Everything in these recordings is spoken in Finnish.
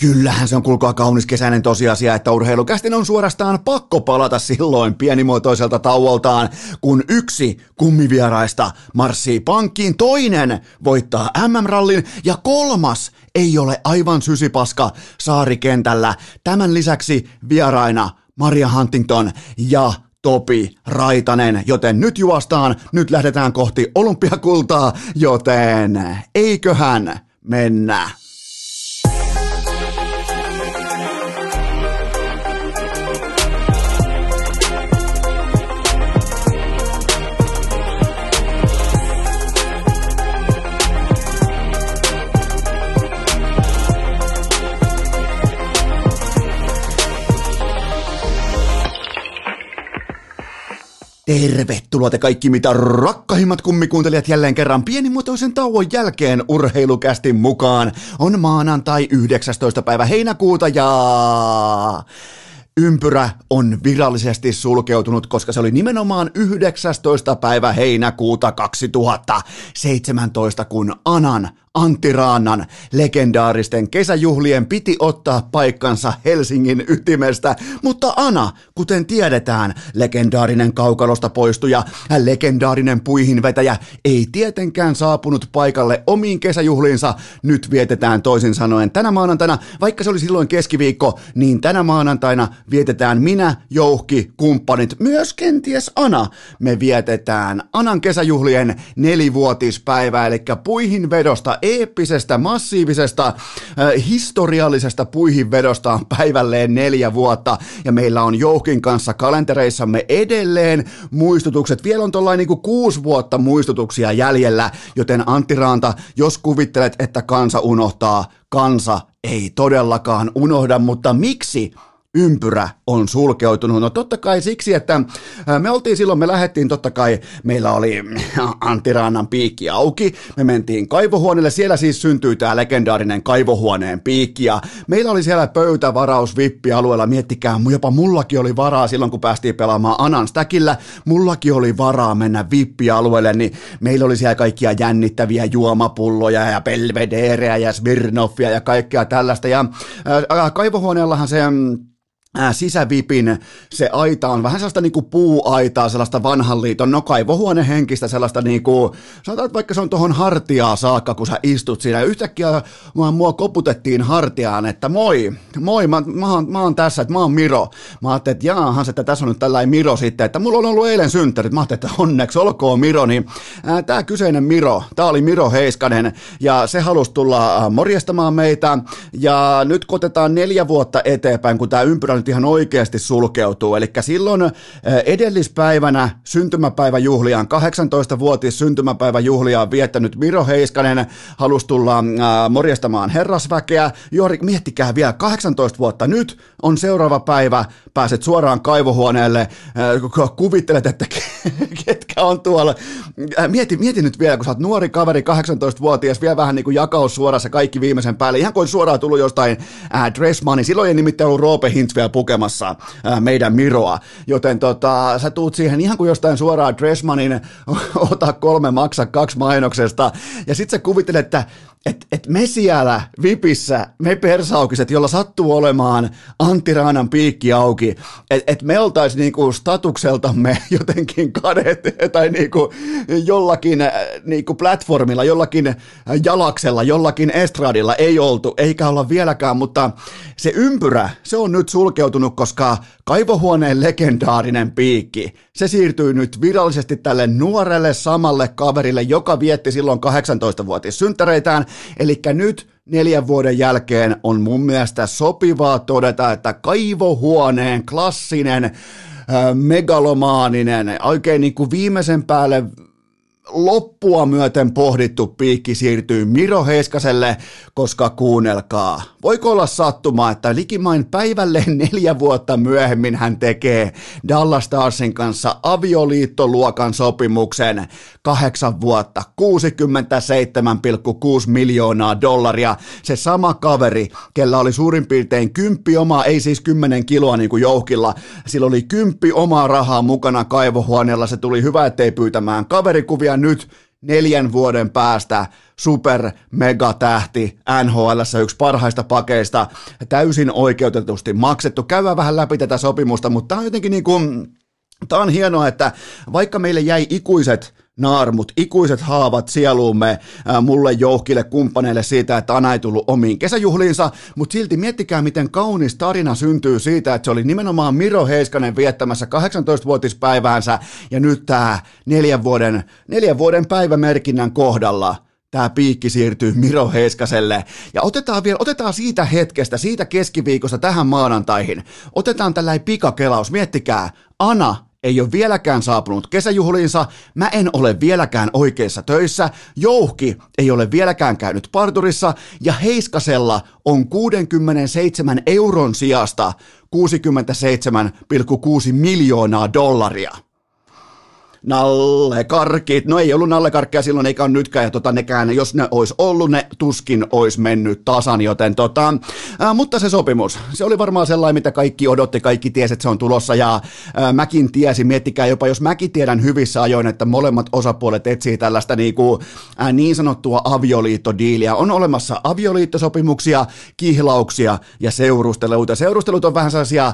Kyllähän se on kulkaa kaunis kesäinen tosiasia, että urheilukästin on suorastaan pakko palata silloin pienimuotoiselta tauoltaan, kun yksi kummivieraista marssii pankkiin, toinen voittaa MM-rallin ja kolmas ei ole aivan sysipaska saarikentällä. Tämän lisäksi vieraina Maria Huntington ja Topi Raitanen, joten nyt juostaan, nyt lähdetään kohti olympiakultaa, joten eiköhän mennä. Tervetuloa te kaikki mitä rakkahimmat kummikuuntelijat jälleen kerran pienimuotoisen tauon jälkeen urheilukästin mukaan. On maanantai 19. päivä heinäkuuta ja ympyrä on virallisesti sulkeutunut, koska se oli nimenomaan 19. päivä heinäkuuta 2017, kun Anan Antti Raannan legendaaristen kesäjuhlien piti ottaa paikkansa Helsingin ytimestä, mutta Ana, kuten tiedetään, legendaarinen kaukalosta poistuja, legendaarinen puihinvetäjä, ei tietenkään saapunut paikalle omiin kesäjuhliinsa. Nyt vietetään toisin sanoen tänä maanantaina, vaikka se oli silloin keskiviikko, niin tänä maanantaina vietetään minä, Jouhki, kumppanit, myös kenties Ana. Me vietetään Anan kesäjuhlien nelivuotispäivää, eli puihin vedosta eeppisestä, massiivisesta, historiallisesta puihinvedosta on päivälleen neljä vuotta, ja meillä on Joukin kanssa kalentereissamme edelleen muistutukset. Vielä on tuollainen niin kuusi vuotta muistutuksia jäljellä, joten Antti Raanta, jos kuvittelet, että kansa unohtaa, kansa ei todellakaan unohda, mutta miksi ympyrä on sulkeutunut? No totta kai siksi, että me oltiin silloin, me lähdettiin totta kai, meillä oli Antti Rannan piikki auki, me mentiin kaivohuoneelle, siellä siis syntyi tämä legendaarinen kaivohuoneen piikki ja meillä oli siellä pöytävaraus vippialueella, miettikää, jopa mullakin oli varaa silloin, kun päästiin pelaamaan Anan stäkillä, mullakin oli varaa mennä vippialueelle, niin meillä oli siellä kaikkia jännittäviä juomapulloja ja pelvedereä ja Smirnoffia ja kaikkea tällaista. Ja äh, kaivohuoneellahan se mm, sisävipin se aita on vähän sellaista niinku puuaitaa, sellaista vanhan liiton, no kaivohuonehenkistä, sellaista niinku, sanotaan, että vaikka se on tuohon hartiaa saakka, kun sä istut siinä, yhtäkkiä mua, mua koputettiin hartiaan, että moi, moi, mä, mä, oon, mä oon tässä, että mä oon Miro. Mä ajattelin, että jaahan, että tässä on nyt tällainen Miro sitten, että mulla on ollut eilen synttärit, mä ajattelin, että onneksi olkoon Miro, niin tämä kyseinen Miro, tämä oli Miro Heiskanen, ja se halusi tulla morjestamaan meitä, ja nyt kotetaan neljä vuotta eteenpäin, kun tämä ympyrä nyt ihan oikeasti sulkeutuu. Eli silloin edellispäivänä syntymäpäiväjuhliaan, 18-vuotis syntymäpäiväjuhliaan viettänyt Miro Heiskanen halusi tulla morjestamaan herrasväkeä. Jori, miettikää vielä, 18 vuotta nyt on seuraava päivä, pääset suoraan kaivohuoneelle, kuvittelet, että ketkä on tuolla. Mieti, mieti nyt vielä, kun sä oot nuori kaveri, 18-vuotias, vielä vähän niin kuin jakaus suorassa kaikki viimeisen päälle, ihan kuin suoraan tullut jostain äh, Dressmanin. Silloin ei nimittäin ollut Roope Hintz vielä pukemassa äh, meidän Miroa, joten tota, sä tuut siihen ihan kuin jostain suoraan Dressmanin, ota kolme, maksa kaksi mainoksesta, ja sit sä kuvittelet, että että et me siellä VIPissä, me persaukiset, jolla sattuu olemaan Antti Raanan piikki auki, että et me oltaisiin niinku statukseltamme jotenkin kadet tai niinku jollakin niinku platformilla, jollakin jalaksella, jollakin estradilla ei oltu, eikä olla vieläkään, mutta se ympyrä, se on nyt sulkeutunut, koska kaivohuoneen legendaarinen piikki, se siirtyy nyt virallisesti tälle nuorelle samalle kaverille, joka vietti silloin 18-vuotias synttäreitään, Eli nyt neljän vuoden jälkeen on mun mielestä sopivaa todeta, että kaivohuoneen klassinen, megalomaaninen, oikein niin kuin viimeisen päälle loppua myöten pohdittu piikki siirtyy Miro Heiskaselle, koska kuunnelkaa. Voiko olla sattuma, että likimain päivälle neljä vuotta myöhemmin hän tekee Dallas Starsin kanssa avioliittoluokan sopimuksen kahdeksan vuotta, 67,6 miljoonaa dollaria. Se sama kaveri, kella oli suurin piirtein kymppi omaa, ei siis kymmenen kiloa niin kuin jouhkilla, sillä oli kymppi omaa rahaa mukana kaivohuoneella, se tuli hyvä ettei pyytämään kaverikuvia nyt neljän vuoden päästä super mega tähti NHL yksi parhaista pakeista, täysin oikeutetusti maksettu. Käydään vähän läpi tätä sopimusta, mutta tämä on jotenkin niin kuin, tämä on hienoa, että vaikka meille jäi ikuiset naarmut, ikuiset haavat sieluumme ää, mulle, jouhkille, kumppaneille siitä, että Ana ei tullut omiin kesäjuhliinsa, mutta silti miettikää, miten kaunis tarina syntyy siitä, että se oli nimenomaan Miro Heiskanen viettämässä 18-vuotispäiväänsä ja nyt tämä neljän vuoden, neljän vuoden päivämerkinnän kohdalla – tämä piikki siirtyy Miro Heiskaselle. Ja otetaan vielä, otetaan siitä hetkestä, siitä keskiviikosta tähän maanantaihin. Otetaan tällainen pikakelaus. Miettikää, Ana ei ole vieläkään saapunut kesäjuhliinsa, mä en ole vieläkään oikeissa töissä, Jouhki ei ole vieläkään käynyt parturissa. Ja Heiskasella on 67 euron sijasta 67,6 miljoonaa dollaria nallekarkit. No ei ollut nallekarkkeja silloin eikä ole nytkään, ja tota, nekään, jos ne olisi ollut, ne tuskin olisi mennyt tasan, joten tota, ää, mutta se sopimus, se oli varmaan sellainen, mitä kaikki odotti, kaikki tiesi, että se on tulossa, ja ää, mäkin tiesin, miettikää jopa, jos mäkin tiedän hyvissä ajoin, että molemmat osapuolet etsii tällaista niinku, ää, niin sanottua avioliittodiiliä. On olemassa avioliittosopimuksia, kihlauksia ja seurusteluita. Seurustelut on vähän sellaisia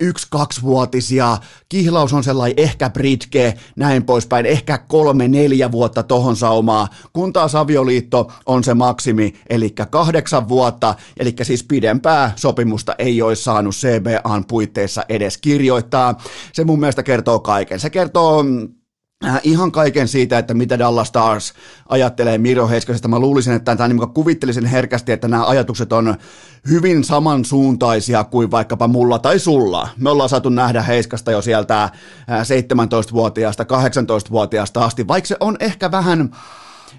yksi-kaksivuotisia, kihlaus on sellainen ehkä britke, näin poispäin, ehkä kolme, neljä vuotta tohon saumaa, kun taas avioliitto on se maksimi, eli kahdeksan vuotta, eli siis pidempää sopimusta ei olisi saanut CBAn puitteissa edes kirjoittaa. Se mun mielestä kertoo kaiken. Se kertoo Äh, ihan kaiken siitä, että mitä Dallas Stars ajattelee Miro Heiskasesta. Mä luulisin, että tämä niin kuvittelisin herkästi, että nämä ajatukset on hyvin samansuuntaisia kuin vaikkapa mulla tai sulla. Me ollaan saatu nähdä Heiskasta jo sieltä 17-vuotiaasta, äh, 18-vuotiaasta asti, vaikka se on ehkä vähän,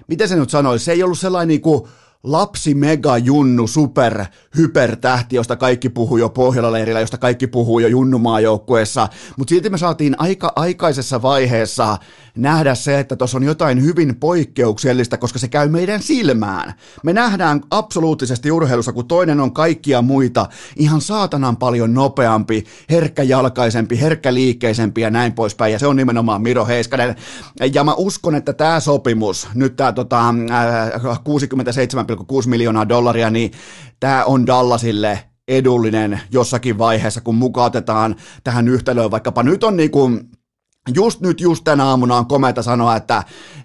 miten se nyt sanoisi, se ei ollut sellainen niin kuin lapsi mega junnu super hypertähti, josta kaikki puhuu jo Pohjola-leirillä, josta kaikki puhuu jo junnumaajoukkueessa, mutta silti me saatiin aika aikaisessa vaiheessa nähdä se, että tuossa on jotain hyvin poikkeuksellista, koska se käy meidän silmään. Me nähdään absoluuttisesti urheilussa, kun toinen on kaikkia muita ihan saatanan paljon nopeampi, herkkäjalkaisempi, herkkäliikkeisempi ja näin poispäin, ja se on nimenomaan Miro Heiskanen. Ja mä uskon, että tämä sopimus, nyt tämä tota, äh, 67, 2,6 miljoonaa dollaria, niin tämä on Dallasille edullinen jossakin vaiheessa, kun mukautetaan tähän yhtälöön. Vaikkapa nyt on niin kuin just nyt, just tänä aamuna on komeita sanoa, että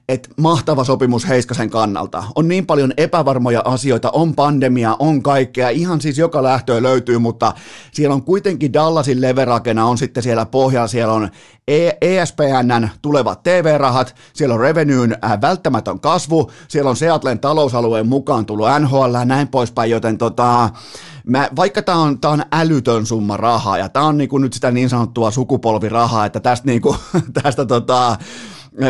että mahtava sopimus Heiskasen kannalta. On niin paljon epävarmoja asioita, on pandemia, on kaikkea, ihan siis joka lähtöä löytyy, mutta siellä on kuitenkin Dallasin leverakena on sitten siellä pohjalla, siellä on ESPNn e tulevat TV-rahat, siellä on revenyyn äh, välttämätön kasvu, siellä on Seatlen talousalueen mukaan tullut NHL ja näin poispäin, joten tota, mä, vaikka tämä on, on älytön summa rahaa ja tämä on niinku nyt sitä niin sanottua sukupolvirahaa, että tästä, niinku, tästä tota,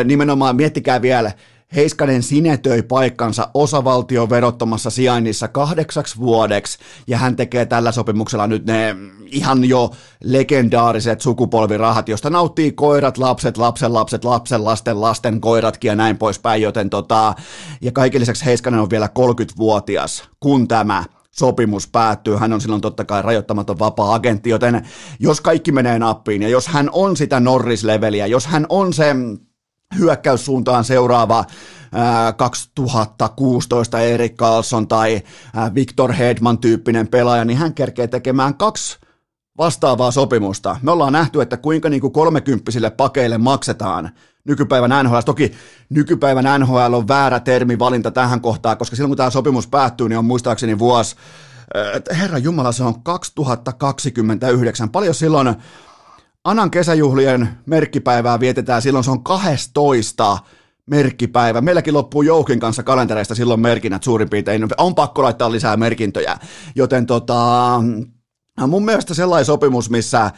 nimenomaan miettikää vielä, Heiskanen sinetöi paikkansa osavaltion verottomassa sijainnissa kahdeksaksi vuodeksi, ja hän tekee tällä sopimuksella nyt ne ihan jo legendaariset sukupolvirahat, josta nauttii koirat, lapset, lapsen lapset, lapsen lasten, lasten koiratkin ja näin poispäin, joten tota, ja kaiken lisäksi Heiskanen on vielä 30-vuotias, kun tämä sopimus päättyy, hän on silloin totta kai rajoittamaton vapaa-agentti, joten jos kaikki menee nappiin ja jos hän on sitä Norris-leveliä, jos hän on se hyökkäyssuuntaan seuraava 2016 Erik Carlson tai Victor Hedman tyyppinen pelaaja, niin hän kerkee tekemään kaksi vastaavaa sopimusta. Me ollaan nähty, että kuinka niin kuin kolmekymppisille pakeille maksetaan nykypäivän NHL. Toki nykypäivän NHL on väärä termi valinta tähän kohtaan, koska silloin kun tämä sopimus päättyy, niin on muistaakseni vuosi, herra Jumala, se on 2029. Paljon silloin Anan kesäjuhlien merkkipäivää vietetään, silloin se on 12 merkkipäivä. Meilläkin loppuu Joukin kanssa kalentereista silloin merkinnät suurin piirtein. On pakko laittaa lisää merkintöjä. Joten tota, mun mielestä sellainen sopimus, missä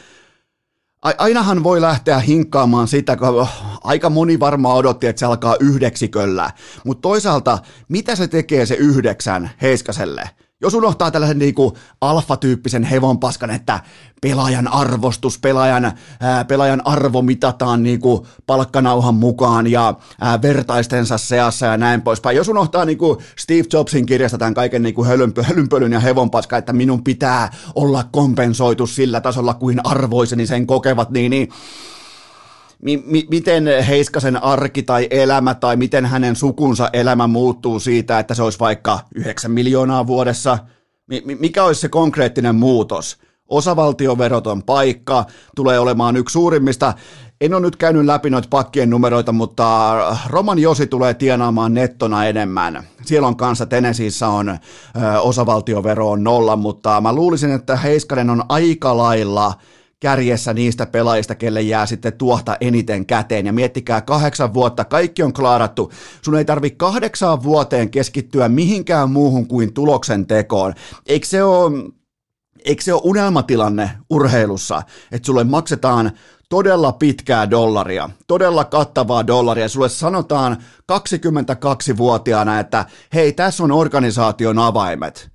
ainahan voi lähteä hinkkaamaan sitä, kun aika moni varmaan odotti, että se alkaa yhdeksiköllä. Mutta toisaalta, mitä se tekee se yhdeksän Heiskaselle? Jos unohtaa tällaisen niin kuin alfa-tyyppisen hevonpaskan, että pelaajan arvostus, pelaajan, ää, pelaajan arvo mitataan niin kuin palkkanauhan mukaan ja ää, vertaistensa seassa ja näin poispäin. Jos unohtaa niin kuin Steve Jobsin kirjasta tämän kaiken niin hölynpö, hölynpölyn ja hevonpaskan, että minun pitää olla kompensoitu sillä tasolla kuin arvoiseni sen kokevat, niin, niin mi- mi- miten Heiskasen arki tai elämä tai miten hänen sukunsa elämä muuttuu siitä, että se olisi vaikka 9 miljoonaa vuodessa? Mi- mikä olisi se konkreettinen muutos? Osavaltioveroton paikka tulee olemaan yksi suurimmista. En ole nyt käynyt läpi noita pakkien numeroita, mutta Roman Josi tulee tienaamaan nettona enemmän. Siellä on kanssa Tenesissä on ö, osavaltiovero on nolla, mutta mä luulisin, että Heiskanen on aika lailla – kärjessä niistä pelaajista, kelle jää sitten tuohta eniten käteen. Ja miettikää, kahdeksan vuotta, kaikki on klaarattu. Sun ei tarvi kahdeksaan vuoteen keskittyä mihinkään muuhun kuin tuloksen tekoon. Eikö se ole, eikö se ole unelmatilanne urheilussa, että sulle maksetaan todella pitkää dollaria, todella kattavaa dollaria. Sulle sanotaan 22-vuotiaana, että hei, tässä on organisaation avaimet.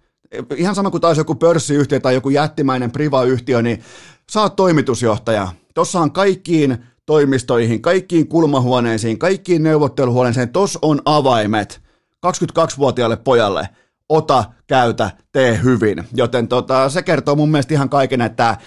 Ihan sama kuin taisi joku pörssiyhtiö tai joku jättimäinen priva-yhtiö, niin sä oot toimitusjohtaja. Tossa on kaikkiin toimistoihin, kaikkiin kulmahuoneisiin, kaikkiin neuvotteluhuoneisiin. Tos on avaimet 22-vuotiaalle pojalle. Ota, käytä, tee hyvin. Joten tota, se kertoo mun mielestä ihan kaiken, että,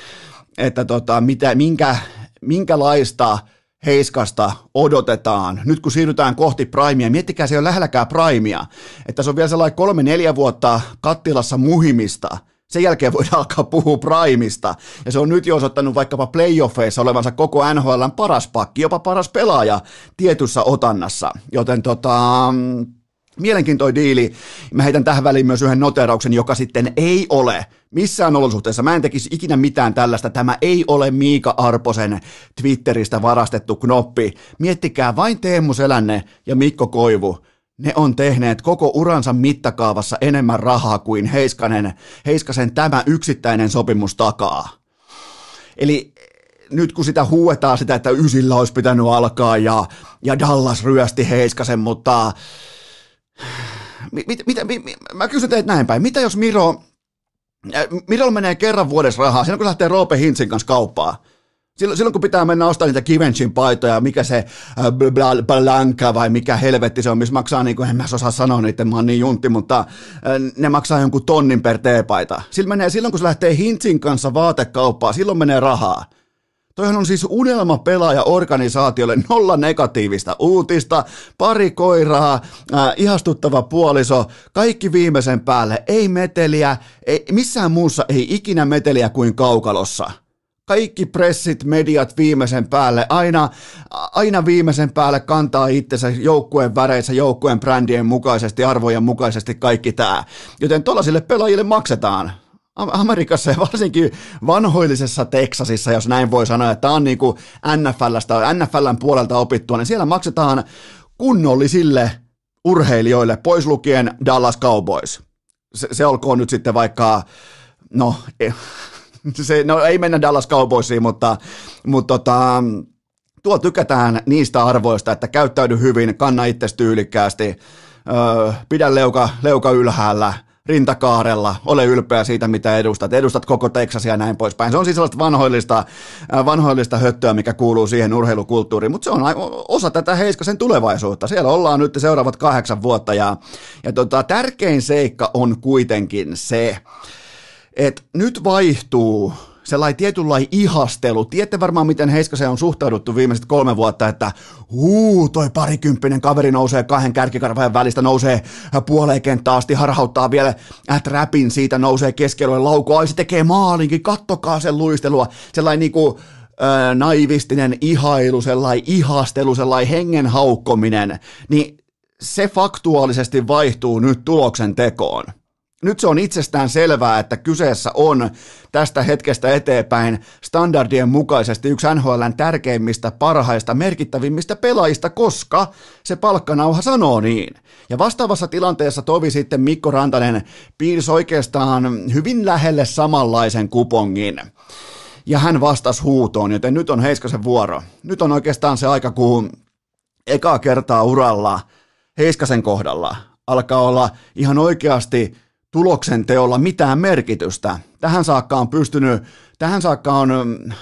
että tota, mitä, minkä, minkälaista Heiskasta odotetaan. Nyt kun siirrytään kohti primea, miettikää se on lähelläkään primea, että se on vielä sellainen kolme neljä vuotta kattilassa muhimista – sen jälkeen voidaan alkaa puhua Primeista. Ja se on nyt jo osoittanut vaikkapa playoffeissa olevansa koko NHLn paras pakki, jopa paras pelaaja tietyssä otannassa. Joten tota, mielenkiintoinen diili. Mä heitän tähän väliin myös yhden noterauksen, joka sitten ei ole missään olosuhteessa. Mä en tekisi ikinä mitään tällaista. Tämä ei ole Miika Arposen Twitteristä varastettu knoppi. Miettikää vain Teemu Selänne ja Mikko Koivu ne on tehneet koko uransa mittakaavassa enemmän rahaa kuin Heiskanen, Heiskasen tämä yksittäinen sopimus takaa. Eli nyt kun sitä huuetaan sitä, että ysillä olisi pitänyt alkaa ja, ja Dallas ryösti Heiskasen, mutta mit, mit, mit, mit, mä kysyn teitä näin päin, mitä jos Miro, äh, Miro menee kerran vuodessa rahaa, siinä kun lähtee Roope Hintsin kanssa kauppaan, Silloin, kun pitää mennä ostamaan niitä Givenchin paitoja, mikä se äh, Blanca vai mikä helvetti se on, missä maksaa, niin kuin, en mä osaa sanoa niitä, mä oon niin juntti, mutta äh, ne maksaa jonkun tonnin per teepaita. Silloin, menee, silloin kun se lähtee Hintsin kanssa vaatekauppaan, silloin menee rahaa. Toihan on siis unelma pelaaja organisaatiolle, nolla negatiivista uutista, pari koiraa, äh, ihastuttava puoliso, kaikki viimeisen päälle, ei meteliä, ei, missään muussa ei ikinä meteliä kuin kaukalossa kaikki pressit, mediat viimeisen päälle, aina, aina viimeisen päälle kantaa itsensä joukkueen väreissä, joukkueen brändien mukaisesti, arvojen mukaisesti kaikki tämä. Joten tuollaisille pelaajille maksetaan. Amerikassa ja varsinkin vanhoillisessa Teksasissa, jos näin voi sanoa, että on niin kuin NFLstä, NFLn puolelta opittua, niin siellä maksetaan kunnollisille urheilijoille, pois lukien Dallas Cowboys. Se, se olkoon nyt sitten vaikka, no se, no ei mennä Dallas Cowboysiin, mutta, mutta tota, tuo tykätään niistä arvoista, että käyttäydy hyvin, kanna itse tyylikkäästi, öö, pidä leuka, leuka ylhäällä, rintakaarella, ole ylpeä siitä, mitä edustat, edustat koko Texasia ja näin poispäin. Se on siis sellaista vanhoillista, vanhoillista höttöä, mikä kuuluu siihen urheilukulttuuriin, mutta se on osa tätä Heiskasen tulevaisuutta. Siellä ollaan nyt seuraavat kahdeksan vuotta ja, ja tota, tärkein seikka on kuitenkin se, että nyt vaihtuu sellainen tietynlainen ihastelu. Tiedätte varmaan, miten Heiskaseen on suhtauduttu viimeiset kolme vuotta, että huu, toi parikymppinen kaveri nousee kahden kärkikarvajan välistä, nousee puoleen kenttään asti, harhauttaa vielä räpin siitä, nousee keskelle ai se tekee maalinkin, kattokaa sen luistelua. Sellainen niinku, naivistinen ihailu, sellainen ihastelu, sellainen hengen haukkominen, niin se faktuaalisesti vaihtuu nyt tuloksen tekoon. Nyt se on itsestään selvää, että kyseessä on tästä hetkestä eteenpäin standardien mukaisesti yksi NHLn tärkeimmistä, parhaista, merkittävimmistä pelaajista, koska se palkkanauha sanoo niin. Ja vastaavassa tilanteessa tovi sitten Mikko Rantanen piirsi oikeastaan hyvin lähelle samanlaisen kupongin. Ja hän vastasi huutoon, joten nyt on Heiskasen vuoro. Nyt on oikeastaan se aika, kun ekaa kertaa uralla Heiskasen kohdalla alkaa olla ihan oikeasti tuloksen teolla mitään merkitystä. Tähän saakka on pystynyt, tähän saakka on mm,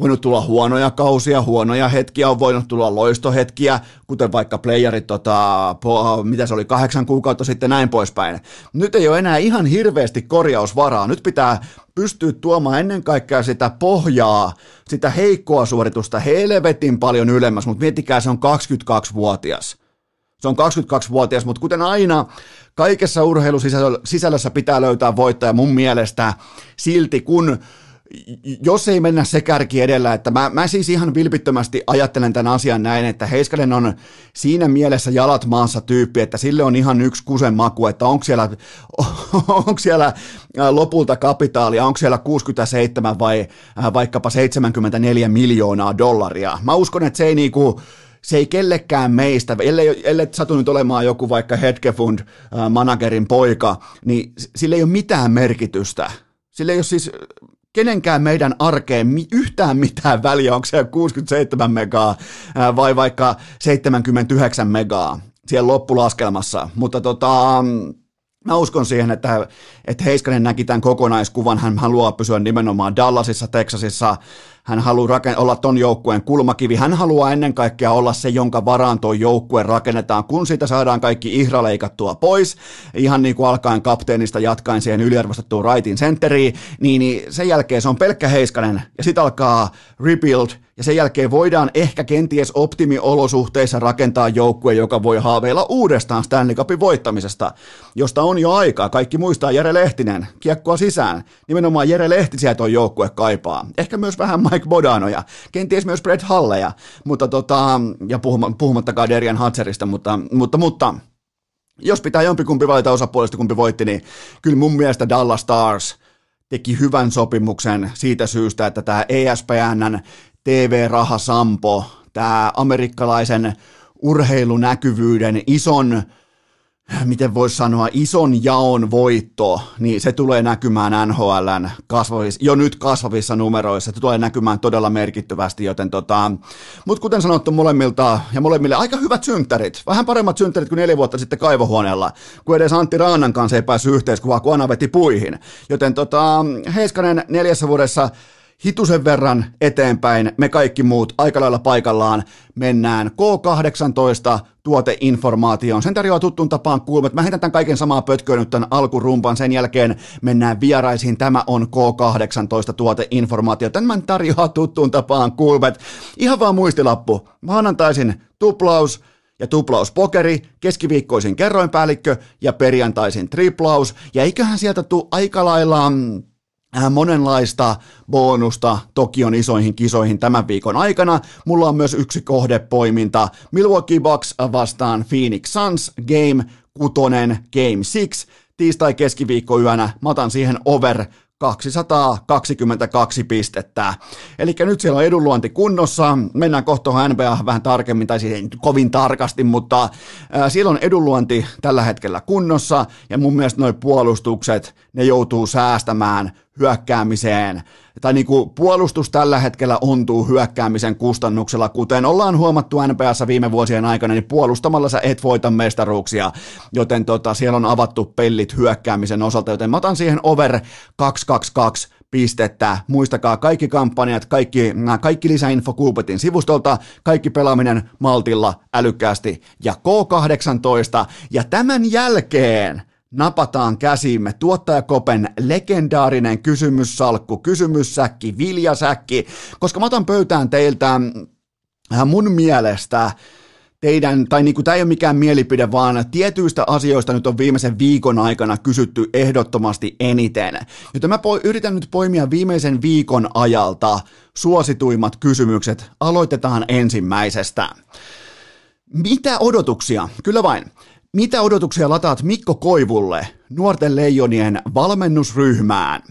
voinut tulla huonoja kausia, huonoja hetkiä, on voinut tulla loistohetkiä, kuten vaikka playerit, tota, po, mitä se oli, kahdeksan kuukautta sitten näin poispäin. Nyt ei ole enää ihan hirveästi korjausvaraa. Nyt pitää pystyä tuomaan ennen kaikkea sitä pohjaa, sitä heikkoa suoritusta helvetin paljon ylemmäs, mutta miettikää, se on 22-vuotias. Se on 22-vuotias, mutta kuten aina, kaikessa urheilusisällössä pitää löytää voittaja mun mielestä silti, kun jos ei mennä se kärki edellä, että mä, mä siis ihan vilpittömästi ajattelen tämän asian näin, että Heiskanen on siinä mielessä jalat maassa tyyppi, että sille on ihan yksi kusen maku, että onko siellä, onko siellä lopulta kapitaalia, onko siellä 67 vai vaikkapa 74 miljoonaa dollaria. Mä uskon, että se ei niinku, se ei kellekään meistä, ellei, ellei satu nyt olemaan joku vaikka Hetkefund managerin poika, niin sillä ei ole mitään merkitystä. Sillä ei ole siis kenenkään meidän arkeen yhtään mitään väliä, onko se 67 megaa vai vaikka 79 megaa siellä loppulaskelmassa. Mutta tota, Mä uskon siihen, että, että Heiskanen näki tämän kokonaiskuvan. Hän haluaa pysyä nimenomaan Dallasissa, Texasissa. Hän haluaa raken- olla ton joukkueen kulmakivi. Hän haluaa ennen kaikkea olla se, jonka varaan tuo joukkue rakennetaan, kun siitä saadaan kaikki ihra leikattua pois. Ihan niin kuin alkaen kapteenista jatkaen siihen yliarvostettuun raitin centeriin, niin, niin sen jälkeen se on pelkkä Heiskanen. Ja sitten alkaa rebuild, ja sen jälkeen voidaan ehkä kenties optimiolosuhteissa rakentaa joukkue, joka voi haaveilla uudestaan Stanley Cupin voittamisesta, josta on jo aikaa. Kaikki muistaa Jere Lehtinen, kiekkoa sisään. Nimenomaan Jere Lehtisiä tuo joukkue kaipaa. Ehkä myös vähän Mike Bodanoja, kenties myös Brett Halleja, mutta tota, ja puhumattakaan Derian Hatcherista, mutta, mutta, mutta jos pitää jompikumpi valita osapuolesta, kumpi voitti, niin kyllä mun mielestä Dallas Stars teki hyvän sopimuksen siitä syystä, että tämä ESPNn TV-raha Sampo, tämä amerikkalaisen urheilunäkyvyyden ison miten voisi sanoa, ison jaon voitto, niin se tulee näkymään NHLn kasvavissa, jo nyt kasvavissa numeroissa, se tulee näkymään todella merkittävästi, joten tota, mutta kuten sanottu molemmilta ja molemmille aika hyvät synttärit, vähän paremmat synttärit kuin neljä vuotta sitten kaivohuoneella, kun edes Antti Raanan kanssa ei päässyt yhteiskuvaan, kun Ana veti puihin, joten tota, Heiskanen neljässä vuodessa hitusen verran eteenpäin, me kaikki muut aika lailla paikallaan mennään K18 tuoteinformaatioon. Sen tarjoaa tuttuun tapaan kulmat. Mä heitän tämän kaiken samaa pötköä nyt tämän alkurumpan. Sen jälkeen mennään vieraisiin. Tämä on K18 tuoteinformaatio. Tämän tarjoaa tuttuun tapaan kulmet. Ihan vaan muistilappu. Maanantaisin tuplaus, ja tuplauspokeri, keskiviikkoisin kerroinpäällikkö ja perjantaisin triplaus. Ja eiköhän sieltä tule aika lailla mm, monenlaista bonusta Tokion isoihin kisoihin tämän viikon aikana. Mulla on myös yksi kohdepoiminta. Milwaukee Bucks vastaan Phoenix Suns, Game 6, Game 6. Tiistai keskiviikko yönä, mä otan siihen over 222 pistettä. Eli nyt siellä on edunluonti kunnossa. Mennään kohta NBA vähän tarkemmin, tai siis ei kovin tarkasti, mutta äh, siellä on edunluonti tällä hetkellä kunnossa, ja mun mielestä nuo puolustukset, ne joutuu säästämään hyökkäämiseen, tai niin kuin puolustus tällä hetkellä ontuu hyökkäämisen kustannuksella, kuten ollaan huomattu NPS viime vuosien aikana, niin puolustamalla sä et voita mestaruuksia, joten tota, siellä on avattu pellit hyökkäämisen osalta, joten mä otan siihen over 222 pistettä. Muistakaa kaikki kampanjat, kaikki, kaikki lisäinfo Kuupetin sivustolta, kaikki pelaaminen maltilla, älykkäästi ja K18. Ja tämän jälkeen napataan käsimme tuottajakopen legendaarinen kysymyssalkku, kysymyssäkki, viljasäkki, koska mä otan pöytään teiltä äh, mun mielestä teidän, tai niin kuin tämä ei ole mikään mielipide, vaan tietyistä asioista nyt on viimeisen viikon aikana kysytty ehdottomasti eniten. Joten mä yritän nyt poimia viimeisen viikon ajalta suosituimmat kysymykset. Aloitetaan ensimmäisestä. Mitä odotuksia? Kyllä vain. Mitä odotuksia lataat Mikko Koivulle, nuorten leijonien valmennusryhmään?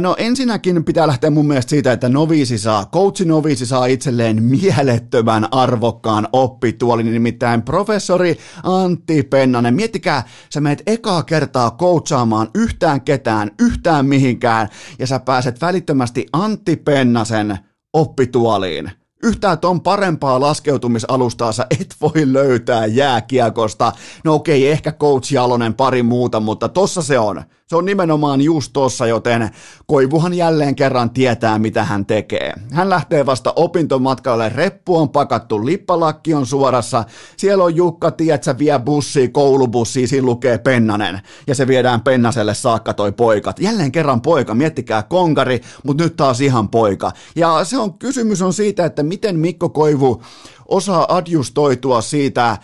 No ensinnäkin pitää lähteä mun mielestä siitä, että noviisi saa, coachi noviisi saa itselleen mielettömän arvokkaan oppituolin, nimittäin professori Antti Pennanen. Miettikää, sä meet ekaa kertaa coachaamaan yhtään ketään, yhtään mihinkään, ja sä pääset välittömästi Antti Pennasen oppituoliin. Yhtään ton parempaa laskeutumisalustaa sä et voi löytää jääkiekosta. No okei, ehkä Coach Jalonen pari muuta, mutta tossa se on. Se on nimenomaan just tossa, joten Koivuhan jälleen kerran tietää, mitä hän tekee. Hän lähtee vasta opintomatkalle, reppu on pakattu, lippalakki on suorassa, siellä on Jukka, tietsä, vie bussi, koulubussi, siinä lukee Pennanen, ja se viedään Pennaselle saakka toi poikat. Jälleen kerran poika, miettikää konkari, mutta nyt taas ihan poika. Ja se on, kysymys on siitä, että miten Mikko Koivu osaa adjustoitua siitä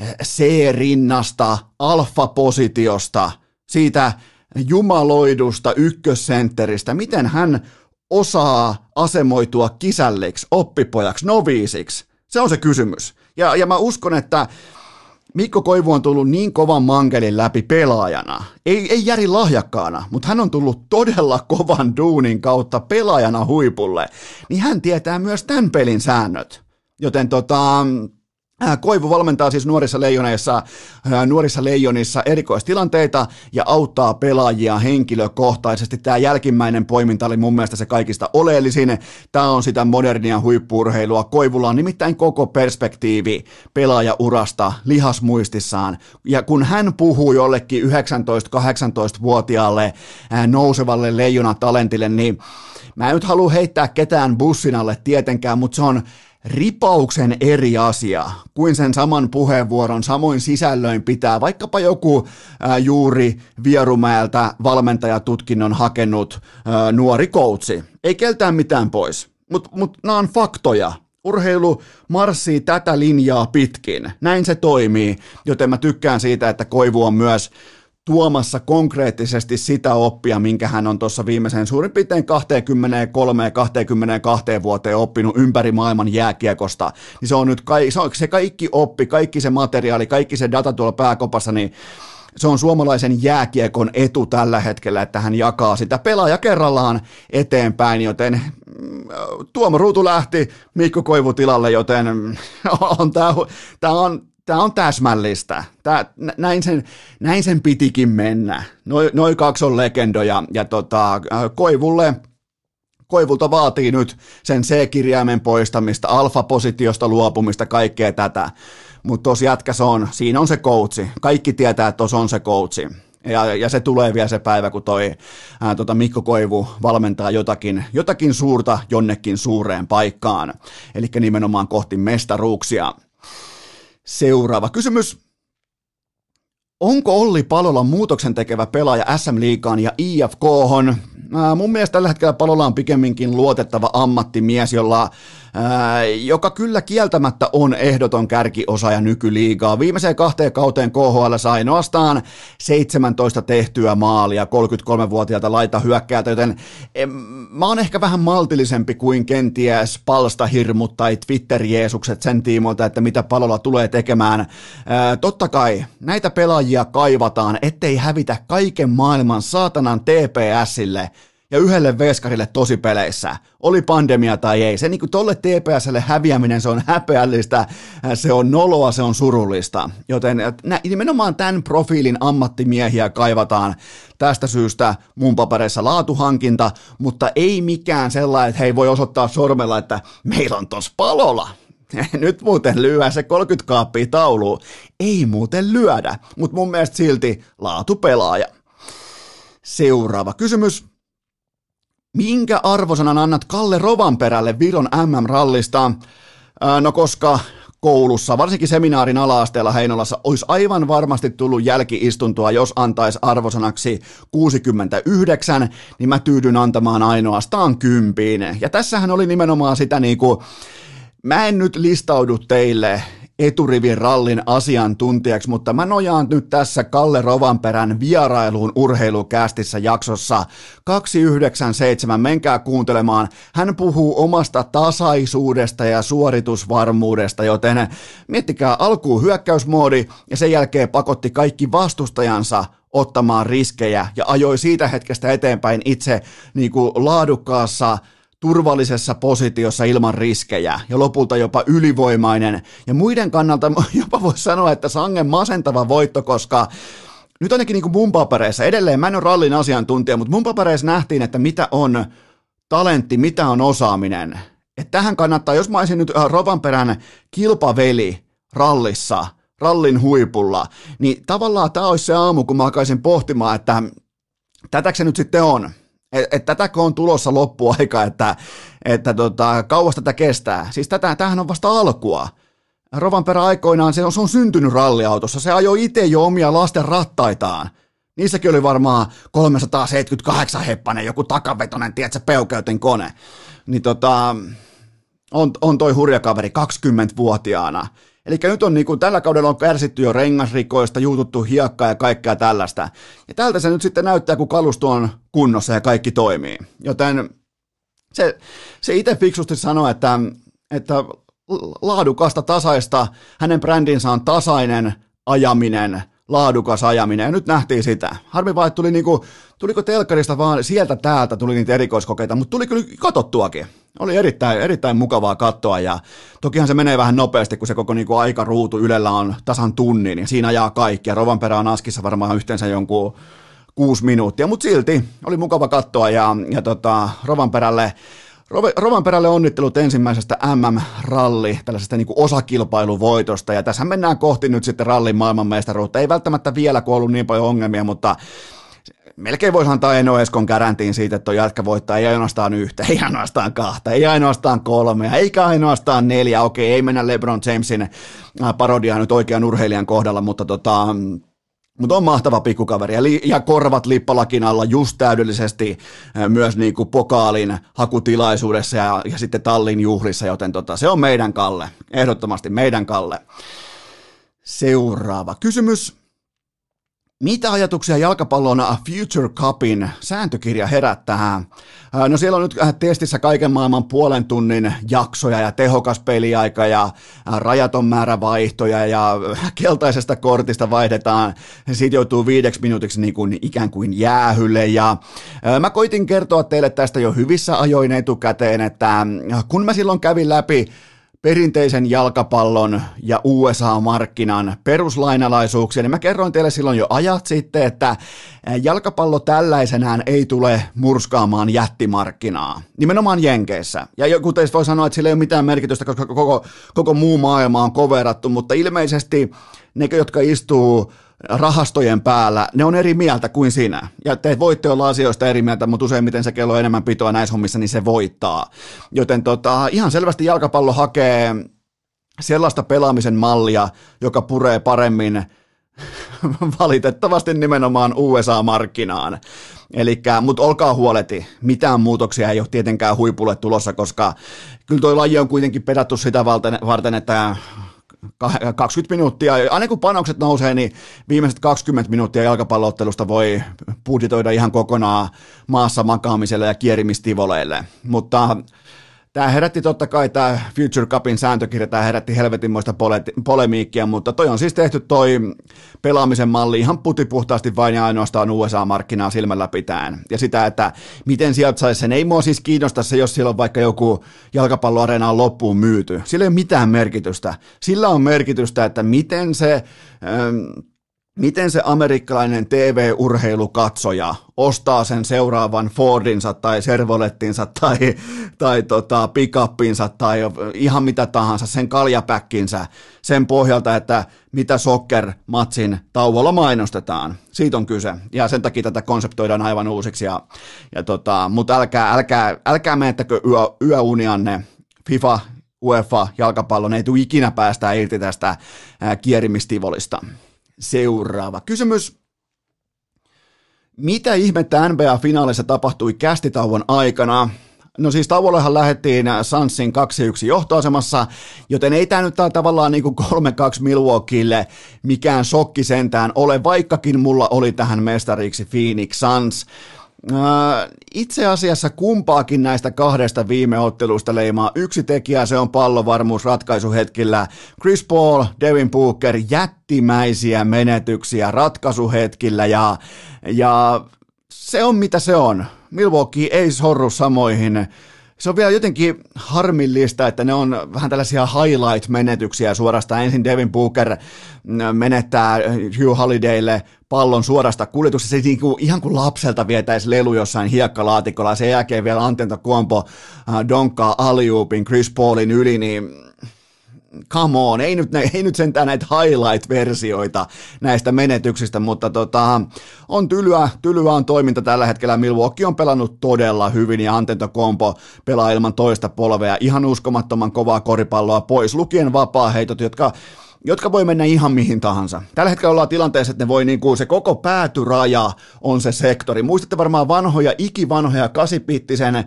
eh, C-rinnasta, alfa-positiosta, siitä jumaloidusta ykkössentteristä, miten hän osaa asemoitua kisälliksi, oppipojaksi, noviisiksi. Se on se kysymys. Ja, ja mä uskon, että Mikko Koivu on tullut niin kovan mankelin läpi pelaajana, ei, ei Järi lahjakkaana, mutta hän on tullut todella kovan duunin kautta pelaajana huipulle, niin hän tietää myös tämän pelin säännöt. Joten tota, Koivu valmentaa siis nuorissa leijoneissa, äh, nuorissa leijonissa erikoistilanteita ja auttaa pelaajia henkilökohtaisesti. Tämä jälkimmäinen poiminta oli mun mielestä se kaikista oleellisin. Tämä on sitä modernia huippuurheilua. Koivulla on nimittäin koko perspektiivi pelaajaurasta lihasmuistissaan. Ja kun hän puhuu jollekin 19-18-vuotiaalle äh, nousevalle leijonatalentille, niin mä en nyt halua heittää ketään bussin alle tietenkään, mutta se on ripauksen eri asia kuin sen saman puheenvuoron samoin sisällöin pitää vaikkapa joku ää, juuri Vierumäeltä valmentajatutkinnon hakenut ää, nuori koutsi. Ei keltään mitään pois, mutta mut, nämä on faktoja. Urheilu marssii tätä linjaa pitkin. Näin se toimii, joten mä tykkään siitä, että Koivu on myös tuomassa konkreettisesti sitä oppia, minkä hän on tuossa viimeisen suurin piirtein 23-22 vuoteen oppinut ympäri maailman jääkiekosta, niin se on nyt se, on, se kaikki oppi, kaikki se materiaali, kaikki se data tuolla pääkopassa, niin se on suomalaisen jääkiekon etu tällä hetkellä, että hän jakaa sitä pelaaja kerrallaan eteenpäin, joten mm, Tuomo Ruutu lähti Mikko Koivu tilalle, joten on tämä, tämä on tämä on täsmällistä. Tää, näin, sen, näin sen pitikin mennä. Noin noi kaksi on legendoja ja tota, äh, Koivulle Koivulta vaatii nyt sen C-kirjaimen poistamista, alfa-positiosta luopumista, kaikkea tätä. Mutta tuossa jätkäs on, siinä on se koutsi. Kaikki tietää, että tuossa on se koutsi. Ja, ja se tulee vielä se päivä, kun toi ää, tota Mikko Koivu valmentaa jotakin, jotakin suurta jonnekin suureen paikkaan. Eli nimenomaan kohti mestaruuksia. Seuraava kysymys. Onko Olli Palola muutoksen tekevä pelaaja SM Liigaan ja IFK? Mun mielestä tällä hetkellä Palola on pikemminkin luotettava ammattimies, jolla joka kyllä kieltämättä on ehdoton kärkiosaaja nykyliigaa. Viimeiseen kahteen kauteen KHL sai ainoastaan 17 tehtyä maalia 33-vuotiaalta laita hyökkäältä, joten mä oon ehkä vähän maltillisempi kuin kenties palstahirmut tai Twitter-jeesukset sen tiimoilta, että mitä palolla tulee tekemään. Totta kai näitä pelaajia kaivataan, ettei hävitä kaiken maailman saatanan TPSille – ja yhdelle veskarille peleissä, oli pandemia tai ei. Se niin kuin tolle TPSlle häviäminen, se on häpeällistä, se on noloa, se on surullista. Joten nä, nimenomaan tämän profiilin ammattimiehiä kaivataan tästä syystä mun papereissa laatuhankinta, mutta ei mikään sellainen, että hei voi osoittaa sormella, että meillä on tos palola. Nyt muuten lyö se 30 kaappia tauluun. Ei muuten lyödä, mutta mun mielestä silti laatupelaaja. Seuraava kysymys. Minkä arvosanan annat Kalle Rovanperälle Viron MM-rallista? No koska koulussa, varsinkin seminaarin ala-asteella Heinolassa, olisi aivan varmasti tullut jälkiistuntoa, jos antaisi arvosanaksi 69, niin mä tyydyn antamaan ainoastaan kympiin. Ja tässähän oli nimenomaan sitä niinku, mä en nyt listaudu teille eturivin rallin asiantuntijaksi, mutta mä nojaan nyt tässä Kalle Rovanperän vierailuun urheilukästissä jaksossa 297. Menkää kuuntelemaan. Hän puhuu omasta tasaisuudesta ja suoritusvarmuudesta, joten miettikää alkuun hyökkäysmoodi ja sen jälkeen pakotti kaikki vastustajansa ottamaan riskejä ja ajoi siitä hetkestä eteenpäin itse niin kuin laadukkaassa turvallisessa positiossa ilman riskejä ja lopulta jopa ylivoimainen. Ja muiden kannalta jopa voisi sanoa, että sangen masentava voitto, koska nyt ainakin niin kuin mun papereissa, edelleen mä en ole rallin asiantuntija, mutta mun papereissa nähtiin, että mitä on talentti, mitä on osaaminen. Että tähän kannattaa, jos mä olisin nyt äh, Rovanperän kilpaveli rallissa, rallin huipulla, niin tavallaan tämä olisi se aamu, kun mä alkaisin pohtimaan, että tätäkö se nyt sitten on? Että et tätäkö on tulossa loppuaika, että, että tota, kauas tätä kestää? Siis tätä, tämähän on vasta alkua. Rovanperä aikoinaan, se on, se on syntynyt ralliautossa, se ajoi itse jo omia lasten rattaitaan. Niissäkin oli varmaan 378 heppanen, joku takavetonen, tiedätkö, peukeutin kone. Niin tota, on, on toi hurja kaveri 20-vuotiaana. Eli nyt on niin kuin, tällä kaudella on kärsitty jo rengasrikoista, juututtu hiekkaa ja kaikkea tällaista. Ja tältä se nyt sitten näyttää, kun kalusto on kunnossa ja kaikki toimii. Joten se, se itse fiksusti sanoi, että, että laadukasta, tasaista, hänen brändinsä on tasainen ajaminen, laadukas ajaminen, ja nyt nähtiin sitä. Harmi vaan, että tuli niinku, tuliko telkkarista vaan sieltä täältä tuli niitä erikoiskokeita, mutta tuli kyllä katottuakin. Oli erittäin, erittäin mukavaa katsoa, ja tokihan se menee vähän nopeasti, kun se koko niinku aikaruutu Ylellä on tasan tunnin, ja siinä ajaa kaikki, ja Rovanperä on Askissa varmaan yhteensä jonkun kuusi minuuttia, mutta silti oli mukava katsoa, ja, ja tota, Rovanperälle Rovanperälle onnittelut ensimmäisestä MM-ralli, tällaisesta niin kuin osakilpailuvoitosta, ja tässä mennään kohti nyt sitten rallin maailmanmestaruutta. Ei välttämättä vielä, kun ollut niin paljon ongelmia, mutta melkein voisi antaa Eno Eskon käräntiin siitä, että tuo jätkä voittaa ei ainoastaan yhtä, ei ainoastaan kahta, ei ainoastaan kolmea, eikä ainoastaan neljä. Okei, ei mennä LeBron Jamesin äh, parodiaan nyt oikean urheilijan kohdalla, mutta tota, mutta on mahtava pikkukaveri ja, li- ja korvat lippalakin alla just täydellisesti myös niin kuin pokaalin hakutilaisuudessa ja, ja sitten tallin juhlissa, joten tota, se on meidän Kalle, ehdottomasti meidän Kalle. Seuraava kysymys. Mitä ajatuksia jalkapallon Future Cupin sääntökirja herättää? No siellä on nyt testissä kaiken maailman puolen tunnin jaksoja ja tehokas peliaika ja rajaton määrä vaihtoja ja keltaisesta kortista vaihdetaan. Siitä joutuu viideksi minuutiksi niin kuin ikään kuin jäähylle ja mä koitin kertoa teille tästä jo hyvissä ajoin etukäteen, että kun mä silloin kävin läpi perinteisen jalkapallon ja USA-markkinan peruslainalaisuuksia, niin mä kerroin teille silloin jo ajat sitten, että jalkapallo tällaisenään ei tule murskaamaan jättimarkkinaa, nimenomaan Jenkeissä. Ja joku teistä voi sanoa, että sillä ei ole mitään merkitystä, koska koko, koko muu maailma on koverattu, mutta ilmeisesti ne, jotka istuu rahastojen päällä, ne on eri mieltä kuin sinä. Ja te voitte olla asioista eri mieltä, mutta useimmiten se kello enemmän pitoa näissä hommissa, niin se voittaa. Joten tota, ihan selvästi jalkapallo hakee sellaista pelaamisen mallia, joka puree paremmin valitettavasti nimenomaan USA-markkinaan. Elikkä, mutta olkaa huoleti, mitään muutoksia ei ole tietenkään huipulle tulossa, koska kyllä tuo laji on kuitenkin pedattu sitä varten, että 20 minuuttia, aina kun panokset nousee, niin viimeiset 20 minuuttia jalkapalloottelusta voi budjetoida ihan kokonaan maassa makaamiselle ja kierimistivoleille. Mutta Tämä herätti totta kai tämä Future Cupin sääntökirja, tämä herätti helvetinmoista pole- polemiikkia, mutta toi on siis tehty toi pelaamisen malli ihan putipuhtaasti vain ja ainoastaan USA-markkinaa silmällä pitäen. Ja sitä, että miten sieltä saisi sen, ei mua siis kiinnosta se, jos siellä on vaikka joku jalkapalloareena on loppuun myyty. Sillä ei ole mitään merkitystä. Sillä on merkitystä, että miten se... Ähm, miten se amerikkalainen TV-urheilukatsoja ostaa sen seuraavan Fordinsa tai Servolettinsa tai, tai tota, pickupinsa tai ihan mitä tahansa, sen kaljapäkkinsä sen pohjalta, että mitä soccer-matsin tauolla mainostetaan. Siitä on kyse. Ja sen takia tätä konseptoidaan aivan uusiksi. Ja, ja tota, mutta älkää, älkää, älkää menettäkö yö, yöunianne FIFA UEFA jalkapallon ei tule ikinä päästä irti tästä kierimistivolista. Seuraava kysymys. Mitä ihmettä NBA-finaalissa tapahtui kästitauon aikana? No siis tauollehan lähdettiin Sansin 2-1 johtoasemassa, joten ei tämä nyt tavallaan niin kuin 3-2 Milwaukeelle mikään shokki sentään ole, vaikkakin mulla oli tähän mestariksi Phoenix Suns. Äh, itse asiassa kumpaakin näistä kahdesta viime ottelusta leimaa yksi tekijä, se on pallovarmuus ratkaisuhetkillä. Chris Paul, Devin Booker, jättimäisiä menetyksiä ratkaisuhetkillä ja, ja se on mitä se on. Milwaukee ei sorru samoihin se on vielä jotenkin harmillista, että ne on vähän tällaisia highlight-menetyksiä suorastaan. Ensin Devin Booker menettää Hugh Holidaylle pallon suorasta kuljetuksesta. Se niin kuin, ihan kuin lapselta vietäisi lelu jossain hiekkalaatikolla. Sen jälkeen vielä Antenta Kuompo äh, donkkaa aliupin Chris Paulin yli, niin come on, ei nyt, ei nyt sentään näitä highlight-versioita näistä menetyksistä, mutta tota, on tylyä, tylyä on toiminta tällä hetkellä. Milwaukee on pelannut todella hyvin ja Antento Kompo pelaa ilman toista polvea. Ihan uskomattoman kovaa koripalloa pois, lukien vapaa-heitot, jotka jotka voi mennä ihan mihin tahansa. Tällä hetkellä ollaan tilanteessa, että ne voi niin kuin se koko päätyraja on se sektori. Muistatte varmaan vanhoja, ikivanhoja kasipittisen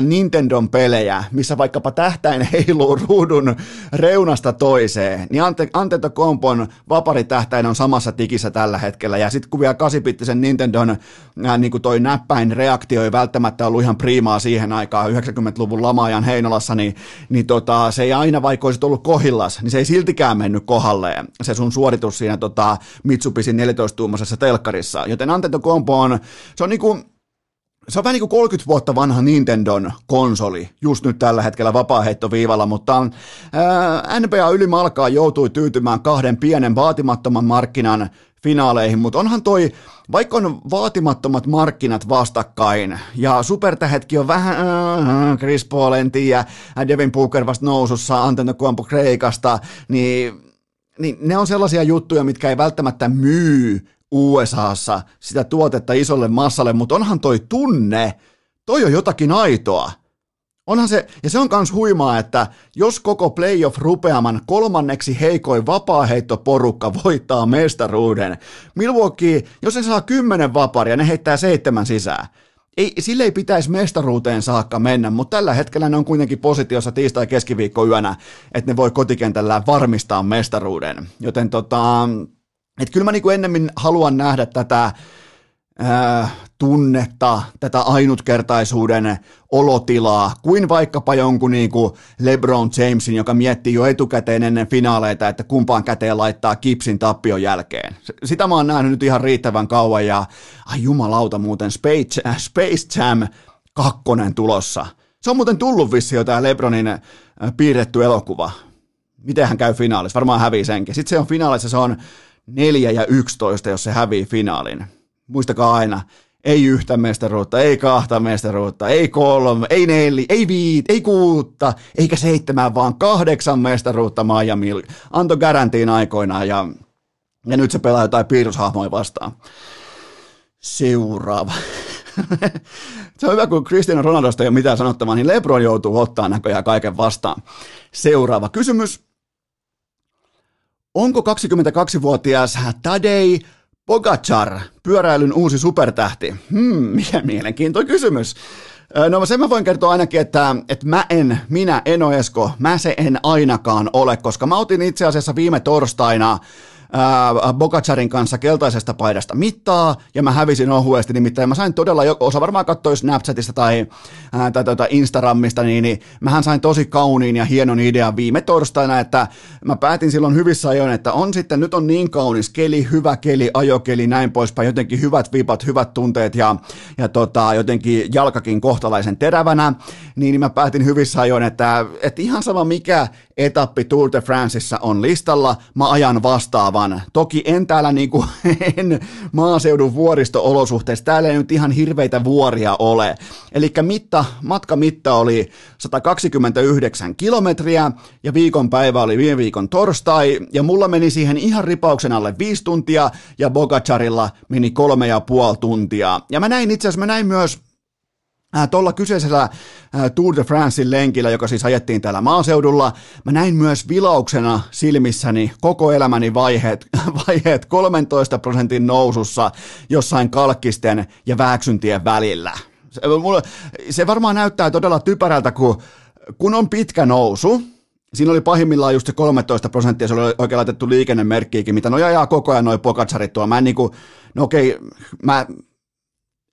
Nintendon pelejä, missä vaikkapa tähtäin heiluu ruudun reunasta toiseen, niin Ante, Antento Kompon vaparitähtäin on samassa tikissä tällä hetkellä, ja sitten kun vielä kasipittisen Nintendon ää, niin kuin toi näppäin reaktio ei välttämättä ollut ihan priimaa siihen aikaan, 90-luvun lamaajan Heinolassa, niin, niin tota, se ei aina vaikka olisi ollut kohillas, niin se ei siltikään mennyt kohdalleen, se sun suoritus siinä tota, Mitsubishi 14-tuumaisessa telkkarissa, joten Antento Kompo on, se on niin kuin, se on vähän niin kuin 30 vuotta vanha Nintendon konsoli, just nyt tällä hetkellä vapaaheittoviivalla, mutta ää, NBA ylimalkaa joutui tyytymään kahden pienen vaatimattoman markkinan finaaleihin, mutta onhan toi, vaikka on vaatimattomat markkinat vastakkain, ja supertähetkin on vähän, äh, Chris Paul en tiedä, Devin Booker vasta nousussa, Antonio Kuampo Kreikasta, niin, niin ne on sellaisia juttuja, mitkä ei välttämättä myy USAssa sitä tuotetta isolle massalle, mutta onhan toi tunne, toi on jotakin aitoa. Onhan se, ja se on myös huimaa, että jos koko playoff-rupeaman kolmanneksi heikoin vapaaheittoporukka voittaa mestaruuden, Milwaukee, jos se saa kymmenen vaparia, ne heittää seitsemän sisään. Ei, sille ei pitäisi mestaruuteen saakka mennä, mutta tällä hetkellä ne on kuitenkin positiossa tiistai-keskiviikko yönä, että ne voi kotikentällä varmistaa mestaruuden. Joten tota, et kyllä mä niin kuin ennemmin haluan nähdä tätä tunnetta, tätä ainutkertaisuuden olotilaa, kuin vaikkapa jonkun niin kuin LeBron Jamesin, joka miettii jo etukäteen ennen finaaleita, että kumpaan käteen laittaa kipsin tappion jälkeen. Sitä mä oon nähnyt nyt ihan riittävän kauan, ja ai jumalauta muuten, Space, Space Jam kakkonen tulossa. Se on muuten tullut vissi jo tämä LeBronin piirretty elokuva. Miten hän käy finaalissa? Varmaan hävii senkin. Sitten se on finaalissa, se on 4 ja 11, jos se hävii finaalin. Muistakaa aina, ei yhtä mestaruutta, ei kahta mestaruutta, ei kolme, ei neljä, ei viit, ei kuutta, eikä seitsemän, vaan kahdeksan mestaruutta Miami antoi garantiin aikoinaan ja, ja nyt se pelaa jotain piirroshahmoja vastaan. Seuraava. se on hyvä, kun Cristiano Ronaldosta ei ole mitään sanottavaa, niin Lebron joutuu ottaa näköjään kaiken vastaan. Seuraava kysymys. Onko 22-vuotias Tadei Pogacar pyöräilyn uusi supertähti? Hmm, mikä mielenkiintoinen kysymys. No sen mä voin kertoa ainakin, että, että mä en, minä Eno Esko, mä se en ainakaan ole, koska mä otin itse asiassa viime torstaina Bogacarin kanssa keltaisesta paidasta mittaa, ja mä hävisin ohuesti, nimittäin mä sain todella, osa varmaan katsoi Snapchatista tai, ää, tai tuota Instagramista, niin, niin mähän sain tosi kauniin ja hienon idean viime torstaina, että mä päätin silloin hyvissä ajoin, että on sitten, nyt on niin kaunis keli, hyvä keli, ajokeli, näin poispäin, jotenkin hyvät vipat, hyvät tunteet ja, ja tota, jotenkin jalkakin kohtalaisen terävänä, niin mä päätin hyvissä ajoin, että, että ihan sama mikä etappi Tour de Franceissa on listalla, mä ajan vastaavan. Toki en täällä niinku, en maaseudun vuoristo-olosuhteissa, täällä ei nyt ihan hirveitä vuoria ole. Eli mitta, matkamitta oli 129 kilometriä ja viikonpäivä oli viime viikon torstai ja mulla meni siihen ihan ripauksen alle viisi tuntia ja Bogacarilla meni kolme ja puoli tuntia. Ja mä näin itse asiassa, mä näin myös tuolla kyseisellä äh, Tour de Francein lenkillä, joka siis ajettiin täällä maaseudulla, mä näin myös vilauksena silmissäni koko elämäni vaiheet, vaiheet 13 prosentin nousussa jossain kalkkisten ja vääksyntien välillä. Se, mulle, se varmaan näyttää todella typerältä, kun, kun on pitkä nousu, Siinä oli pahimmillaan just se 13 prosenttia, se oli oikein laitettu liikennemerkkiäkin, mitä no ajaa koko ajan noin pokatsarit tuolla. Mä en niinku, no okei, mä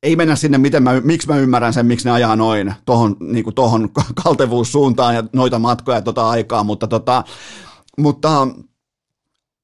ei mennä sinne, miten mä, miksi mä ymmärrän sen, miksi ne ajaa noin tohon, niin tohon kaltevuussuuntaan ja noita matkoja ja tota aikaa, mutta, tota, mutta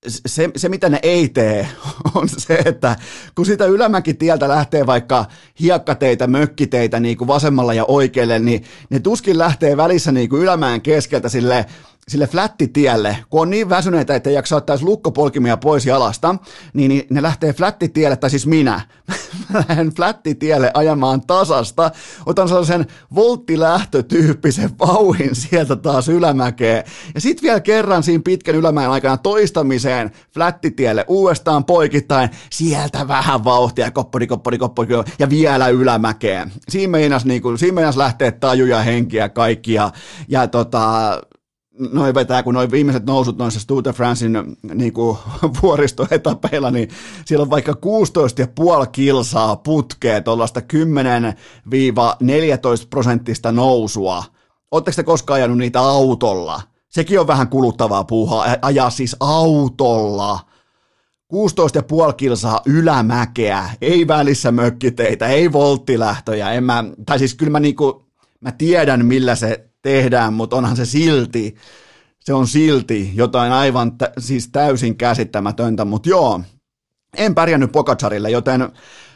se, se, mitä ne ei tee, on se, että kun sitä ylämäkitieltä lähtee vaikka hiekkateitä, mökkiteitä niin kuin vasemmalla ja oikealle, niin ne tuskin lähtee välissä niin kuin ylämään keskeltä sille sille flättitielle, kun on niin väsyneitä, että ei jaksa ottaa lukkopolkimia pois jalasta, niin, niin ne lähtee flättitielle, tai siis minä, mä lähden flättitielle ajamaan tasasta, otan sellaisen volttilähtötyyppisen vauhin sieltä taas ylämäkeen, ja sitten vielä kerran siinä pitkän ylämäen aikana toistamiseen flättitielle uudestaan poikittain, sieltä vähän vauhtia, koppori, koppori, koppori, ja vielä ylämäkeen. Siinä meinas, niin kuin, siinä meinas lähtee tajuja, henkiä, kaikki, ja, ja tota, noin vetää, kun noin viimeiset nousut noissa Tour de Francein niin kuin, vuoristoetapeilla, niin siellä on vaikka 16,5 kilsaa putkea tuollaista 10-14 prosenttista nousua. Oletteko te koskaan ajanut niitä autolla? Sekin on vähän kuluttavaa puuhaa, ajaa siis autolla. 16,5 kilsaa ylämäkeä, ei välissä mökkiteitä, ei volttilähtöjä, en mä, tai siis kyllä mä niinku, mä tiedän millä se tehdään, mutta onhan se silti, se on silti jotain aivan tä, siis täysin käsittämätöntä, mutta joo, en pärjännyt Pogacarille, joten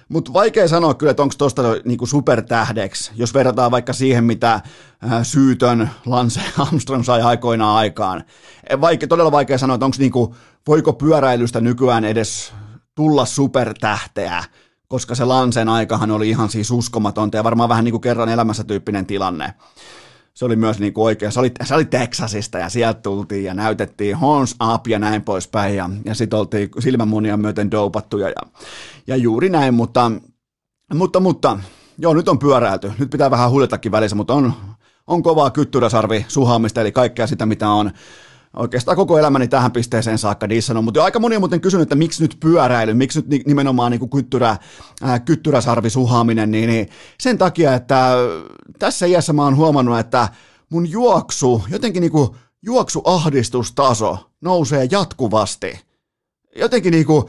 mutta vaikea sanoa kyllä, että onko tuosta niinku supertähdeksi, jos verrataan vaikka siihen, mitä äh, syytön Lance Armstrong sai aikoinaan aikaan. Vaike, todella vaikea sanoa, että onko niinku, voiko pyöräilystä nykyään edes tulla supertähteä, koska se Lansen aikahan oli ihan siis uskomatonta ja varmaan vähän niin kuin kerran elämässä tyyppinen tilanne se oli myös niin kuin oikein, se oli, se oli Texasista ja sieltä tultiin ja näytettiin horns up ja näin poispäin. Ja, ja sitten oltiin silmämunia myöten dopattuja ja, ja juuri näin, mutta, mutta, mutta joo, nyt on pyöräilty, nyt pitää vähän huljatakin välissä, mutta on, on kovaa kyttyräsarvi suhaamista, eli kaikkea sitä, mitä on oikeastaan koko elämäni tähän pisteeseen saakka dissannut, mutta aika moni on muuten kysynyt, että miksi nyt pyöräily, miksi nyt nimenomaan niin kuin kyttyrä, ää, kyttyräsarvi suhaaminen, niin, niin sen takia, että tässä iässä mä oon huomannut, että mun juoksu, jotenkin niin kuin juoksuahdistustaso nousee jatkuvasti. Jotenkin niin kuin,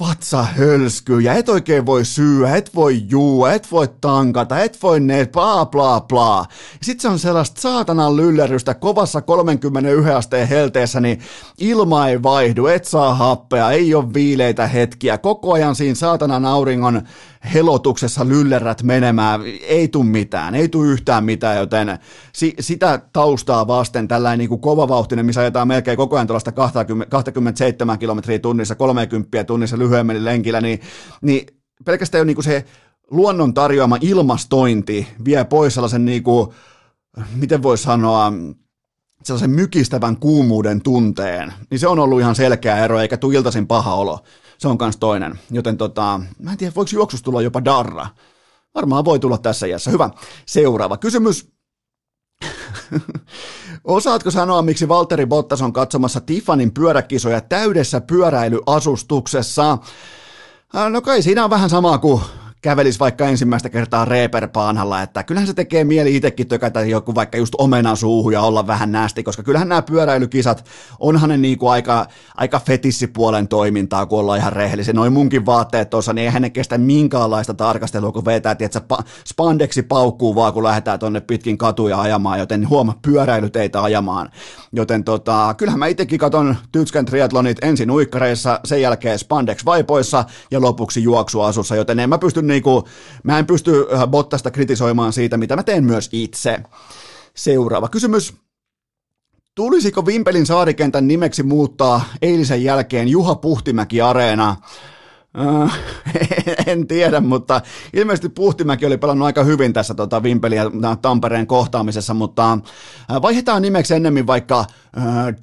vatsa hölskyy ja et oikein voi syyä, et voi juua, et voi tankata, et voi ne, bla bla bla. Sitten se on sellaista saatanan lyllerrystä kovassa 31 asteen helteessä, niin ilma ei vaihdu, et saa happea, ei ole viileitä hetkiä, koko ajan siinä saatanan auringon helotuksessa lyllerät menemään, ei tule mitään, ei tule yhtään mitään, joten si- sitä taustaa vasten tällainen niin kuin kovavauhtinen, missä ajetaan melkein koko ajan tuollaista 20, 27 kilometriä tunnissa, 30 tunnissa lyhyemmällä lenkillä, niin, niin pelkästään jo niin kuin se luonnon tarjoama ilmastointi vie pois sellaisen, niin kuin, miten voi sanoa, sellaisen mykistävän kuumuuden tunteen, niin se on ollut ihan selkeä ero, eikä tule iltaisin paha olo se on kans toinen. Joten tota, mä en tiedä, voiko juoksusta tulla jopa darra. Varmaan voi tulla tässä iässä. Hyvä. Seuraava kysymys. Osaatko sanoa, miksi Valtteri Bottas on katsomassa Tiffanin pyöräkisoja täydessä pyöräilyasustuksessa? No kai siinä on vähän samaa kuin kävelisi vaikka ensimmäistä kertaa reeperpaanalla, että kyllähän se tekee mieli itsekin tökätä joku vaikka just omenan suuhun ja olla vähän nästi, koska kyllähän nämä pyöräilykisat, onhan ne niinku aika, aika fetissipuolen toimintaa, kun ollaan ihan rehellisiä. Noin munkin vaatteet tuossa, niin eihän ne kestä minkäänlaista tarkastelua, kun vetää, että spandeksi paukkuu vaan, kun lähdetään tonne pitkin katuja ajamaan, joten huoma, pyöräilyteitä ajamaan. Joten tota, kyllähän mä itsekin katon Tytskän triatlonit ensin uikkareissa, sen jälkeen spandex vaipoissa ja lopuksi juoksuasussa, joten en mä pysty niinku, mä en pysty Bottasta kritisoimaan siitä, mitä mä teen myös itse. Seuraava kysymys. Tulisiko Vimpelin saarikentän nimeksi muuttaa eilisen jälkeen Juha Puhtimäki Areena? En tiedä, mutta ilmeisesti Puhtimäki oli pelannut aika hyvin tässä tota, Vimpelin ja Tampereen kohtaamisessa, mutta vaihdetaan nimeksi ennemmin vaikka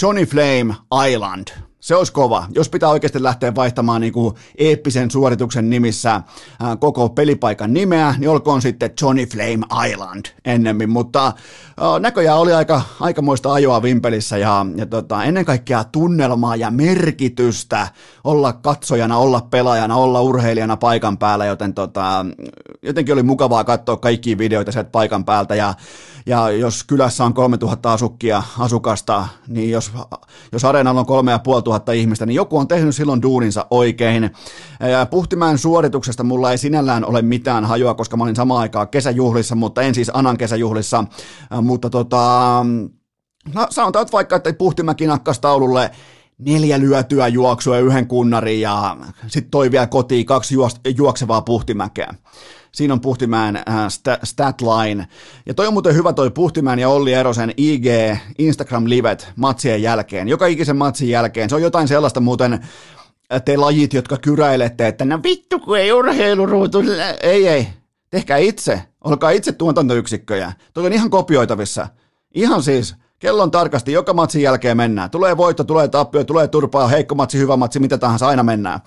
Johnny Flame Island – se olisi kova. Jos pitää oikeasti lähteä vaihtamaan niin kuin eeppisen suorituksen nimissä ää, koko pelipaikan nimeä, niin olkoon sitten Johnny Flame Island ennemmin. Mutta ää, näköjään oli aika, aikamoista ajoa Vimpelissä ja, ja tota, ennen kaikkea tunnelmaa ja merkitystä olla katsojana, olla pelaajana, olla urheilijana paikan päällä, joten tota, jotenkin oli mukavaa katsoa kaikkia videoita sieltä paikan päältä ja ja jos kylässä on 3000 asukkia, asukasta, niin jos, jos areenalla on 3500 ihmistä, niin joku on tehnyt silloin duuninsa oikein. Puhtimäen suorituksesta mulla ei sinällään ole mitään hajoa, koska mä olin samaan aikaan kesäjuhlissa, mutta en siis Anan kesäjuhlissa, mutta tota, no, sanotaan että vaikka, että Puhtimäki nakkas taululle neljä lyötyä juoksua yhden kunnarin ja sitten toi vielä kotiin kaksi juoksevaa puhtimäkeä Siinä on Puhtimäen äh, statline. Ja toi on muuten hyvä toi Puhtimäen ja Olli Erosen IG Instagram-livet matsien jälkeen. Joka ikisen matsin jälkeen. Se on jotain sellaista muuten, äh, te lajit, jotka kyräilette, että no vittu kun ei urheiluruutu. Ei, ei. Tehkää itse. Olkaa itse tuotantoyksikköjä. Toi on ihan kopioitavissa. Ihan siis Kellon tarkasti, joka matsin jälkeen mennään. Tulee voitto, tulee tappio, tulee turpaa, heikko matsi, hyvä matsi, mitä tahansa, aina mennään.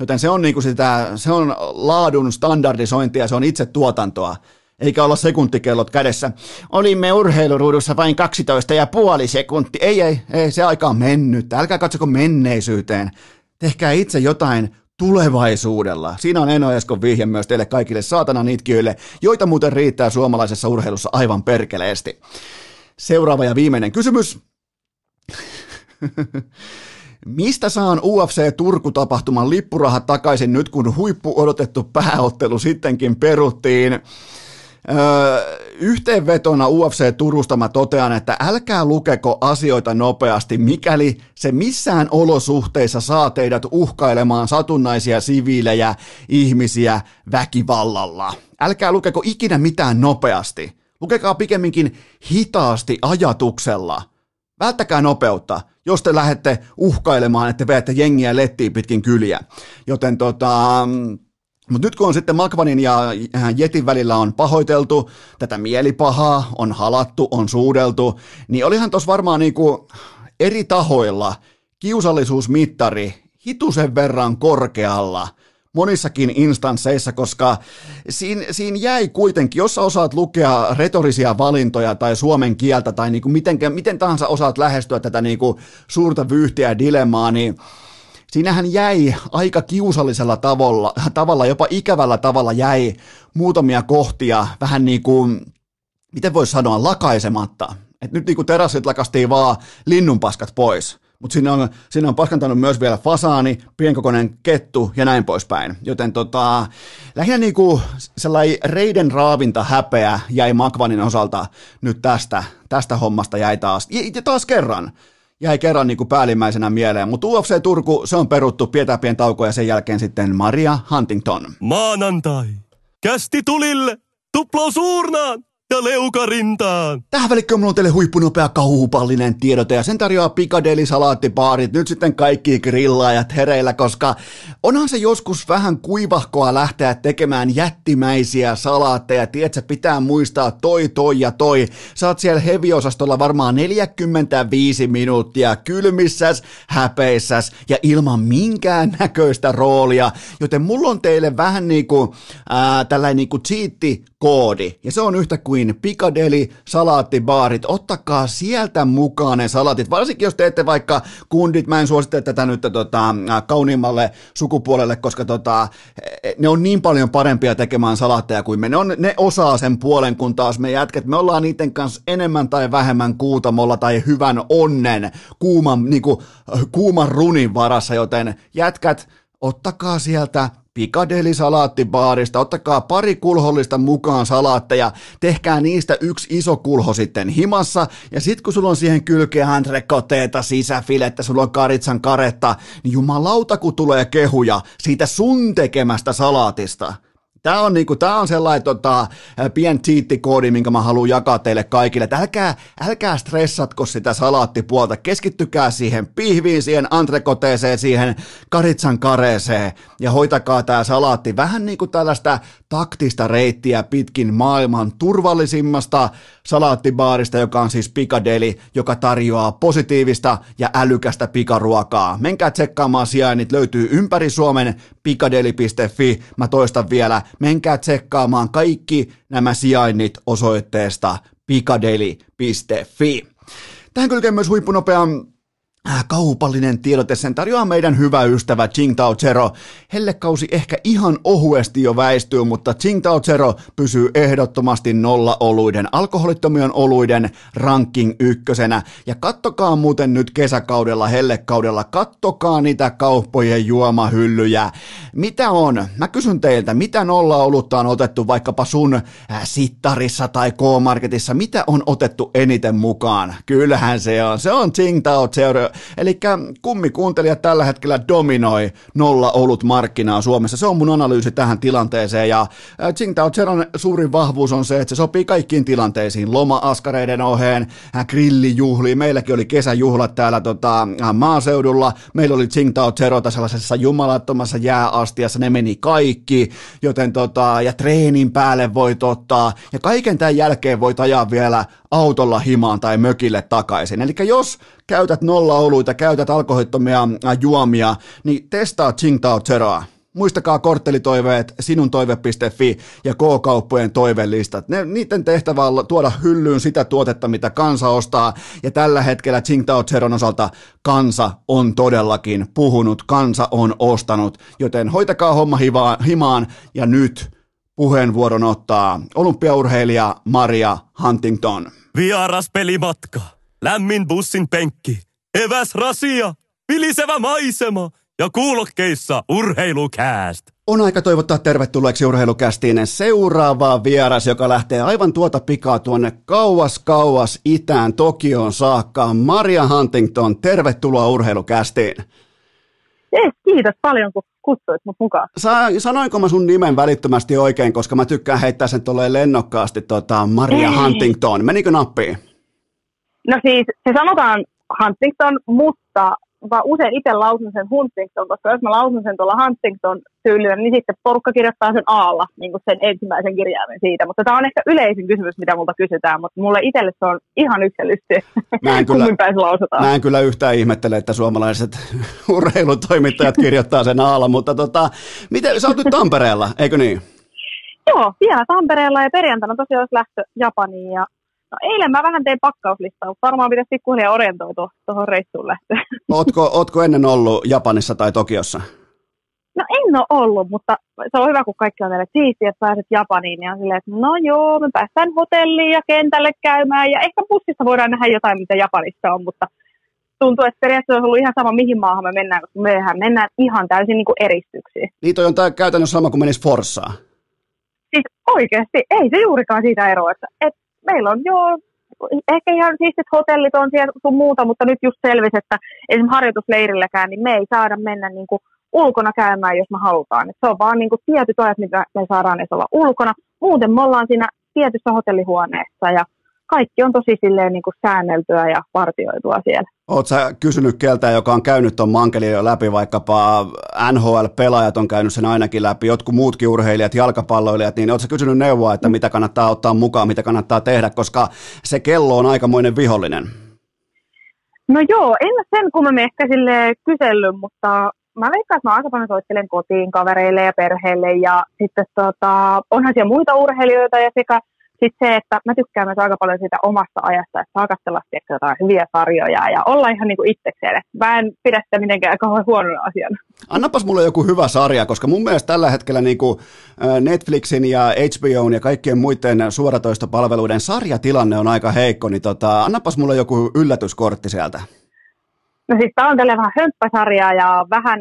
Joten se on, niinku sitä, se on laadun standardisointia, se on itse tuotantoa eikä olla sekuntikellot kädessä. Olimme urheiluruudussa vain 12 ja puoli sekunti. Ei, ei, ei, se aika on mennyt. Älkää katsoko menneisyyteen. Tehkää itse jotain tulevaisuudella. Siinä on Eno Eskon vihje myös teille kaikille saatanan itkiöille, joita muuten riittää suomalaisessa urheilussa aivan perkeleesti. Seuraava ja viimeinen kysymys. Mistä saan UFC Turku-tapahtuman lippurahat takaisin nyt, kun huippu odotettu pääottelu sittenkin peruttiin? Öö, yhteenvetona UFC Turusta mä totean, että älkää lukeko asioita nopeasti, mikäli se missään olosuhteissa saa teidät uhkailemaan satunnaisia siviilejä, ihmisiä väkivallalla. Älkää lukeko ikinä mitään nopeasti. Lukekaa pikemminkin hitaasti ajatuksella. Välttäkää nopeutta, jos te lähdette uhkailemaan, että veette jengiä lettiin pitkin kyliä. Joten tota, mutta nyt kun on sitten Makvanin ja Jetin välillä on pahoiteltu, tätä mielipahaa on halattu, on suudeltu, niin olihan tuossa varmaan niinku eri tahoilla kiusallisuusmittari hitusen verran korkealla – monissakin instansseissa, koska siinä, siinä jäi kuitenkin, jos sä osaat lukea retorisia valintoja tai suomen kieltä tai niin kuin miten, miten tahansa osaat lähestyä tätä niin kuin suurta vyyhtiä ja dilemmaa, niin siinähän jäi aika kiusallisella tavalla, tavalla, jopa ikävällä tavalla jäi muutamia kohtia vähän niin kuin, miten voisi sanoa, lakaisematta. Et nyt niin kuin terassit lakastiin vaan linnunpaskat pois mutta sinne on, sinne on paskantanut myös vielä fasaani, pienkokoinen kettu ja näin poispäin. Joten tota, lähinnä niinku sellainen reiden raavinta häpeä jäi Makvanin osalta nyt tästä, tästä hommasta jäi taas, ja taas kerran, jäi kerran niin kuin päällimmäisenä mieleen. Mutta UFC Turku, se on peruttu, pidetään pien tauko ja sen jälkeen sitten Maria Huntington. Maanantai. Kästi tulille. Tuplo suurnaan ja leukarintaan. Tähän välikköön mulla on teille huippunopea kauhupallinen tiedote ja sen tarjoaa Piccadilly salaattibaarit. Nyt sitten kaikki grillaajat hereillä, koska onhan se joskus vähän kuivahkoa lähteä tekemään jättimäisiä salaatteja. Tiedätkö, pitää muistaa toi, toi ja toi. Oot siellä heviosastolla varmaan 45 minuuttia kylmissäs, häpeissäs ja ilman minkään näköistä roolia. Joten mulla on teille vähän niinku ää, tällainen niinku cheatti koodi. Ja se on yhtä kuin Piccadilly salaattibaarit. Ottakaa sieltä mukaan ne salaatit. Varsinkin jos teette vaikka kundit, mä en suosittele tätä nyt tota, kauniimmalle sukupuolelle, koska tota, ne on niin paljon parempia tekemään salaatteja kuin me. Ne, on, ne osaa sen puolen, kun taas me jätket, me ollaan niiden kanssa enemmän tai vähemmän kuutamolla tai hyvän onnen, kuuman, niinku, kuuman runin varassa, joten jätkät, ottakaa sieltä Pikadeli salaattibaarista, ottakaa pari kulhollista mukaan salaatteja, tehkää niistä yksi iso kulho sitten himassa, ja sit kun sulla on siihen kylkeen antrekoteeta, sisäfilettä, sulla on karitsan karetta, niin jumalauta kun tulee kehuja siitä sun tekemästä salaatista. Tämä on, niinku, tää on sellainen tota, pien cheat-koodi, minkä mä haluan jakaa teille kaikille. Että älkää, älkää stressatko sitä salaattipuolta. Keskittykää siihen pihviin, siihen antrekoteeseen, siihen karitsan kareeseen ja hoitakaa tämä salaatti vähän niin kuin tällaista taktista reittiä pitkin maailman turvallisimmasta salaattibaarista, joka on siis Piccadilly, joka tarjoaa positiivista ja älykästä pikaruokaa. Menkää tsekkaamaan sijainnit, löytyy ympäri Suomen piccadilly.fi. Mä toistan vielä, menkää tsekkaamaan kaikki nämä sijainnit osoitteesta piccadilly.fi. Tähän kylkee myös huippunopean kaupallinen tiedote sen tarjoaa meidän hyvä ystävä Tsingtao Zero. Hellekausi ehkä ihan ohuesti jo väistyy, mutta Tsingtao Zero pysyy ehdottomasti nolla oluiden, alkoholittomien oluiden ranking ykkösenä. Ja kattokaa muuten nyt kesäkaudella, hellekaudella, kattokaa niitä kauppojen juomahyllyjä. Mitä on? Mä kysyn teiltä, mitä nolla olutta on otettu vaikkapa sun äh, sittarissa tai K-Marketissa? Mitä on otettu eniten mukaan? Kyllähän se on. Se on Tsingtao Zero Eli kummikuuntelijat tällä hetkellä dominoi nolla olut markkinaa Suomessa. Se on mun analyysi tähän tilanteeseen ja Tsingtao Zeron suurin vahvuus on se, että se sopii kaikkiin tilanteisiin. Loma-askareiden oheen, grillijuhliin. Meilläkin oli kesäjuhlat täällä tota, maaseudulla. Meillä oli Tsingtao Zerota sellaisessa jumalattomassa jääastiassa. Ne meni kaikki, joten tota, ja treenin päälle voit ottaa. Ja kaiken tämän jälkeen voit ajaa vielä autolla himaan tai mökille takaisin. Eli jos käytät nolla-oluita, käytät alkoholittomia juomia, niin testaa Tsingtao Zeroa. Muistakaa korttelitoiveet, sinuntoive.fi ja K-kauppojen toivelistat. Ne, niiden tehtävä on tuoda hyllyyn sitä tuotetta, mitä kansa ostaa. Ja tällä hetkellä Tsingtao Zeron osalta kansa on todellaking puhunut, kansa on ostanut. Joten hoitakaa homma himaan ja nyt puheenvuoron ottaa olympiaurheilija Maria Huntington. Vieras pelimatka, lämmin bussin penkki, eväs rasia, vilisevä maisema ja kuulokkeissa urheilukääst. On aika toivottaa tervetulleeksi urheilukästiin seuraava vieras, joka lähtee aivan tuota pikaa tuonne kauas kauas itään Tokioon saakka. Maria Huntington, tervetuloa urheilukästiin. Yes, kiitos paljon, kun kutsuit mut mukaan. Sa- sanoinko mä sun nimen välittömästi oikein, koska mä tykkään heittää sen tolleen lennokkaasti, tota, Maria Ei. Huntington. Menikö nappiin? No siis, se sanotaan Huntington, mutta vaan usein itse lausun sen Huntington, koska jos mä lausun sen tuolla Huntington tyylillä, niin sitten porukka kirjoittaa sen aalla, niin kuin sen ensimmäisen kirjaimen siitä. Mutta tämä on ehkä yleisin kysymys, mitä multa kysytään, mutta mulle itselle se on ihan yksilöllisesti, mä kyllä, lausutaan. Mä en kyllä yhtään ihmettele, että suomalaiset urheilutoimittajat kirjoittaa sen aalla, mutta tota, miten, sä oot nyt Tampereella, eikö niin? Joo, vielä Tampereella ja perjantaina tosiaan olisi lähtö Japaniin ja No eilen mä vähän tein pakkauslistaa, mutta varmaan pitäisi pikkuhiljaa orientoitua tuohon reissuun lähtöön. Ootko, ootko ennen ollut Japanissa tai Tokiossa? No en ole ollut, mutta se on hyvä, kun kaikki on teille siistiä, että pääset Japaniin. Niin on silleen, että no joo, me päästään hotelliin ja kentälle käymään. Ja ehkä bussissa voidaan nähdä jotain, mitä Japanissa on, mutta tuntuu, että periaatteessa olisi ollut ihan sama, mihin maahan me mennään, koska mehän mennään ihan täysin niin kuin eristyksiin. Niin toi on tämä käytännössä sama kuin menisi Forssaan. Siis oikeasti, ei se juurikaan siitä eroa, että, että meillä on joo, ehkä ihan siistit hotellit on siellä sun muuta, mutta nyt just selvisi, että esimerkiksi harjoitusleirilläkään, niin me ei saada mennä niin kuin ulkona käymään, jos me halutaan. Et se on vaan niin kuin tietyt ajat, mitä me saadaan edes olla ulkona. Muuten me ollaan siinä tietyssä hotellihuoneessa ja kaikki on tosi silleen niin kuin säänneltyä ja vartioitua siellä. Oletko sä kysynyt keltä, joka on käynyt tuon mankelin jo läpi, vaikkapa NHL-pelaajat on käynyt sen ainakin läpi, jotkut muutkin urheilijat, jalkapalloilijat, niin oletko kysynyt neuvoa, että mitä kannattaa ottaa mukaan, mitä kannattaa tehdä, koska se kello on aikamoinen vihollinen? No joo, en sen kummemmin ehkä sille kysellyt, mutta mä veikkaan, että mä aika paljon soittelen kotiin kavereille ja perheelle ja sitten tota, onhan siellä muita urheilijoita ja sekä sitten se, että mä tykkään myös aika paljon siitä omasta ajasta, että saa katsella jotain hyviä sarjoja ja olla ihan niin kuin itsekseen. Mä en pidä sitä mitenkään kauhean huonona asiana. Annapas mulle joku hyvä sarja, koska mun mielestä tällä hetkellä niin kuin Netflixin ja HBOn ja kaikkien muiden suoratoistopalveluiden sarjatilanne on aika heikko, niin tota, annapas mulle joku yllätyskortti sieltä. No siis tää on tällä vähän hömppäsarja ja vähän,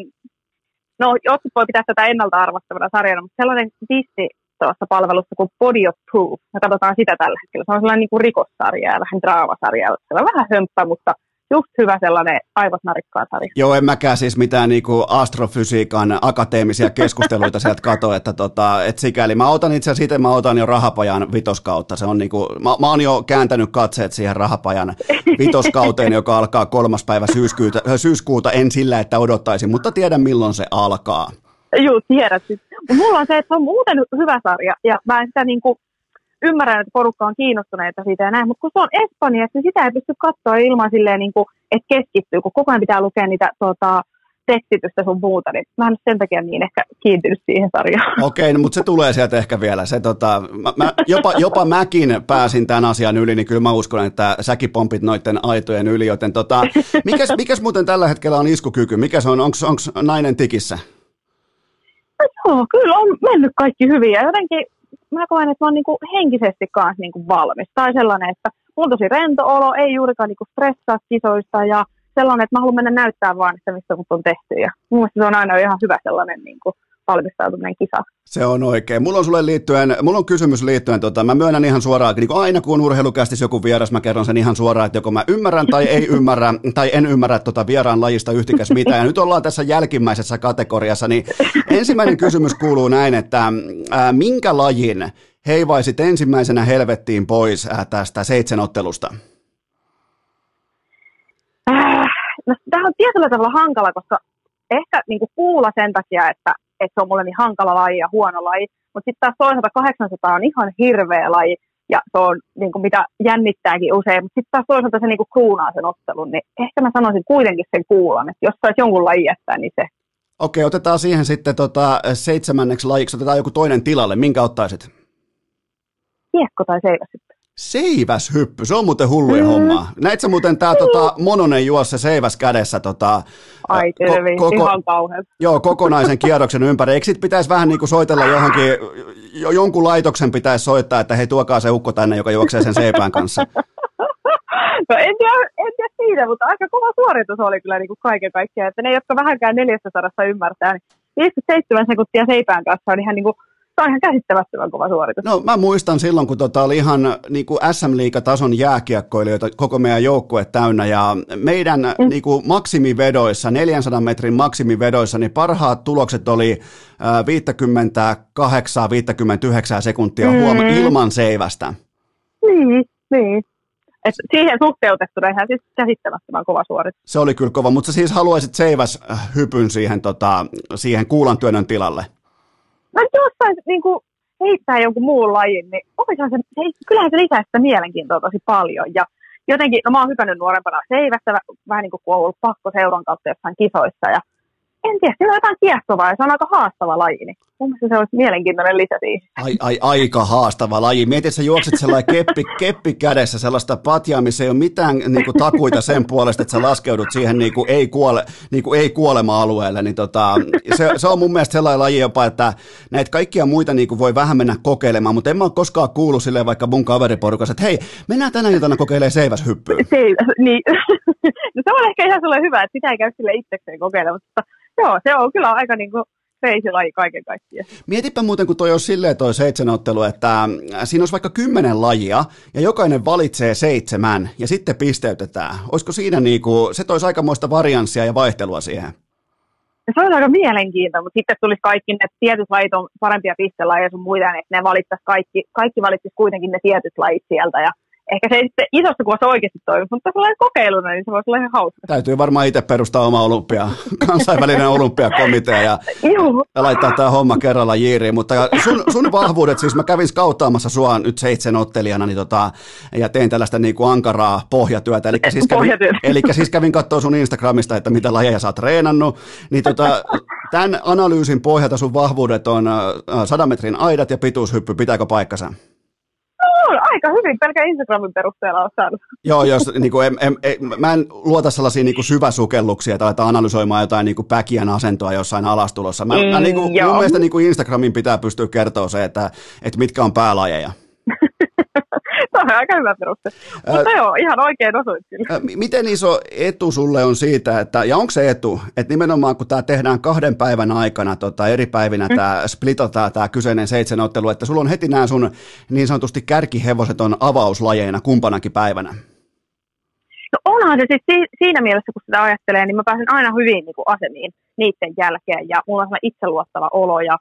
no jotkut voi pitää tätä ennalta arvattavana sarjana, mutta sellainen Disney tuossa palvelussa kuin Body of Proof. Me katsotaan sitä tällä hetkellä. Se on sellainen niin kuin rikossarja ja vähän draamasarja. Se on vähän hömppä, mutta just hyvä sellainen aivot narikkaa sarja. Joo, en mäkään siis mitään niinku astrofysiikan akateemisia keskusteluita sieltä kato, että tota, et sikäli. Mä otan itse asiassa itse, mä otan jo rahapajan vitoskautta. Se on niinku, mä, mä oon jo kääntänyt katseet siihen rahapajan vitoskauteen, joka alkaa kolmas päivä syyskuuta, syyskuuta. En sillä, että odottaisin, mutta tiedän milloin se alkaa. Joo, tiedät. Mulla on se, että se on muuten hyvä sarja ja mä en sitä niin kuin ymmärrän, että porukka on kiinnostuneita siitä ja näin, mutta kun se on Espanjassa, niin sitä ei pysty katsoa ilman silleen, niin kuin, että keskittyy, kun koko ajan pitää lukea niitä tota, tekstitystä sun muuta, niin mä en sen takia niin ehkä kiintynyt siihen sarjaan. Okei, no, mutta se tulee sieltä ehkä vielä. Se, tota, mä, mä, jopa, jopa mäkin pääsin tämän asian yli, niin kyllä mä uskon, että säkin pompit noiden aitojen yli, joten tota, mikäs, mikäs muuten tällä hetkellä on iskukyky? Mikä se on? Onko nainen tikissä? No joo, kyllä on mennyt kaikki hyvin ja jotenkin mä koen, että mä oon niinku henkisesti kanssa niinku valmis. Tai sellainen, että mulla on tosi rento olo, ei juurikaan niinku stressaa kisoista ja sellainen, että mä haluan mennä näyttää vaan, että mistä mut on tehty. Ja mun mielestä se on aina ihan hyvä sellainen niinku valmistautuminen kisa. Se on oikein. Mulla on sulle liittyen, mulla on kysymys liittyen, tota, mä myönnän ihan suoraan, niin kuin aina kun urheilukästis joku vieras, mä kerron sen ihan suoraan, että joko mä ymmärrän tai ei ymmärrä, tai en ymmärrä tota vieraan lajista yhtikäs mitään. Ja nyt ollaan tässä jälkimmäisessä kategoriassa, niin ensimmäinen kysymys kuuluu näin, että ää, minkä lajin heivaisit ensimmäisenä helvettiin pois ää, tästä seitsemänottelusta? Äh, no, tämä on tietyllä tavalla hankala, koska ehkä niin kuin kuulla sen takia, että, että se on mulle niin hankala laji ja huono laji, mutta sitten taas toisaalta 800 on ihan hirveä laji, ja se on niin kuin mitä jännittääkin usein, mutta sitten taas toisaalta se niin kuin kruunaa sen ottelun, niin ehkä mä sanoisin kuitenkin sen kuulan, että jos saisi jonkun lajin jättää, niin se. Okei, otetaan siihen sitten tota, seitsemänneksi lajiksi, otetaan joku toinen tilalle, minkä ottaisit? Kiekko tai seiväshyppy. Seiväshyppy, se on muuten hulluja mm. homma. Näit sä muuten tää tota, Mononen juossa seiväs kädessä tota, Ai tervi, ko- koko, ihan kauhean. Joo, kokonaisen kierroksen ympäri. Eikö sit pitäisi vähän niin kuin soitella johonkin, jo, jonkun laitoksen pitäisi soittaa, että hei tuokaa se ukko tänne, joka juoksee sen seipään kanssa. No en tiedä, en tiedä siitä, mutta aika kova suoritus oli kyllä niin kuin kaiken kaikkiaan. Että ne, jotka vähänkään 400 ymmärtää, niin 57 sekuntia seipään kanssa on ihan niin kuin se on ihan käsittämättömän kova suoritus. No mä muistan silloin, kun tota oli ihan niin kuin SM-liigatason jääkiekkoilijoita koko meidän joukkue täynnä ja meidän mm. niin kuin maksimivedoissa, 400 metrin maksimivedoissa, niin parhaat tulokset oli 58-59 sekuntia mm. huoma ilman seivästä. Niin, niin. Et siihen suhteutettuna ihan siis käsittämättömän kova suoritus. Se oli kyllä kova, mutta siis haluaisit seiväs hypyn siihen, tota, siihen kuulantyönnön tilalle? No jos sais niin kuin, heittää jonkun muun lajin, niin se, se, kyllähän se lisää sitä mielenkiintoa tosi paljon. Ja jotenkin, no mä oon hypännyt nuorempana seivässä vähän niin kuin kun on ollut pakko seuran kautta jossain kisoissa. Ja en tiedä, siinä on jotain kiehtovaa ja se on aika haastava laji. Niin mun mielestä se olisi mielenkiintoinen lisä siihen. Ai, ai, aika haastava laji. Mietit, sä juokset sellainen keppi, keppi kädessä, sellaista patjaa, missä ei ole mitään niin kuin, takuita sen puolesta, että sä laskeudut siihen niin kuin, ei, kuole, niin kuin, ei kuolema-alueelle. Niin, tota, se, se, on mun mielestä sellainen laji jopa, että näitä kaikkia muita niin kuin, voi vähän mennä kokeilemaan, mutta en mä ole koskaan kuullut silleen vaikka mun kaveriporukassa, että hei, mennään tänä iltana kokeilemaan seiväshyppyä. Seiväs, niin. no, se on ehkä ihan sellainen hyvä, että sitä ei käy sille itsekseen kokeilemaan, mutta joo, se on kyllä aika niin kuin laji kaiken kaikkiaan. Mietipä muuten, kun toi on silleen toi seitsemänottelu, että äh, siinä olisi vaikka kymmenen lajia ja jokainen valitsee seitsemän ja sitten pisteytetään. Olisiko siinä niinku, se toisi aikamoista varianssia ja vaihtelua siihen? Se on aika mielenkiintoista, mutta sitten tulisi kaikki ne tietyt lajit on parempia pistelajeja sun muita, että ne valittaisi kaikki, kaikki valitsisi kuitenkin ne tietyt lajit sieltä ja ehkä se ei sitten isossa kuvassa oikeasti toimi, mutta sellainen kokeiluna, niin se voisi olla ihan hauska. Täytyy varmaan itse perustaa oma olympia, kansainvälinen olympiakomitea ja, ja laittaa tämä homma kerralla jiiriin. Mutta sun, sun vahvuudet, siis mä kävin skauttaamassa sua nyt seitsemän ottelijana niin tota, ja tein tällaista niin kuin ankaraa pohjatyötä. Eli siis kävin, eli siis kävin katsoa sun Instagramista, että mitä lajeja sä oot treenannut. Niin tota, tämän analyysin pohjalta sun vahvuudet on 100 metrin aidat ja pituushyppy, pitääkö paikkansa? On aika hyvin pelkä Instagramin perusteella on saanut. Joo, jos, niin kuin, en, en, en, mä en luota sellaisia niin kuin syväsukelluksia tai aletaan analysoimaan jotain niin kuin päkiän asentoa jossain alastulossa. Mä, mm, mä, niin kuin, mun mielestä niin kuin Instagramin pitää pystyä kertoa se, että, että mitkä on päälajeja. Se on aika hyvä peruste. Mutta joo, ihan oikein osuit kyllä. Miten iso etu sulle on siitä, että, ja onko se etu, että nimenomaan kun tämä tehdään kahden päivän aikana, tota, eri päivinä mm. tämä splitataan tämä kyseinen seitsemänottelu, että sulla on heti nämä sun niin sanotusti kärkihevoset on avauslajeina kumpanakin päivänä? No onhan se siis siinä mielessä, kun sitä ajattelee, niin mä pääsen aina hyvin niin kuin asemiin niiden jälkeen ja mulla on itseluottava olo ja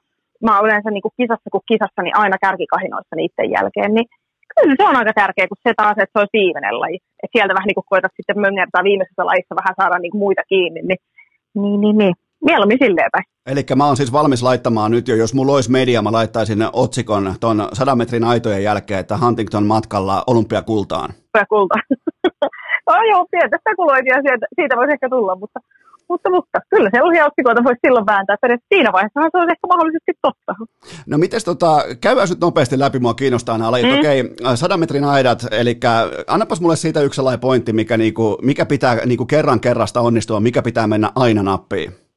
mä oon yleensä niin kuin kisassa kuin kisassa niin aina kärkikahinoissa niiden jälkeen, niin kyllä se on aika tärkeä, kun se taas, että se olisi viimeinen laji. Että sieltä vähän niin kuin koetat sitten möngertää viimeisessä lajissa vähän saada niin kuin muita kiinni, niin, niin, niin, niin. mieluummin silleen päin. Eli mä oon siis valmis laittamaan nyt jo, jos mulla olisi media, mä laittaisin otsikon ton 100 metrin aitojen jälkeen, että Huntington matkalla olympiakultaan. Olympiakultaan. no joo, pientä spekulointia siitä, siitä voisi ehkä tulla, mutta mutta, mutta kyllä sellaisia otsikoita voisi silloin vääntää, että siinä vaiheessa se olisi ehkä mahdollisesti totta. No miten tota, käydään nyt nopeasti läpi, mua kiinnostaa nämä lajit. Mm. Okei, okay, 100 metrin aidat, eli annapas mulle siitä yksi sellainen pointti, mikä, niinku, mikä pitää niinku kerran kerrasta onnistua, mikä pitää mennä aina nappiin.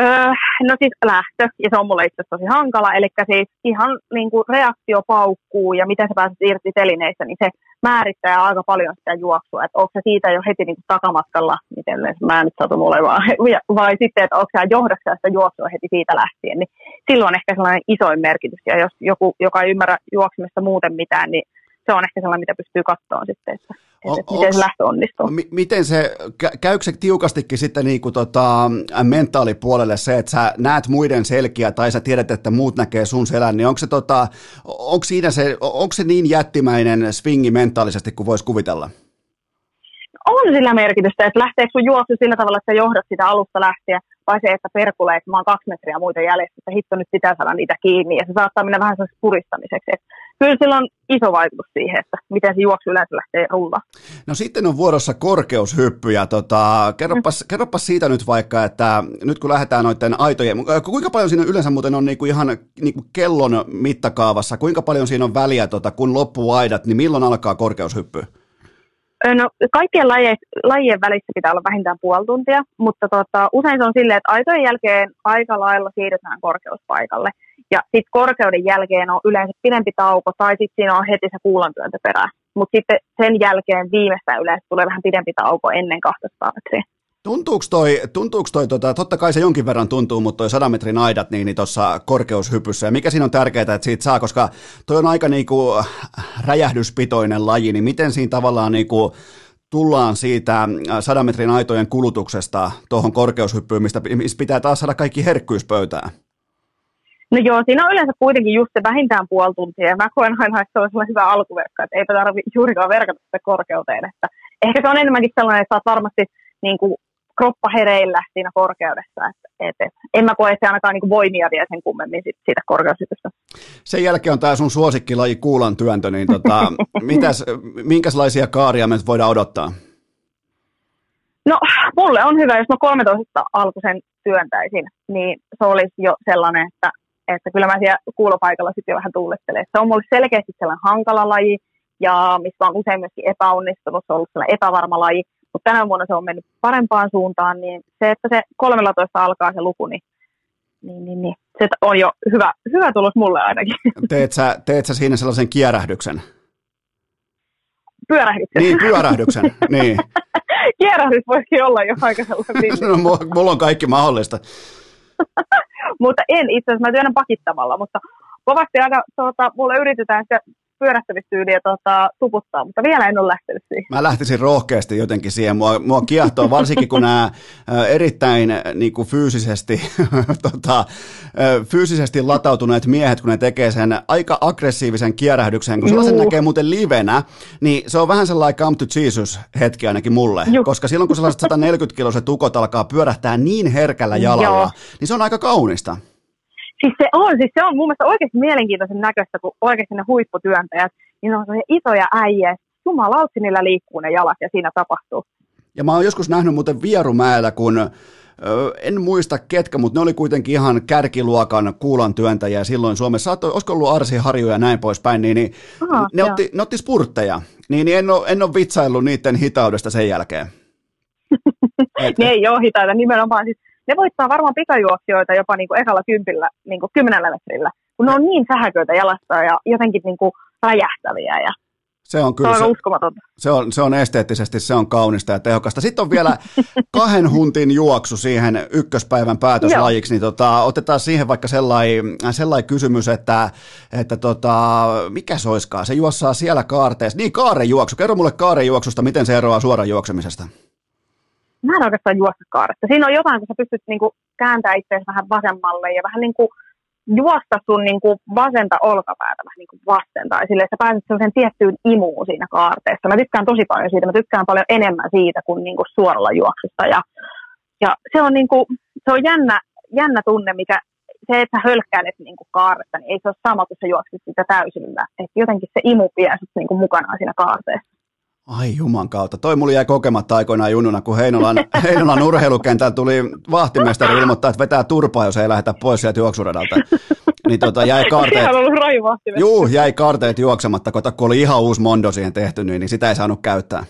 Öö, no siis lähtö, ja se on mulle itse asiassa tosi hankala, eli siis ihan niin kuin reaktio paukkuu ja miten sä pääset irti telineistä, niin se määrittää aika paljon sitä juoksua, että onko se siitä jo heti niin kuin takamatkalla, miten mä nyt satun olemaan, vai sitten, että onko sä johdaksia sitä juoksua heti siitä lähtien, niin silloin ehkä sellainen isoin merkitys, ja jos joku, joka ei ymmärrä juoksemista muuten mitään, niin se on ehkä sellainen, mitä pystyy katsoa sitten, että, on, että miten se lähtö onnistuu. M- miten se, käykö se tiukastikin sitten niin kuin tota, mentaalipuolelle se, että sä näet muiden selkiä tai sä tiedät, että muut näkee sun selän, niin onko se, tota, onko siinä se, onko se niin jättimäinen swingi mentaalisesti kuin voisi kuvitella? On sillä merkitystä, että lähteekö sun juoksu sillä tavalla, että sä johdat sitä alusta lähtien, vai se, että perkulee, että mä oon kaksi metriä muita jäljessä, että hitto nyt pitää saada niitä kiinni, ja se saattaa mennä vähän sellaisessa puristamiseksi. Että kyllä sillä on iso vaikutus siihen, että miten se juoksu yleensä lähtee rulla. No sitten on vuorossa korkeushyppy, ja tota, kerropas, mm. kerropas siitä nyt vaikka, että nyt kun lähdetään noiden aitojen, kuinka paljon siinä yleensä muuten on niinku ihan niinku kellon mittakaavassa, kuinka paljon siinä on väliä, tota, kun loppuu aidat, niin milloin alkaa korkeushyppy? No, kaikkien lajien, lajien välissä pitää olla vähintään puoli tuntia, mutta tota, usein se on silleen, että aitojen jälkeen aika lailla siirrytään korkeuspaikalle. Ja sitten korkeuden jälkeen on yleensä pidempi tauko tai sitten siinä on heti se kuulantyöntö perään. Mutta sitten sen jälkeen viimeistään yleensä tulee vähän pidempi tauko ennen 200 metriä. Tuntuuko toi, tuntuuko toi tota, totta kai se jonkin verran tuntuu, mutta toi 100 metrin aidat niin, niin tuossa korkeushypyssä, ja mikä siinä on tärkeää, että siitä saa, koska toi on aika niinku räjähdyspitoinen laji, niin miten siinä tavallaan niinku tullaan siitä 100 metrin aitojen kulutuksesta tuohon korkeushyppyyn, mistä, pitää taas saada kaikki herkkyys pöytään? No joo, siinä on yleensä kuitenkin just se vähintään puoli tuntia, ja mä koen aina, että se on hyvä alkuverkka, että eipä tarvitse juurikaan verkata sitä korkeuteen, että ehkä se on enemmänkin sellainen, että saat varmasti niin kuin kroppa hereillä siinä korkeudessa. Et, et, et, en mä koe se ainakaan niin voimia vielä sen kummemmin sit, siitä korkeushypystä. Sen jälkeen on tämä sun suosikkilaji kuulan työntö, niin tota, mitäs, minkälaisia kaaria me voidaan odottaa? No, mulle on hyvä, jos mä 13 alkuisen työntäisin, niin se olisi jo sellainen, että, että kyllä mä siellä kuulopaikalla sitten jo vähän tuulettelen. Se on mulle selkeästi sellainen hankala laji, ja missä on usein myöskin epäonnistunut, se on ollut sellainen epävarma laji, mutta tänä vuonna se on mennyt parempaan suuntaan, niin se, että se 13 alkaa se luku, niin, niin, niin, niin se on jo hyvä, hyvä tulos mulle ainakin. Teet sä, teet sä siinä sellaisen kierähdyksen? Pyörähdyksen. Niin, pyörähdyksen, niin. Kierähdys voisi olla jo aika sellainen. no, mulla on kaikki mahdollista. mutta en itse asiassa, mä työnnän pakittamalla, mutta kovasti aika, tuota, mulle yritetään sitä pyörähtämistyyliä tota, tuputtaa, mutta vielä en ole lähtenyt siihen. Mä lähtisin rohkeasti jotenkin siihen. Mua, mua kiehtoo varsinkin, kun nämä erittäin niin kuin fyysisesti, tota, fyysisesti latautuneet miehet, kun ne tekee sen aika aggressiivisen kierähdyksen, kun sellaisen Juh. näkee muuten livenä, niin se on vähän sellainen come to Jesus hetki ainakin mulle, Juh. koska silloin kun sellaiset 140 kiloiset tukot alkaa pyörähtää niin herkällä jalalla, Joo. niin se on aika kaunista. Siis se on, siis se on mun mielestä oikeasti mielenkiintoisen näköistä, kun oikeasti ne huipputyöntäjät, niin on isoja äijä, jumalautti niillä liikkuu ne jalat ja siinä tapahtuu. Ja mä oon joskus nähnyt muuten Vierumäellä, kun en muista ketkä, mutta ne oli kuitenkin ihan kärkiluokan kuulan työntäjiä silloin Suomessa. Olisiko ollut Arsi Harju ja näin poispäin, niin, niin Aha, ne, otti, ne otti spurtteja. Niin, niin en, ole, en ole vitsaillut niiden hitaudesta sen jälkeen. ne ei ole hitaita, nimenomaan siis ne voittaa varmaan pikajuoksijoita jopa niin kuin ekalla kympillä, niin kuin kymmenellä metrillä, kun ne on niin sähköitä jalasta ja jotenkin niin kuin räjähtäviä ja se on kyllä se on uskomatonta. Se on, se on esteettisesti, se on kaunista ja tehokasta. Sitten on vielä kahden huntin juoksu siihen ykköspäivän päätöslajiksi, niin tota, otetaan siihen vaikka sellainen sellai kysymys, että, että tota, mikä se olisikaan, se juossaa siellä kaarteessa. Niin, kaarejuoksu. Kerro mulle kaarejuoksusta, miten se eroaa suoran juoksemisesta mä en oikeastaan juosta kaaresta. Siinä on jotain, kun sä pystyt niinku kääntämään itseäsi vähän vasemmalle ja vähän niin kuin juosta sun niin kuin vasenta olkapäätä vähän niin kuin vasten. Tai silleen, että sä pääset sellaiseen tiettyyn imuun siinä kaarteessa. Mä tykkään tosi paljon siitä. Mä tykkään paljon enemmän siitä kuin, niin kuin suoralla juoksusta. Ja, ja se on, niin kuin, se on jännä, jännä tunne, mikä se, että sä hölkkäilet niin kuin kaaretta, niin ei se ole sama kuin sä juoksit sitä täysillä. Että jotenkin se imu vie niin kuin mukanaan siinä kaarteessa. Ai juman kautta. Toi mulla jäi kokematta aikoinaan junnuna, kun Heinolan, Heinolan urheilukentällä tuli vahtimestari ilmoittaa, että vetää turpaa, jos ei lähdetä pois sieltä juoksuradalta. Niin tota, jäi kaarteet, juu, jäi kaarteet juoksematta, kun oli ihan uusi mondo siihen tehty, niin, niin sitä ei saanut käyttää.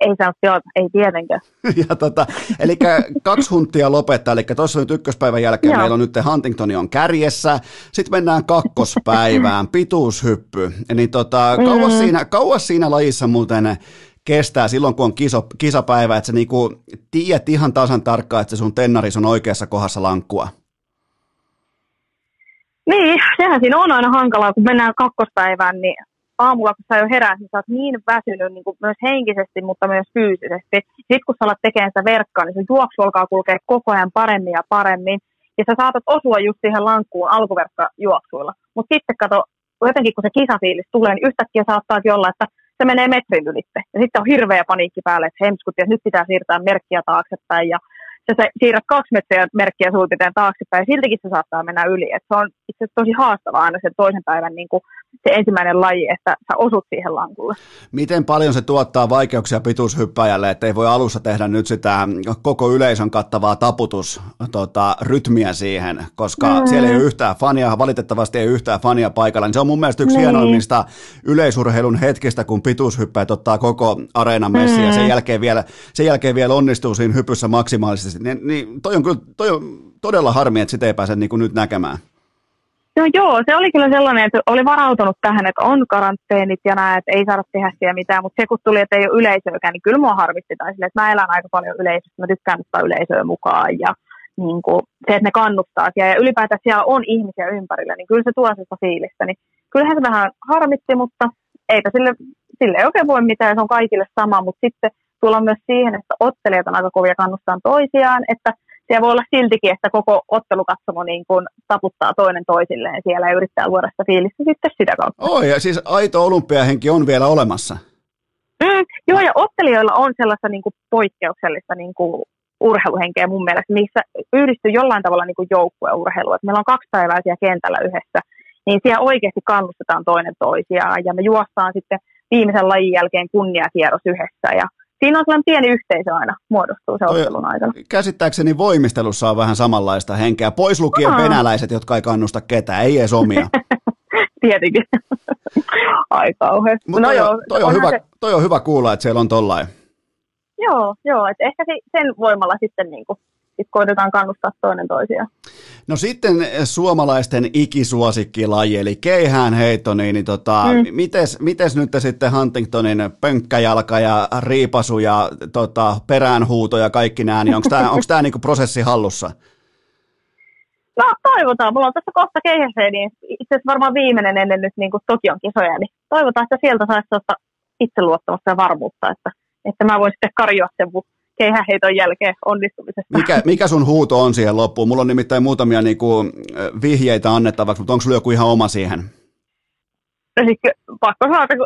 Ei saa, joo, ei tietenkään. ja tota, eli kaksi huntia lopettaa, eli tuossa nyt ykköspäivän jälkeen joo. meillä on nyt Huntingtoni on kärjessä, sitten mennään kakkospäivään, pituushyppy, niin tota, kauas, mm. siinä, kauas siinä lajissa muuten kestää silloin, kun on kiso, kisapäivä, että sä niinku tiedät ihan tasan tarkkaan, että se sun tennaris on oikeassa kohdassa lankkua. Niin, sehän siinä on aina hankalaa, kun mennään kakkospäivään, niin aamulla, kun sä jo herät, niin sä oot niin väsynyt niin kuin myös henkisesti, mutta myös fyysisesti. Sitten kun sä alat tekemään sitä verkkaa, niin sun juoksu alkaa kulkea koko ajan paremmin ja paremmin. Ja sä saatat osua just siihen lankkuun alkuverkkajuoksuilla. Mutta sitten kato, jotenkin kun se kisafiilis tulee, niin yhtäkkiä saattaa olla, että se menee metrin ylitte. Ja sitten on hirveä paniikki päälle, että hemskutti, että nyt pitää siirtää merkkiä taaksepäin. Ja sä siirrät kaksi metriä merkkiä suurin taaksepäin, ja siltikin se saattaa mennä yli. Et se on itse asiassa tosi haastavaa aina sen toisen päivän niin kuin se ensimmäinen laji, että sä osut siihen lankulle. Miten paljon se tuottaa vaikeuksia pituushyppäjälle, että ei voi alussa tehdä nyt sitä koko yleisön kattavaa taputus tota, rytmiä siihen, koska mm. siellä ei ole yhtään fania, valitettavasti ei yhtään fania paikalla. Niin se on mun mielestä yksi niin. hienoimmista yleisurheilun hetkistä, kun pituushyppäjät ottaa koko areenan messi mm. ja sen jälkeen, vielä, sen jälkeen vielä onnistuu siinä hypyssä maksimaalisesti. Niin, niin toi on kyllä toi on todella harmi, että sitä ei pääse niin kuin nyt näkemään. No joo, se oli kyllä sellainen, että oli varautunut tähän, että on karanteenit ja näin, että ei saada tehdä siellä mitään, mutta se kun tuli, että ei ole yleisöäkään, niin kyllä mua harmitti. Tai sille, että mä elän aika paljon yleisöstä, mä tykkään ottaa yleisöä mukaan ja niin kuin, se, että ne kannustaa siellä. Ja ylipäätään siellä on ihmisiä ympärillä, niin kyllä se tuo sitä fiilistä, niin kyllähän se vähän harmitti, mutta eipä sille, sille ei oikein voi mitään, se on kaikille sama, mutta sitten tullaan myös siihen, että ottelijat on aika kovia kannustaa toisiaan, että siellä voi olla siltikin, että koko ottelukatsomo niin kuin taputtaa toinen toisilleen siellä ja yrittää luoda sitä fiilistä sitten sitä kautta. Oi, ja siis aito olympiahenki on vielä olemassa. Mm, joo, ja ottelijoilla on sellaista niin kuin poikkeuksellista niin kuin urheiluhenkeä mun mielestä, missä yhdistyy jollain tavalla niin kuin joukkueurheilu. Et meillä on kaksi päivää siellä kentällä yhdessä, niin siellä oikeasti kannustetaan toinen toisiaan ja me juostaan sitten viimeisen lajin jälkeen kunniakierros yhdessä ja siinä on sellainen pieni yhteisö aina muodostuu se ottelun aikana. Käsittääkseni voimistelussa on vähän samanlaista henkeä, pois lukien Aa. venäläiset, jotka ei kannusta ketään, ei edes omia. Tietenkin. Ai kauhean. Mutta no toi, joo, toi, on hyvä, se... toi on hyvä kuulla, että siellä on tollain. Joo, joo että ehkä sen voimalla sitten niin kuin sitten koitetaan kannustaa toinen toisiaan. No sitten suomalaisten ikisuosikkilaji, eli keihään heitto, niin, niin tota, mm. mites, mites nyt sitten Huntingtonin pönkkäjalka ja riipasu ja tota, peräänhuuto ja kaikki nämä, niin onko tämä onko niinku prosessi hallussa? No toivotaan, mulla on tässä kohta keihäseen, niin itse asiassa varmaan viimeinen ennen nyt niin kuin Tokion kisoja, niin toivotaan, että sieltä saisi itseluottamusta ja varmuutta, että, että mä voin sitten karjoa sen keihäheiton jälkeen onnistumisesta. Mikä, mikä sun huuto on siihen loppuun? Mulla on nimittäin muutamia niinku, vihjeitä annettavaksi, mutta onko sulla joku ihan oma siihen? Eli pakko sanoa, että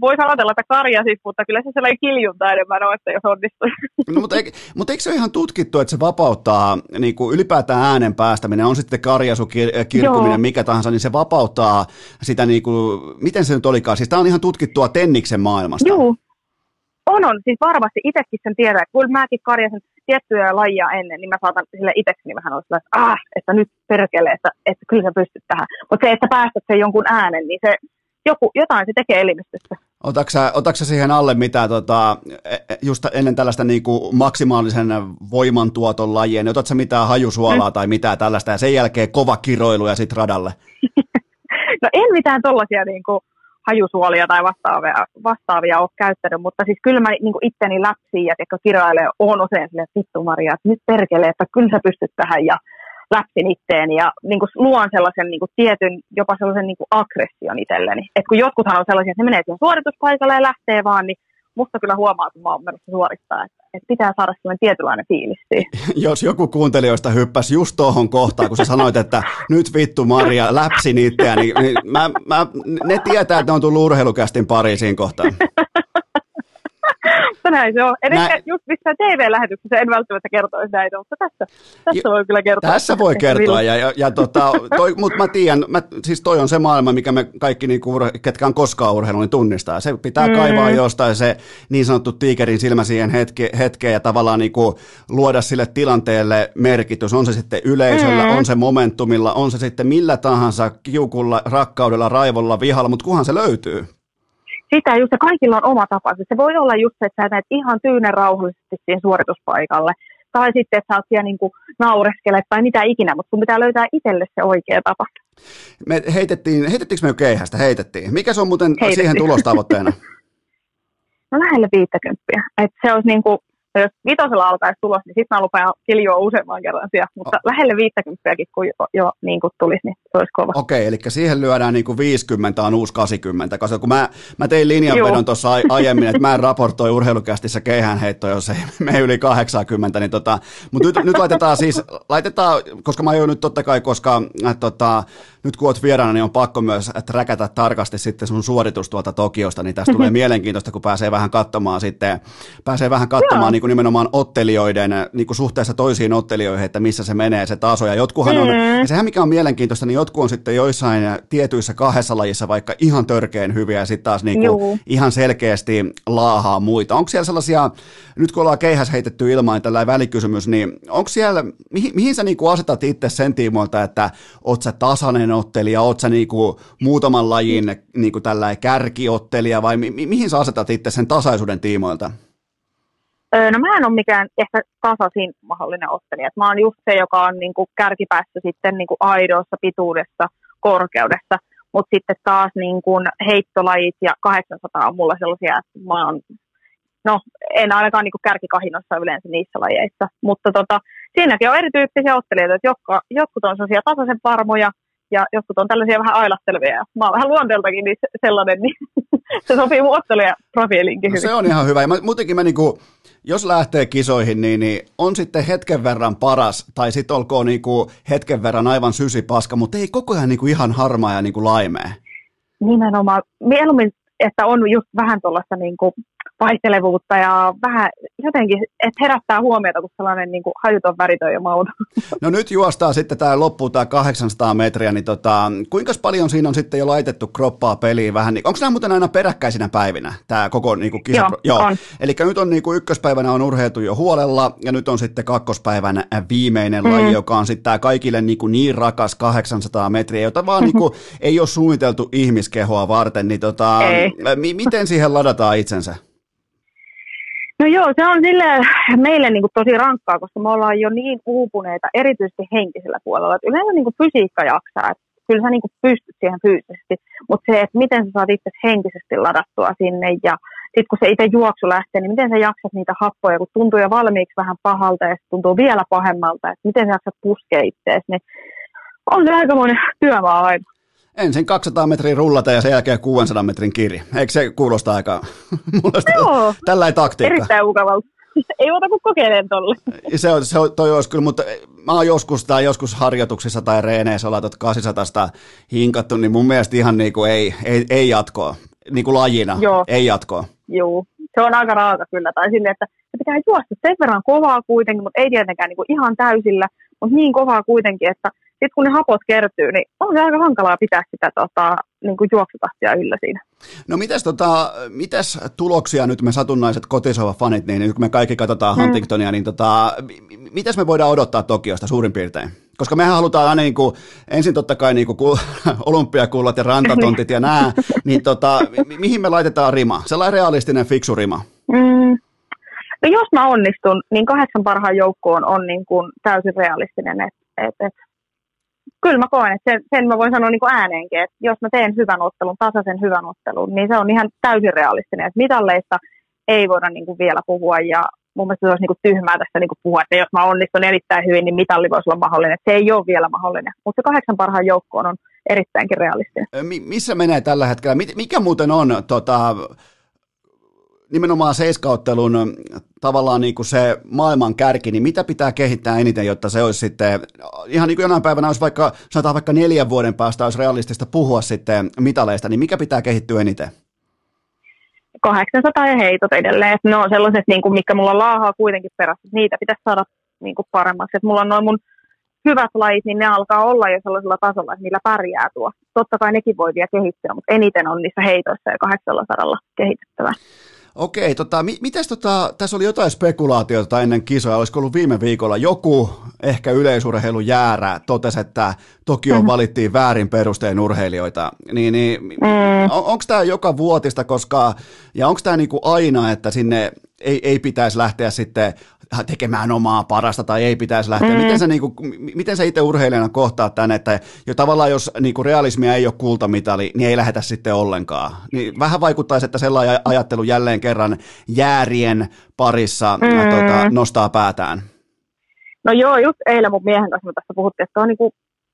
voisi ajatella, että karja siis, mutta kyllä se sellainen kiljunta enemmän on, että jos onnistuu. No, mutta, eikö, mutta eikö se ole ihan tutkittu, että se vapauttaa niin kuin ylipäätään äänen päästäminen, on sitten karjasu, kirkkuminen, Joo. mikä tahansa, niin se vapauttaa sitä, niin kuin, miten se nyt olikaan, siis tämä on ihan tutkittua Tenniksen maailmasta. Joo, on, on. Siis varmasti itsekin sen tiedän. Kun mäkin karjasin tiettyjä lajia ennen, niin mä saatan sille itsekseni vähän olla että ah, että nyt perkele, että, että kyllä sä pystyt tähän. Mutta se, että päästät sen jonkun äänen, niin se joku, jotain se tekee elimistössä. Otatko sä siihen alle mitä tota, e, e, just ennen tällaista niin kuin maksimaalisen voimantuoton lajia, niin otatko mitään hajusuolaa mm. tai mitään tällaista ja sen jälkeen kova kiroilu ja sitten radalle? no en mitään tollaisia niin kuin hajusuolia tai vastaavia, vastaavia ole käyttänyt, mutta siis kyllä mä niin itteni läpsiin ja kirjailee on usein sille, että vittu Maria, että nyt perkele, että kyllä sä pystyt tähän ja läpsin itteen ja niin kuin luon sellaisen niin kuin tietyn, jopa sellaisen niin kuin aggression itselleni. Et kun jotkuthan on sellaisia, että ne menee siihen suorituspaikalle ja lähtee vaan, niin musta kyllä huomaa, kun mä oon menossa suorittaa, että, että pitää saada sellainen tietynlainen fiilis Jos joku kuuntelijoista hyppäsi just tuohon kohtaan, kun sä sanoit, että nyt vittu Maria, läpsi niitä, niin, niin mä, mä, ne tietää, että ne on tullut urheilukästin pariin siinä kohtaa. mutta näin se on. Edes Nä... just missään TV-lähetyksessä en välttämättä kertoisi näitä, mutta tässä, tässä voi kyllä kertoa. Tässä voi kertoa, ja, ja, ja tota, mutta mä tiedän, mä, siis toi on se maailma, mikä me kaikki, niinku, ketkä on koskaan urheilu, niin tunnistaa. Se pitää mm. kaivaa jostain se niin sanottu tiikerin silmä siihen hetke, hetkeen ja tavallaan niinku, luoda sille tilanteelle merkitys. On se sitten yleisöllä, mm. on se momentumilla, on se sitten millä tahansa kiukulla, rakkaudella, raivolla, vihalla, mutta kunhan se löytyy. Sitä just, ja kaikilla on oma tapa. Se voi olla just se, että sä näet ihan tyynen rauhallisesti siihen suorituspaikalle, tai sitten, että sä oot siellä niin kuin naureskele tai mitä ikinä, mutta sun pitää löytää itselle se oikea tapa. Me heitettiin, heitettiinkö me jo keihästä? Heitettiin. Mikä se on muuten Heitettiin. siihen tulostavoitteena? no lähelle 50. Et se olisi niin kuin, jos vitosella alkaisi tulos, niin sitten mä lupaan kiljua useamman kerran siellä, mutta oh. lähelle 50 kun jo, jo niin kuin tulisi, niin se olisi kova. Okei, eli siihen lyödään niin kuin 50 on uusi 80, koska kun mä, mä tein linjanvedon tuossa aiemmin, että mä en raportoi urheilukästissä keihäänheittoa, jos ei mene yli 80, niin tota, mutta nyt, nyt laitetaan siis, laitetaan, koska mä oon nyt totta kai, koska äh, tota, nyt kun oot vieraana, niin on pakko myös räkätä tarkasti sitten sun suoritus tuolta Tokiosta, niin tästä tulee mielenkiintoista, kun pääsee vähän katsomaan sitten, pääsee vähän katsomaan niin kuin nimenomaan ottelijoiden niin kuin suhteessa toisiin ottelijoihin, että missä se menee se taso. Ja jotkuhan on, mm. ja sehän mikä on mielenkiintoista, niin jotkut on sitten joissain tietyissä kahdessa lajissa vaikka ihan törkeen hyviä ja sitten taas niin kuin ihan selkeästi laahaa muita. Onko siellä sellaisia, nyt kun ollaan keihäs heitetty ilmaan tällä välikysymys, niin onko siellä, mihin, mihin sä niin kuin asetat itse sen tiimoilta, että oot sä tasainen ottelija, oot sä niin kuin muutaman lajin niin kuin kärkiottelija vai mi- mihin sä asetat itse sen tasaisuuden tiimoilta? No mä en ole mikään ehkä tasaisin mahdollinen ottelija. Mä oon just se, joka on niin kuin kärkipäässä sitten niin kuin aidoissa, pituudessa, korkeudessa. Mutta sitten taas niin kuin heittolajit ja 800 on mulla sellaisia, että mä oon, no en ainakaan niin kuin kärkikahinossa yleensä niissä lajeissa. Mutta tota, siinäkin on erityyppisiä ottelijoita, että jotka, jotkut on sellaisia tasaisen varmoja, ja jotkut on tällaisia vähän ailastelevia. Mä oon vähän luonteeltakin niin sellainen, niin se sopii mun ja profiilinkin no, Se on ihan hyvä. Ja mä, muutenkin mä niinku, jos lähtee kisoihin, niin, niin on sitten hetken verran paras, tai sitten olkoon niinku hetken verran aivan sysipaska, mutta ei koko ajan niinku ihan harmaa ja niinku laimea. Nimenomaan. Mieluummin, että on just vähän tuollaista niinku vaihtelevuutta ja vähän jotenkin, että herättää huomiota, kun sellainen niin kuin hajuton väritön ja mauta. No nyt juostaa sitten tämä loppu, tämä 800 metriä, niin tota, kuinka paljon siinä on sitten jo laitettu kroppaa peliin vähän, niin, onko nämä muuten aina peräkkäisinä päivinä, tämä koko niin kuin kisa? Joo, Joo. Eli nyt on niin kuin ykköspäivänä on urheiltu jo huolella, ja nyt on sitten kakkospäivän viimeinen mm. laji, joka on sitten tämä kaikille niin, kuin niin rakas 800 metriä, jota vaan niin kuin, ei ole suunniteltu ihmiskehoa varten, niin tota, m- miten siihen ladataan itsensä? No joo, se on sille meille niin kuin tosi rankkaa, koska me ollaan jo niin uupuneita, erityisesti henkisellä puolella. Että yleensä niin kuin fysiikka jaksaa, että kyllä sä niin kuin pystyt siihen fyysisesti, mutta se, että miten sä saat itse henkisesti ladattua sinne ja sitten kun se itse juoksu lähtee, niin miten sä jaksat niitä happoja, kun tuntuu jo valmiiksi vähän pahalta ja tuntuu vielä pahemmalta, että miten sä jaksat puskea itseäsi, niin on se aikamoinen työmaa aina ensin 200 metriä rullata ja sen jälkeen 600 metrin kiri. Eikö se kuulosta aika Joo. tällainen taktiikka? Erittäin mukavalta. Ei muuta kuin kokeilen tolle. Se on, se on, toi olisi kyllä, mutta mä oon joskus tai joskus harjoituksissa tai reeneissä ollaan 800 hinkattu, niin mun mielestä ihan niin kuin ei, ei, ei jatkoa. Niin kuin lajina, Joo. ei jatkoa. Joo, se on aika raaka kyllä. Tai sinne, että se pitää juosta sen verran kovaa kuitenkin, mutta ei tietenkään niin kuin ihan täysillä, mutta niin kovaa kuitenkin, että sitten kun ne hapot kertyy, niin on se aika hankalaa pitää sitä tota, niin kuin juoksutahtia yllä siinä. No mitäs, tota, mitäs tuloksia nyt me satunnaiset kotisova fanit, niin nyt kun me kaikki katsotaan hmm. Huntingtonia, niin tota, mitäs me voidaan odottaa Tokiosta suurin piirtein? Koska mehän halutaan aina niin kuin, ensin totta kai niin kuin, olympiakullat ja rantatontit ja nämä, niin tota, mi- mihin me laitetaan rima? Sellainen realistinen fiksu rima. Mm. No jos mä onnistun, niin kahdeksan parhaan joukkoon on niin kuin täysin realistinen, että et, et kyllä mä koen, että sen, sen mä voin sanoa niin kuin ääneenkin, että jos mä teen hyvän ottelun, tasaisen hyvän ottelun, niin se on ihan täysin realistinen. Että mitalleista ei voida niin kuin vielä puhua ja mun mielestä se olisi niin kuin tyhmää tässä niin kuin puhua, että jos mä onnistun erittäin hyvin, niin mitalli voisi olla mahdollinen. Se ei ole vielä mahdollinen, mutta se kahdeksan parhaan joukkoon on erittäinkin realistinen. missä menee tällä hetkellä? Mikä muuten on tota, nimenomaan seiskauttelun tavallaan niin kuin se maailman kärki, niin mitä pitää kehittää eniten, jotta se olisi sitten, ihan niin kuin jonain päivänä olisi vaikka, sanotaan vaikka neljän vuoden päästä olisi realistista puhua sitten mitaleista, niin mikä pitää kehittyä eniten? 800 ja heitot edelleen, että ne on sellaiset, niin kuin, mikä mulla laahaa kuitenkin perässä, niitä pitäisi saada niin kuin paremmaksi, että mulla on noin mun hyvät lajit, niin ne alkaa olla jo sellaisella tasolla, että niillä pärjää tuo. Totta kai nekin voi vielä kehittyä, mutta eniten on niissä heitoissa ja 800 kehitettävää. Okei, tota, mi- mitäs tota, tässä oli jotain spekulaatiota ennen kisoja, olisiko ollut viime viikolla joku ehkä yleisurheilun jäärä totesi, että Tokioon mm. valittiin väärin perusteen urheilijoita, niin, niin mm. on, onko tämä joka vuotista, koska, ja onko tämä niinku aina, että sinne ei, ei pitäisi lähteä sitten tekemään omaa parasta tai ei pitäisi lähteä. Mm. Miten sä, niin kuin, miten sä itse urheilijana kohtaat tämän, että jo tavallaan jos niin kuin realismia ei ole kultamitali, niin ei lähetä sitten ollenkaan. Niin vähän vaikuttaisi, että sellainen ajattelu jälleen kerran jäärien parissa mm. tota, nostaa päätään. No joo, just eilen mun miehen kanssa me tästä puhuttiin, että on niin kuin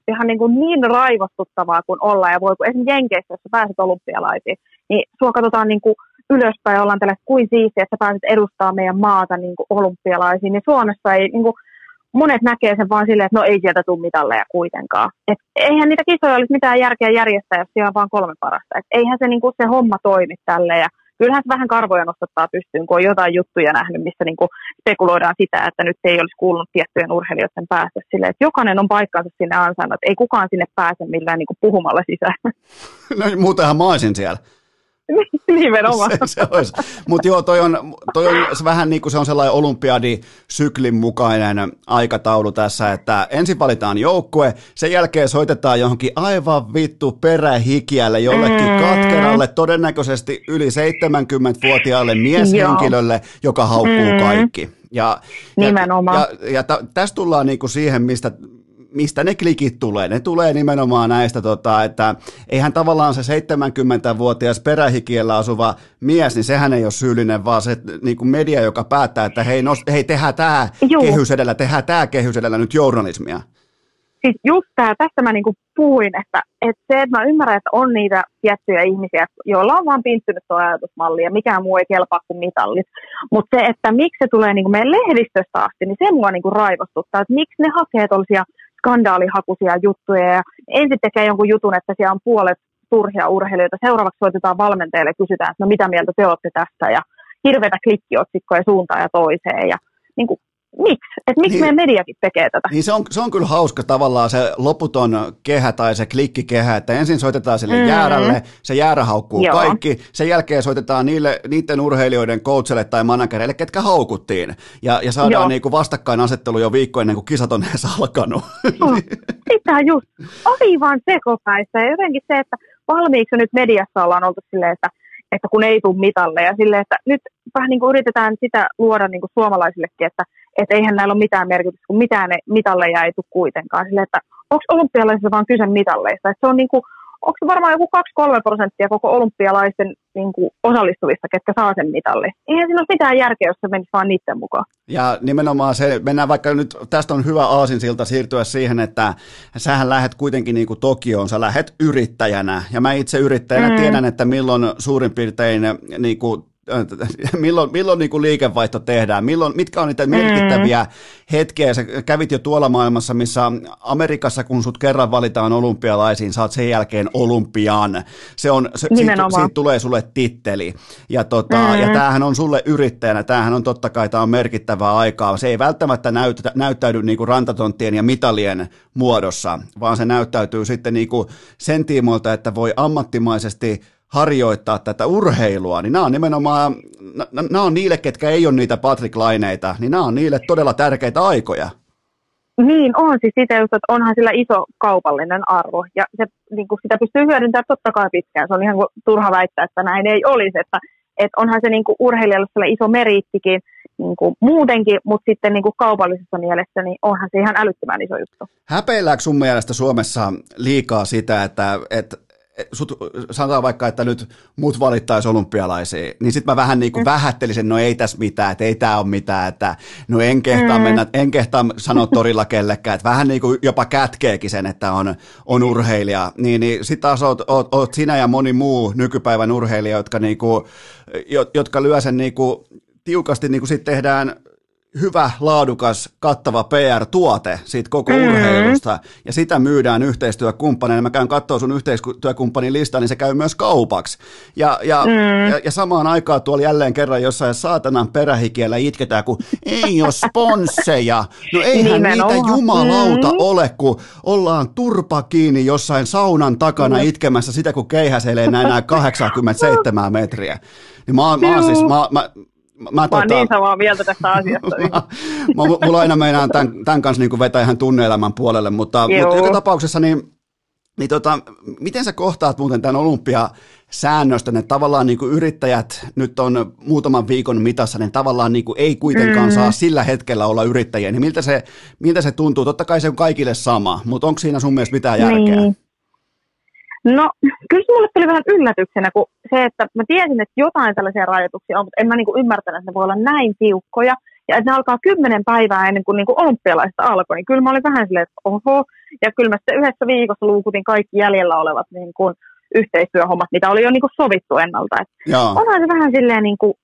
ihan niin, kuin niin raivostuttavaa kuin olla ja voi, kun esimerkiksi Jenkeissä, jos pääset olympialaisiin, niin sua katsotaan niin kuin ylöspäin ollaan tällä kuin siistiä, että pääset edustaa meidän maata niin kuin olympialaisiin, niin Suomessa ei, niin kuin, monet näkee sen vaan silleen, että no ei sieltä tule mitalleja kuitenkaan. Et eihän niitä kisoja olisi mitään järkeä järjestää, jos siellä on vaan kolme parasta. Et eihän se, niin kuin, se homma toimi tälle ja kyllähän se vähän karvoja nostattaa pystyyn, kun on jotain juttuja nähnyt, missä niin kuin spekuloidaan sitä, että nyt ei olisi kuulunut tiettyjen urheilijoiden päästä sille, että jokainen on paikkansa sinne ansainnut, ei kukaan sinne pääse millään niin kuin puhumalla sisään. No muutenhan mä siellä. Nimenomaan. se, se olisi. Mutta joo, toi on, toi on vähän niin kuin se on sellainen olympiadisyklin mukainen aikataulu tässä, että ensin valitaan joukkue, sen jälkeen soitetaan johonkin aivan vittu perähikiälle jollekin mm. katkeralle, todennäköisesti yli 70-vuotiaalle mieshenkilölle, joo. joka haukkuu mm. kaikki. Ja, Nimenomaan. Ja, ja, ja tässä tullaan niinku siihen, mistä mistä ne klikit tulee? Ne tulee nimenomaan näistä, tota, että eihän tavallaan se 70-vuotias perähikiellä asuva mies, niin sehän ei ole syyllinen, vaan se niin kuin media, joka päättää, että hei, nos, hei tehdään tämä kehys edellä, tehdään tämä kehys edellä nyt journalismia. Siis just tämä, tästä mä niinku puhuin, että, että se, että mä ymmärrän, että on niitä tiettyjä ihmisiä, joilla on vaan pinttynyt tuo ajatusmalli ja mikään muu ei kelpaa kuin mitallit. Mutta se, että miksi se tulee niinku meidän lehdistöstä asti, niin se mua niinku raivostuttaa, että miksi ne hakee tuollaisia skandaalihakuisia juttuja ja ensin tekee jonkun jutun, että siellä on puolet turhia urheilijoita. Seuraavaksi soitetaan valmentajille ja kysytään, että no mitä mieltä te olette tästä ja hirveätä klikkiotsikkoja suuntaan ja toiseen. Ja niin kuin, miksi? Että miksi niin, meidän mediakin tekee tätä? Niin se on, se on kyllä hauska tavallaan se loputon kehä tai se klikkikehä, että ensin soitetaan sille mm-hmm. jäärälle, se jäärä haukkuu Joo. kaikki, sen jälkeen soitetaan niille, niiden urheilijoiden coachille tai managereille, ketkä haukuttiin, ja, ja saadaan niinku vastakkainasettelu jo viikko ennen kuin kisat on edes alkanut. Oh, sitä just, aivan sekopäistä, ja jotenkin se, että valmiiksi nyt mediassa ollaan oltu silleen, että että kun ei tule mitalle ja sille, että nyt vähän niin kuin yritetään sitä luoda niin kuin suomalaisillekin, että että eihän näillä ole mitään merkitystä, kun mitään ne mitalleja ei tule kuitenkaan. Sille, että onko olympialaisissa vaan kyse mitalleista? Että se on niin kuin, onko se varmaan joku 2-3 prosenttia koko olympialaisten niin kuin osallistuvista, ketkä saa sen mitalli. Eihän siinä ole mitään järkeä, jos se menisi vaan niiden mukaan. Ja nimenomaan se, mennään vaikka nyt, tästä on hyvä aasinsilta siirtyä siihen, että sähän lähet kuitenkin niin kuin Tokioon, sä lähet yrittäjänä, ja mä itse yrittäjänä mm. tiedän, että milloin suurin piirtein niin kuin milloin, milloin niin kuin liikevaihto tehdään, milloin, mitkä on niitä merkittäviä mm. hetkiä. Sä kävit jo tuolla maailmassa, missä Amerikassa, kun sut kerran valitaan olympialaisiin, saat sen jälkeen olympian. Se on, se, siitä, siitä, tulee sulle titteli. Ja, tota, mm. ja tämähän on sulle yrittäjänä, tämähän on totta kai tämä on merkittävää aikaa. Se ei välttämättä näytä, näyttäydy niin kuin rantatonttien ja mitalien muodossa, vaan se näyttäytyy sitten niin kuin sen tiimoilta, että voi ammattimaisesti – harjoittaa tätä urheilua, niin nämä on nimenomaan, nämä on niille, ketkä ei ole niitä Patrick Laineita, niin nämä on niille todella tärkeitä aikoja. Niin on, siis sitä just, että onhan sillä iso kaupallinen arvo, ja se, niin kuin sitä pystyy hyödyntämään totta kai pitkään, se on ihan turha väittää, että näin ei olisi, että, että onhan se niin kuin urheilijalle iso meriittikin niin kuin muutenkin, mutta sitten niin kuin kaupallisessa mielessä, niin onhan se ihan älyttömän iso juttu. Häpeillääkö sun mielestä Suomessa liikaa sitä, että, että sut, sanotaan vaikka, että nyt mut valittaisi olympialaisiin, niin sitten mä vähän niin kuin mm. vähättelisin, no ei tässä mitään, että ei tämä ole mitään, että no en kehtaa, mm. mennä, en kehtaa sanoa torilla kellekään, että vähän niin kuin jopa kätkeekin sen, että on, on urheilija, niin, niin sitten taas oot, oot, oot, sinä ja moni muu nykypäivän urheilija, jotka, niin kuin, jotka lyö sen niin kuin, tiukasti niin kuin sit tehdään hyvä, laadukas, kattava PR-tuote siitä koko mm. urheilusta, ja sitä myydään yhteistyökumppaneina. Mä käyn katsoa sun yhteistyökumppanin listaa, niin se käy myös kaupaksi. Ja, ja, mm. ja, ja samaan aikaan tuolla jälleen kerran jossain saatanan perähikiellä itketään, kun ei ole sponsseja. No eihän Nimenomaan. niitä jumalauta mm. ole, kun ollaan turpa kiinni jossain saunan takana mm. itkemässä sitä, kun keihäselee näin 87 metriä. Niin mä, mä, mä, siis, mä, mä, Mä, mä, tota, niin samaa mieltä tästä asiasta. mä, mulla aina meinaan tämän, tämän kanssa niin vetää ihan tunneelämän puolelle, mutta, mutta joka tapauksessa niin, niin tota, miten sä kohtaat muuten tämän olympia säännöstön, että tavallaan niin kuin yrittäjät nyt on muutaman viikon mitassa, niin tavallaan niin kuin ei kuitenkaan mm. saa sillä hetkellä olla yrittäjiä, niin miltä se, miltä se tuntuu? Totta kai se on kaikille sama, mutta onko siinä sun mielestä mitään järkeä? Niin. No, kyllä mulle tuli vähän yllätyksenä, kun se, että mä tiesin, että jotain tällaisia rajoituksia on, mutta en mä niin kuin ymmärtänyt, että ne voi olla näin tiukkoja, ja että ne alkaa kymmenen päivää ennen kuin, niin kuin olympialaista alkoi, niin kyllä mä olin vähän silleen, että oho, ja kyllä mä sitten yhdessä viikossa luukutin kaikki jäljellä olevat niin kuin, yhteistyöhommat, mitä oli jo niin kuin sovittu ennalta. Et onhan se vähän silleen, niin kuin,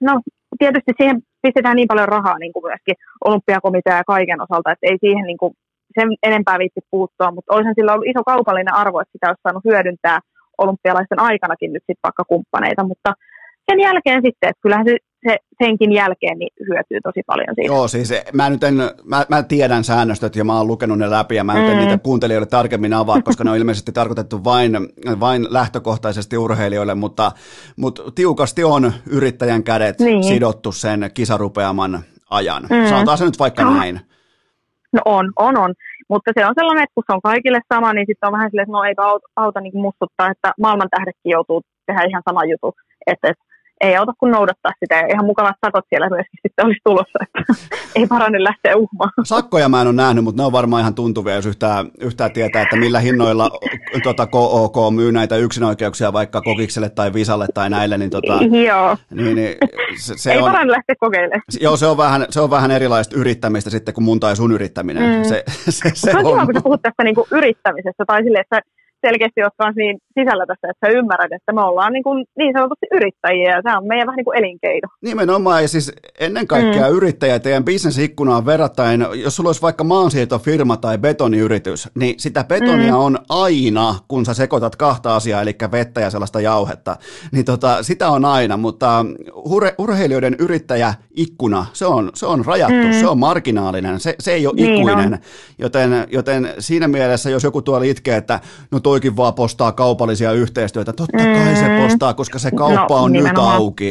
no tietysti siihen pistetään niin paljon rahaa niin kuin myöskin olympiakomitea ja kaiken osalta, että ei siihen niin kuin sen enempää viitti puuttua, mutta olisihan sillä ollut iso kaupallinen arvo, että sitä olisi saanut hyödyntää olympialaisten aikanakin nyt sitten vaikka kumppaneita, mutta sen jälkeen sitten, että kyllähän se, se senkin jälkeen niin hyötyy tosi paljon siitä. Joo, siis mä nyt en, mä, mä tiedän säännöstöt ja mä oon lukenut ne läpi ja mä en mm. niitä kuuntelijoille tarkemmin avaa, koska ne on ilmeisesti tarkoitettu vain, vain lähtökohtaisesti urheilijoille, mutta, mutta tiukasti on yrittäjän kädet niin. sidottu sen kisarupeaman ajan. Mm. Sanotaan se nyt vaikka no. näin. No on, on, on. Mutta se on sellainen, että kun se on kaikille sama, niin sitten on vähän silleen, että no eipä auta, auta niin mustuttaa, että maailman tähdekin joutuu tehdä ihan sama juttu. Että, että ei auta kuin noudattaa sitä ja ihan mukavat sakot siellä myöskin sitten olisi tulossa, että ei parane lähteä uhmaan. Sakkoja mä en ole nähnyt, mutta ne on varmaan ihan tuntuvia, jos yhtään, yhtään tietää, että millä hinnoilla tota, KOK myy näitä yksinoikeuksia vaikka kokikselle tai visalle tai näille, niin, tota, joo. niin, niin se, se ei on, parane lähteä kokeilemaan. Joo, se on vähän, se on vähän erilaista yrittämistä sitten kuin mun tai sun yrittäminen. Mm. Se, se, se, se on, kiva, kun sä puhut tästä niinku yrittämisestä tai silleen, että selkeästi olet myös niin sisällä tässä, että sä ymmärrät, että me ollaan niin, kuin, niin sanotusti yrittäjiä ja tämä on meidän vähän niin kuin elinkeino. Nimenomaan ja siis ennen kaikkea mm. yrittäjä teidän bisnesikkunaan verrattain, jos sulla olisi vaikka maansiirtofirma tai betoniyritys, niin sitä betonia mm. on aina, kun sä sekoitat kahta asiaa, eli vettä ja sellaista jauhetta, niin tota, sitä on aina, mutta ur- urheilijoiden yrittäjäikkuna, se on, se on rajattu, mm. se on marginaalinen, se, se ei ole niin ikuinen, on. joten, joten siinä mielessä, jos joku tuolla itkee, että no toikin vaan postaa kaupallisia yhteistyötä. Totta kai se mm. postaa, koska se kauppa no, on nimenomaan. nyt auki.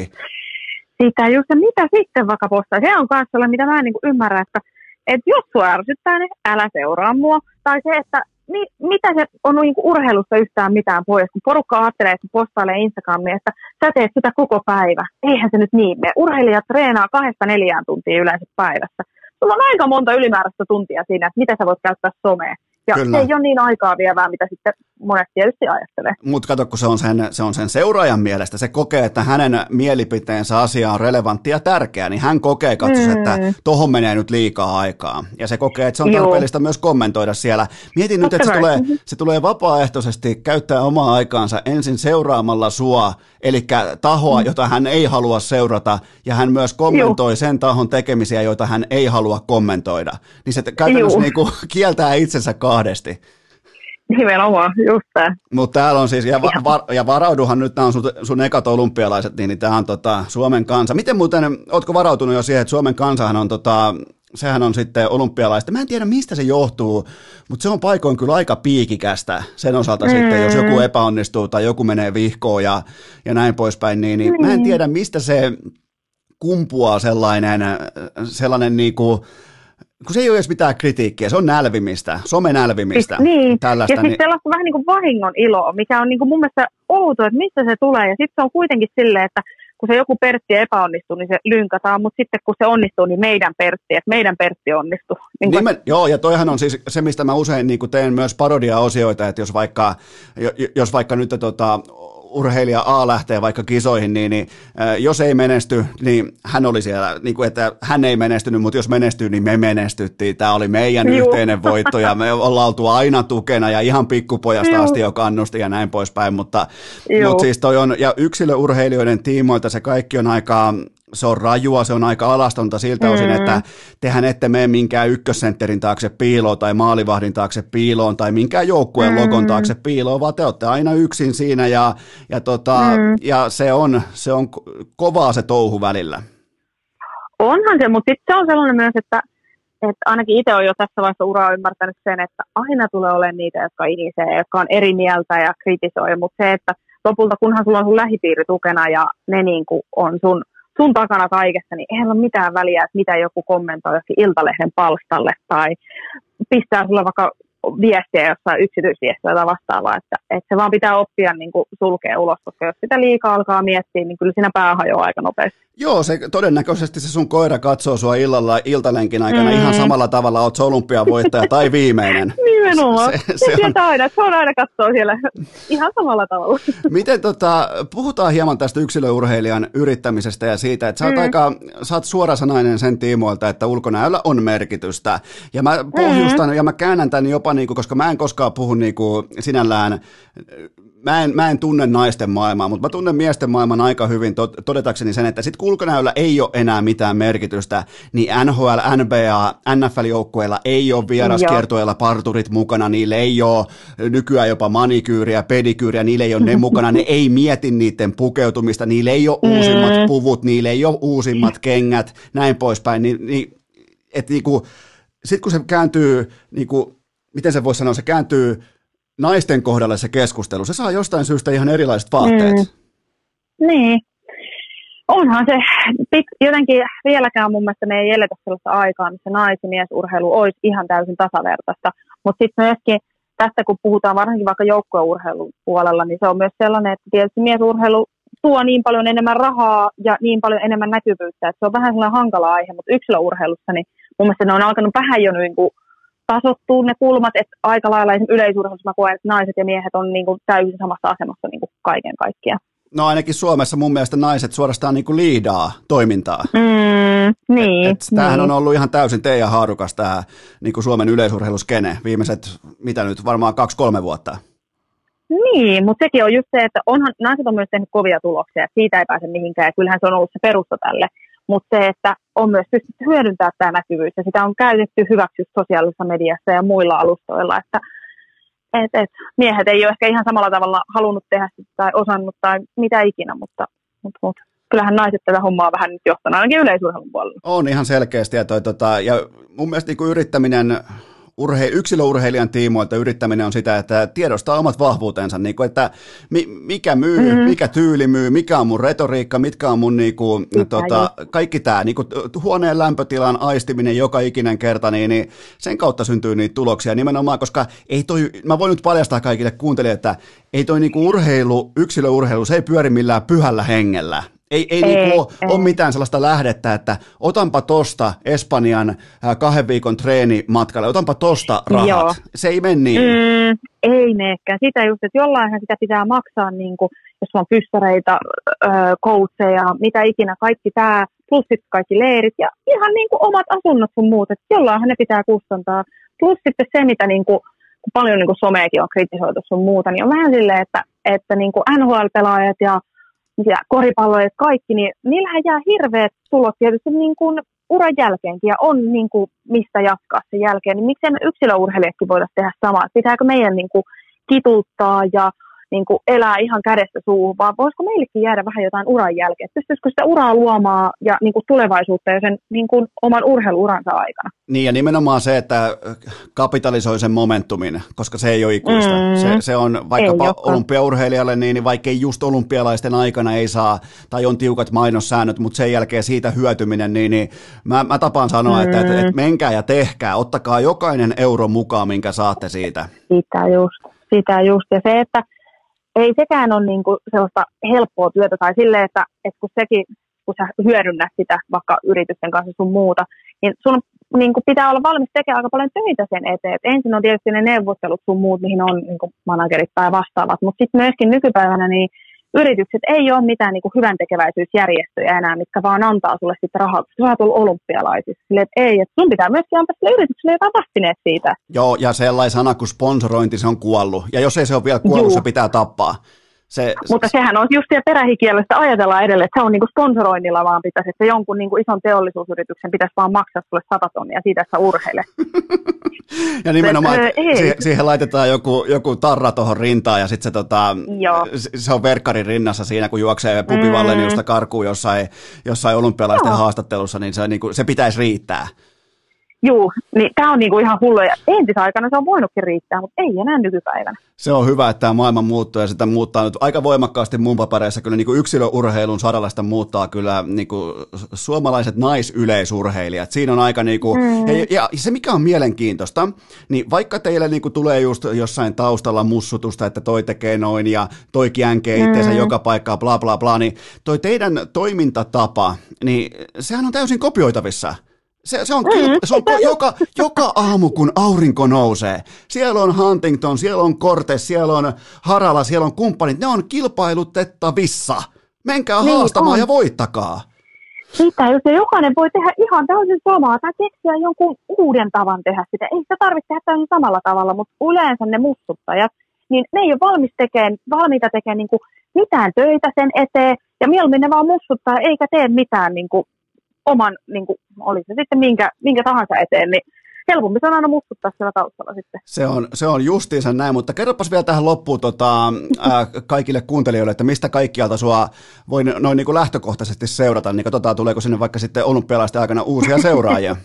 Sitä just, mitä sitten vaikka postaa? Se on myös sellainen, mitä mä en niin ymmärrä, että, että jos sua ärsyttää, niin älä seuraa mua. Tai se, että mi, mitä se on niin kuin urheilusta yhtään mitään pois, kun porukka ajattelee, että postailee Instagramiin, että sä teet sitä koko päivä. Eihän se nyt niin mene. Urheilijat treenaa kahdesta neljään tuntia yleensä päivässä. Sulla on aika monta ylimääräistä tuntia siinä, että mitä sä voit käyttää somea. Ja Kyllä. se ei ole niin aikaa vievää, mitä sitten monet tietysti ajattelee. Mutta kato, kun se on, sen, se on sen seuraajan mielestä, se kokee, että hänen mielipiteensä asia on relevantti ja tärkeä, niin hän kokee, katsos, mm. että tohon menee nyt liikaa aikaa. Ja se kokee, että se on tarpeellista myös kommentoida siellä. Mietin nyt, että se tulee, se tulee vapaaehtoisesti käyttää omaa aikaansa ensin seuraamalla sua, eli tahoa, mm. jota hän ei halua seurata, ja hän myös kommentoi Juh. sen tahon tekemisiä, joita hän ei halua kommentoida. Niin se käytännössä niin kuin kieltää itsensä kahdesti. Nimenomaan, just tämä. Mutta täällä on siis, ja, va, va, ja varauduhan nyt, nämä on sun, sun ekat olympialaiset, niin, niin tämä on tota, Suomen kansa. Miten muuten, ootko varautunut jo siihen, että Suomen kansahan on tota, sehän on sitten olympialaista. Mä en tiedä, mistä se johtuu, mutta se on paikoin kyllä aika piikikästä sen osalta mm. sitten, jos joku epäonnistuu tai joku menee vihkoon ja, ja näin poispäin, niin, niin mm. mä en mm. tiedä, mistä se kumpuaa sellainen, sellainen niin kuin, kun se ei ole edes mitään kritiikkiä, se on nälvimistä, somenälvimistä. Siis, niin, tällaista, ja siis niin... sellaista vähän niin kuin vahingon iloa, mikä on niin kuin mun mielestä outo, että mistä se tulee. Ja sitten se on kuitenkin silleen, että kun se joku Pertti epäonnistuu, niin se lynkataan, mutta sitten kun se onnistuu, niin meidän Pertti, että meidän Pertti onnistuu. Niin Nimen, joo, ja toihan on siis se, mistä mä usein niin teen myös parodia-osioita, että jos vaikka, jos vaikka nyt tota, urheilija A lähtee vaikka kisoihin, niin, niin jos ei menesty, niin hän oli siellä, niin kuin, että hän ei menestynyt, mutta jos menestyy, niin me menestyttiin. Tämä oli meidän Juh. yhteinen voitto ja me ollaan oltu aina tukena ja ihan pikkupojasta Juh. asti jo kannusti ja näin poispäin, mutta, mutta siis toi on, ja yksilöurheilijoiden tiimoilta se kaikki on aika se on rajua, se on aika alastonta siltä mm. osin, että tehän ette mene minkään ykkössentterin taakse piiloon tai maalivahdin taakse piiloon tai minkään joukkueen mm. logon taakse piiloon, vaan te olette aina yksin siinä ja, ja, tota, mm. ja se, on, se on kovaa se touhu välillä. Onhan se, mutta sitten se on sellainen myös, että, että ainakin itse olen jo tässä vaiheessa uraa ymmärtänyt sen, että aina tulee olemaan niitä, jotka inisee, jotka on eri mieltä ja kritisoi, mutta se, että lopulta kunhan sulla on sun lähipiiri tukena ja ne niin kuin on sun sun takana kaikessa, niin eihän ole mitään väliä, että mitä joku kommentoi jokin Iltalehden palstalle tai pistää sulle vaikka viestiä jossain yksityisviestiä tai vastaavaa, että, että se vaan pitää oppia niin kuin sulkea ulos, koska jos sitä liikaa alkaa miettiä, niin kyllä siinä pää hajoaa aika nopeasti. Joo, se todennäköisesti se sun koira katsoo sua illalla iltalenkin aikana mm. ihan samalla tavalla, oot olympiavoittaja tai viimeinen. Nimenomaan. Se, se, se, on... aina, se on aina katsoo siellä ihan samalla tavalla. Miten tota, puhutaan hieman tästä yksilöurheilijan yrittämisestä ja siitä, että sä oot, mm. aika, sä oot suorasanainen sen tiimoilta, että ulkonäöllä on merkitystä. Ja mä pohjustan mm. ja mä käännän tämän jopa, niinku, koska mä en koskaan puhu niinku sinällään mä en, mä en tunne naisten maailmaa, mutta mä tunnen miesten maailman aika hyvin todetakseni sen, että sit kulkonäöllä ei ole enää mitään merkitystä, niin NHL, NBA, NFL-joukkueilla ei ole vieraskiertoilla parturit mukana, niille ei ole nykyään jopa manikyyriä, pedikyyriä, niille ei ole ne mukana, ne ei mieti niiden pukeutumista, niille ei ole uusimmat mm. puvut, niille ei ole uusimmat kengät, näin poispäin, niin, niin että niinku, sitten kun se kääntyy, niinku, miten se voisi sanoa, se kääntyy naisten kohdalla se keskustelu, se saa jostain syystä ihan erilaiset vaatteet. Mm. Niin. Onhan se, jotenkin vieläkään mun mielestä me ei eletä sellaista aikaa, missä nais- miesurheilu olisi ihan täysin tasavertaista. Mutta sitten myöskin tästä, kun puhutaan varsinkin vaikka joukkueurheilun puolella, niin se on myös sellainen, että tietysti miesurheilu tuo niin paljon enemmän rahaa ja niin paljon enemmän näkyvyyttä, että se on vähän sellainen hankala aihe, mutta yksilöurheilussa, niin mun mielestä ne on alkanut vähän jo niin kuin tasottuu ne kulmat, että aika lailla yleisurheilussa mä koen, että naiset ja miehet on niin kuin täysin samassa asemassa niin kuin kaiken kaikkiaan. No ainakin Suomessa mun mielestä naiset suorastaan niin kuin liidaa toimintaa. Mm, niin, et, et tämähän niin. on ollut ihan täysin teidän haarukas tämä niin kuin Suomen yleisurheiluskene viimeiset, mitä nyt, varmaan kaksi-kolme vuotta. Niin, mutta sekin on just se, että onhan, naiset on myös tehnyt kovia tuloksia, että siitä ei pääse mihinkään, ja kyllähän se on ollut se perusta tälle. Mutta se, että on myös pystytty hyödyntämään tämä näkyvyys ja sitä on käytetty hyväksi sosiaalisessa mediassa ja muilla alustoilla, että et, et, miehet ei ole ehkä ihan samalla tavalla halunnut tehdä sitä tai osannut tai mitä ikinä, mutta, mutta, mutta kyllähän naiset tätä hommaa vähän nyt johtanut, ainakin yleisurheilun puolella. On ihan selkeästi ja, toi, tota, ja mun mielestä niin yrittäminen urhe, yksilöurheilijan tiimoilta yrittäminen on sitä, että tiedostaa omat vahvuutensa, niin kuin, että mi, mikä myy, mm-hmm. mikä tyyli myy, mikä on mun retoriikka, mitkä on mun niin kuin, tota, kaikki tämä, niin kuin, huoneen lämpötilan aistiminen joka ikinen kerta, niin, niin sen kautta syntyy niitä tuloksia nimenomaan, koska ei toi, mä voin nyt paljastaa kaikille kuuntelijoille, että ei toi niin kuin urheilu, yksilöurheilu, se ei pyöri millään pyhällä hengellä. Ei, ei, ei, niinku ei. ole mitään sellaista lähdettä, että otanpa tosta Espanjan kahden viikon treenimatkalle, otanpa tosta rahat. Joo. Se ei mene niin. Mm, ei menekään. Sitä just, että jollainhan sitä pitää maksaa, niin kuin, jos on pyssäreitä, coacheja, mitä ikinä, kaikki tämä, plus sitten kaikki leirit ja ihan niin kuin omat asunnot sun muut, että jollainhan ne pitää kustantaa. Plus sitten se, mitä niin kuin, kun paljon niin kuin someakin on kritisoitu sun muuta, niin on vähän silleen, että, että niin kuin NHL-pelaajat ja ja koripalloja kaikki, niin niillähän jää hirveät tulot tietysti niin kuin uran jälkeenkin ja on niin kuin mistä jatkaa sen jälkeen, niin miksei me yksilöurheilijatkin voida tehdä samaa? Pitääkö meidän niin kuin kituttaa ja niin kuin elää ihan kädestä suuhun, vaan voisiko meillekin jäädä vähän jotain uran jälkeen? Pystyisikö sitä uraa luomaan ja niin kuin tulevaisuutta ja sen niin kuin oman urheiluuransa aikana? Niin ja nimenomaan se, että kapitalisoi sen momentumin, koska se ei ole ikuista. Mm, se, se on vaikkapa olympiaurheilijalle, niin, niin vaikkei just olympialaisten aikana ei saa, tai on tiukat mainossäännöt, mutta sen jälkeen siitä hyötyminen, niin, niin mä, mä tapaan sanoa, mm. että, että, että menkää ja tehkää, ottakaa jokainen euro mukaan, minkä saatte siitä. Sitä just, sitä just. Ja se, että ei sekään ole niin kuin sellaista helppoa työtä tai silleen, että, että kun sekin, kun sä hyödynnät sitä vaikka yritysten kanssa sun muuta, niin sun niin kuin pitää olla valmis tekemään aika paljon töitä sen eteen. Et ensin on tietysti ne neuvottelut sun muut, mihin on niin kuin managerit tai vastaavat, mutta sitten myöskin nykypäivänä niin yritykset ei ole mitään niin kuin hyvän tekeväisyysjärjestöjä enää, mitkä vaan antaa sulle sitten rahaa, kun sä oot olympialaisissa. Sille, että ei, että sun pitää myöskin antaa sille yritykselle jotain vastineet siitä. Joo, ja sellainen sana kuin sponsorointi, se on kuollut. Ja jos ei se ole vielä kuollut, Juu. se pitää tappaa. Se, Mutta sehän on just siellä perähikielessä ajatella edelleen, että se on niinku sponsoroinnilla vaan pitäisi, että jonkun niinku ison teollisuusyrityksen pitäisi vaan maksaa sulle sata tonnia siitä, että sä urheile. ja nimenomaan, se, siihen, siihen laitetaan joku, joku tarra tuohon rintaan ja sitten se, tota, se on verkkarin rinnassa siinä, kun juoksee pupivalleniusta mm. karkuun jossain, jossain olympialaisten Joo. haastattelussa, niin se, niinku, se pitäisi riittää. Juu, niin tämä on niinku ihan hullu. Ja entisaikana se on voinutkin riittää, mutta ei enää nykypäivänä. Se on hyvä, että tämä maailma muuttuu ja sitä muuttaa nyt aika voimakkaasti mun papereissa. Kyllä niin kuin yksilöurheilun saralla sitä muuttaa kyllä niin kuin suomalaiset naisyleisurheilijat. Siinä on aika niin kuin, mm. ja, ja, se mikä on mielenkiintoista, niin vaikka teille niin kuin tulee just jossain taustalla mussutusta, että toi tekee noin ja toi käänkee itseensä mm. joka paikkaa, bla bla bla, niin toi teidän toimintatapa, niin sehän on täysin kopioitavissa – se, se on, mm, se on joka, joka aamu, kun aurinko nousee. Siellä on Huntington, siellä on Cortes, siellä on Harala, siellä on kumppanit. Ne on kilpailutettavissa. Menkää niin haastamaan on. ja voittakaa. Sitä, jos jokainen voi tehdä ihan täysin samaa tai keksiä jonkun uuden tavan tehdä sitä. Ei sitä tarvitse tehdä täysin samalla tavalla, mutta yleensä ne mustuttajat, niin ne ei ole valmis tekemään, valmiita tekemään niin kuin mitään töitä sen eteen, ja mieluummin ne vaan mustuttaa eikä tee mitään niin kuin oman, niin kuin, oli se sitten minkä, minkä tahansa eteen, niin helpompi on aina muistuttaa siellä taustalla sitten. Se on, se on justiinsa näin, mutta kerropas vielä tähän loppuun tota, ää, kaikille kuuntelijoille, että mistä kaikkialta sua voi noin niin kuin lähtökohtaisesti seurata, niin katsotaan tuleeko sinne vaikka sitten olympialaisten aikana uusia seuraajia.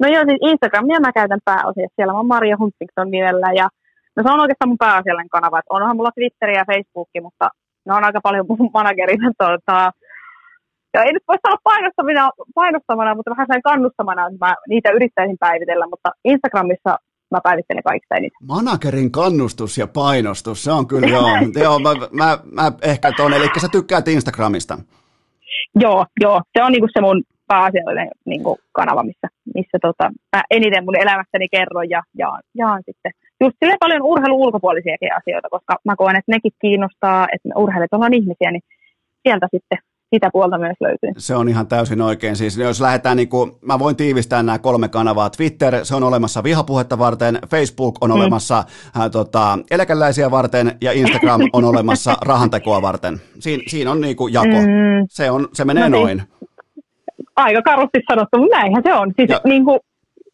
no joo, siis Instagramia mä käytän pääosin, siellä on Maria Huntington nimellä ja no se on oikeastaan mun pääasiallinen kanava, että onhan mulla Twitteri ja Facebook, mutta ne on aika paljon mun managerin tota, ja ei nyt voi sanoa painostamana, painostamana mutta vähän sen kannustamana, että mä niitä yrittäisin päivitellä, mutta Instagramissa mä päivittelen kaikista eniten. Managerin kannustus ja painostus, se on kyllä joo. joo mä, mä, mä, ehkä ton, eli sä tykkäät Instagramista. Joo, joo, se on niinku se mun pääasiallinen niinku kanava, missä, missä tota, mä eniten mun elämästäni kerron ja jaan, jaan sitten just sille paljon urheilun ulkopuolisiakin asioita, koska mä koen, että nekin kiinnostaa, että me urheilijat ollaan ihmisiä, niin sieltä sitten sitä puolta myös löytyy. Se on ihan täysin oikein. Siis jos lähdetään, niin kuin, mä voin tiivistää nämä kolme kanavaa. Twitter, se on olemassa vihapuhetta varten, Facebook on mm. olemassa äh, tota, eläkeläisiä varten ja Instagram on olemassa rahantekoa varten. Siin, siinä on niin kuin jako. Mm. Se, on, se menee no niin. noin. Aika karusti sanottu, mutta näinhän se on. Siis ja, niin kuin,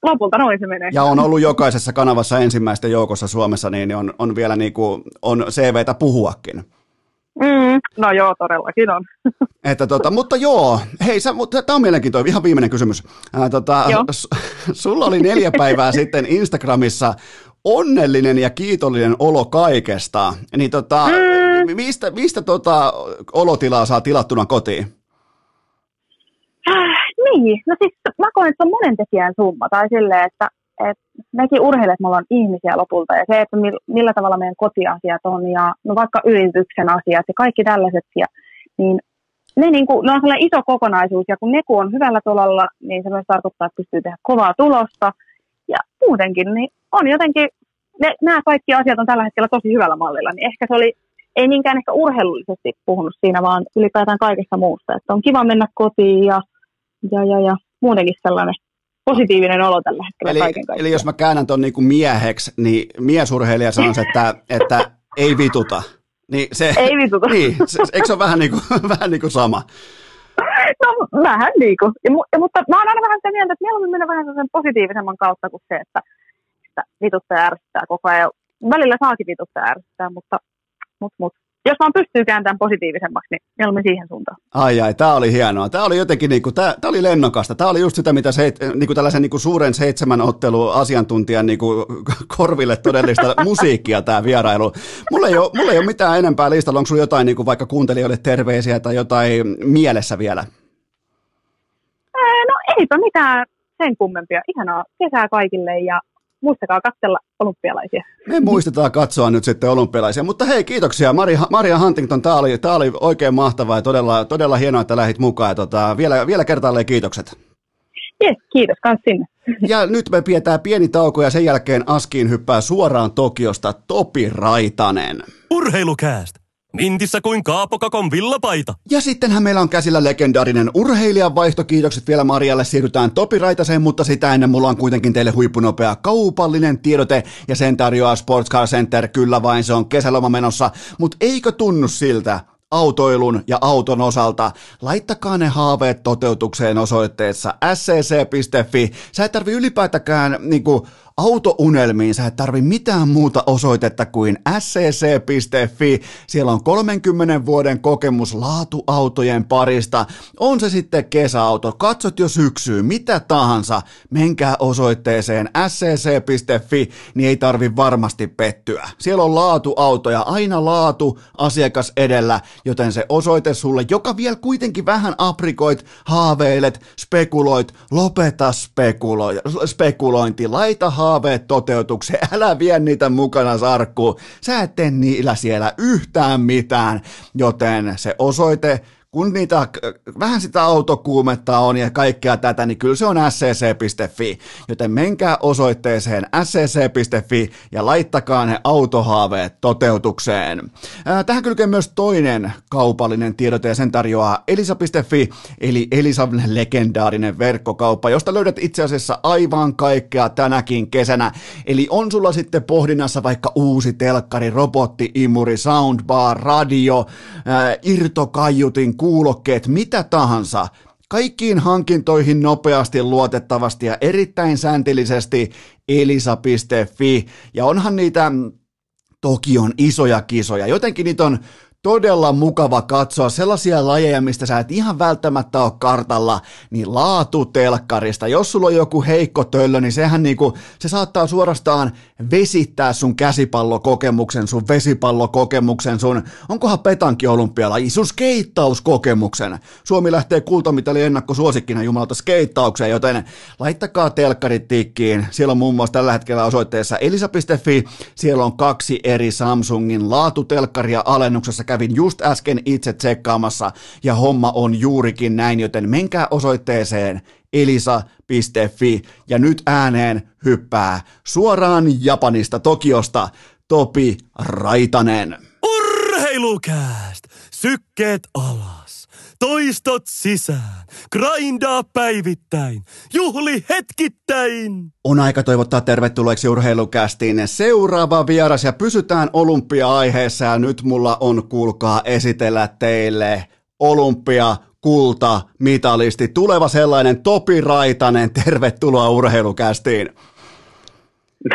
lopulta noin se menee. Ja on ollut jokaisessa kanavassa ensimmäisten joukossa Suomessa, niin on, on vielä niin kuin, on CVtä puhuakin. Mm, no joo, todellakin on. Että tota, mutta joo, hei, tämä on mielenkiintoinen, ihan viimeinen kysymys. Ää, tota, s- sulla oli neljä päivää sitten Instagramissa onnellinen ja kiitollinen olo kaikesta. Niin tota, mm. mistä, mistä tota olotilaa saa tilattuna kotiin? Äh, niin, no siis mä koen, että se on monen tekijän summa. Tai silleen, että et mekin urheilijat, me ollaan ihmisiä lopulta. Ja se, että millä tavalla meidän kotiasiat on ja no vaikka yrityksen asiat ja kaikki tällaiset, ja, niin ne, niin kuin, ne on sellainen iso kokonaisuus. Ja kun ne kun on hyvällä tolalla, niin se myös tarkoittaa, että pystyy tehdä kovaa tulosta. Ja muutenkin, niin on jotenkin, ne, nämä kaikki asiat on tällä hetkellä tosi hyvällä mallilla, niin ehkä se oli, ei niinkään ehkä urheilullisesti puhunut siinä, vaan ylipäätään kaikesta muusta, että on kiva mennä kotiin ja, ja, ja, ja muutenkin sellainen positiivinen olo tällä hetkellä eli, kaiken kaikkiaan. Eli jos mä käännän ton niinku mieheksi, niin miesurheilija sanoisi, että, että ei vituta. Niin se, ei vituta. Niin, se, eikö se ole vähän niin kuin, vähän niin kuin sama? No vähän niin kuin. Ja, ja, mutta mä oon aina vähän sitä mieltä, että mieluummin mennä vähän sen positiivisemman kautta kuin se, että, että vituttaa ja ärsyttää koko ajan. Välillä saakin vituttaa ja ärsyttää, mutta, mutta, mutta jos vaan pystyy kääntämään positiivisemmaksi, niin mieluummin siihen suuntaan. Ai ai, tämä oli hienoa. Tämä oli jotenkin, niin kuin, tämä, tämä oli lennokasta. Tämä oli just sitä, mitä se, niin kuin tällaisen niin kuin suuren seitsemän ottelu asiantuntijan niin kuin, korville todellista musiikkia tämä vierailu. Mulla ei, ole, mulla ei ole mitään enempää listalla. Onko sinulla jotain niin kuin vaikka kuuntelijoille terveisiä tai jotain mielessä vielä? No eipä mitään sen kummempia. Ihanaa kesää kaikille ja muistakaa katsella olympialaisia. Me muistetaan katsoa nyt sitten olympialaisia, mutta hei kiitoksia Maria, Maria Huntington, tämä oli, tämä oli oikein mahtavaa ja todella, todella hienoa, että lähdit mukaan. Tota, vielä, vielä kertaalleen kiitokset. Yes, kiitos kans sinne. Ja nyt me pidetään pieni tauko ja sen jälkeen Askiin hyppää suoraan Tokiosta Topi Raitanen. Urheilukäästä! Mintissä kuin Kaapokakon villapaita. Ja sittenhän meillä on käsillä legendaarinen urheilijan vaihto. Kiitokset vielä Marialle. Siirrytään Topi Raitaseen, mutta sitä ennen mulla on kuitenkin teille huippunopea kaupallinen tiedote. Ja sen tarjoaa Sports Car Center. Kyllä vain, se on kesäloma menossa. Mutta eikö tunnu siltä, autoilun ja auton osalta. Laittakaa ne haaveet toteutukseen osoitteessa scc.fi. Sä et tarvi ylipäätäkään niin kuin, autounelmiin sä et tarvi mitään muuta osoitetta kuin scc.fi. Siellä on 30 vuoden kokemus laatuautojen parista. On se sitten kesäauto, katsot jo syksyyn, mitä tahansa, menkää osoitteeseen scc.fi, niin ei tarvi varmasti pettyä. Siellä on laatuautoja, aina laatu, asiakas edellä, joten se osoite sulle, joka vielä kuitenkin vähän aprikoit, haaveilet, spekuloit, lopeta spekulo- spekulointi, laita haaveet toteutukseen, älä vie niitä mukana sarkkuun, sä et tee niillä siellä yhtään mitään, joten se osoite kun niitä vähän sitä autokuumetta on ja kaikkea tätä, niin kyllä se on scc.fi. Joten menkää osoitteeseen scc.fi ja laittakaa ne autohaaveet toteutukseen. Tähän kylkee myös toinen kaupallinen tiedote ja sen tarjoaa elisa.fi, eli Elisan legendaarinen verkkokauppa, josta löydät itse asiassa aivan kaikkea tänäkin kesänä. Eli on sulla sitten pohdinnassa vaikka uusi telkkari, robotti, imuri, soundbar, radio, irtokaiutin, kuulokkeet, mitä tahansa, kaikkiin hankintoihin nopeasti, luotettavasti ja erittäin sääntillisesti elisa.fi. Ja onhan niitä toki on isoja kisoja. Jotenkin niitä on todella mukava katsoa sellaisia lajeja, mistä sä et ihan välttämättä ole kartalla, niin laatutelkkarista. Jos sulla on joku heikko töllö, niin sehän niinku, se saattaa suorastaan vesittää sun käsipallokokemuksen, sun vesipallokokemuksen, sun, onkohan petanki olympialaji, sun skeittauskokemuksen. Suomi lähtee kultamitali suosikkina jumalta skeittaukseen, joten laittakaa telkkarit tikkiin. Siellä on muun muassa tällä hetkellä osoitteessa elisa.fi, siellä on kaksi eri Samsungin laatutelkkaria alennuksessa kävin just äsken itse tsekkaamassa ja homma on juurikin näin, joten menkää osoitteeseen elisa.fi ja nyt ääneen hyppää suoraan Japanista Tokiosta Topi Raitanen. Urheilukääst! Sykkeet alas! Toistot sisään! Grindaa päivittäin! Juhli hetkittäin! On aika toivottaa tervetulleeksi urheilukästiin seuraava vieras ja pysytään olympia-aiheessa ja nyt mulla on kuulkaa esitellä teille olympia kulta mitalisti, tuleva sellainen Topi Raitanen, tervetuloa urheilukästiin.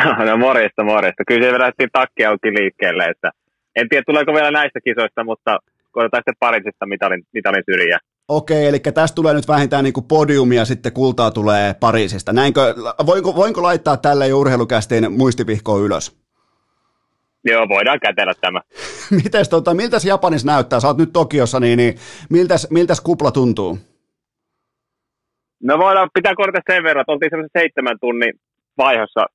No, no morjesta, morjesta. Kyllä se vedettiin takki auki liikkeelle, että en tiedä tuleeko vielä näistä kisoista, mutta koetaan sitten Pariisista mitalin, mitalin syrjää. Okei, eli tästä tulee nyt vähintään niin kuin podiumia sitten kultaa tulee Pariisista. Näinkö, voinko, voinko laittaa tälle urheilukästiin muistivihkoon ylös? Joo, voidaan kätellä tämä. mites, tota, miltäs Japanissa näyttää? Sä oot nyt Tokiossa, niin, niin miltäs, miltäs kupla tuntuu? No voidaan pitää korjata sen verran, että oltiin semmoisen seitsemän tunnin vaihossa,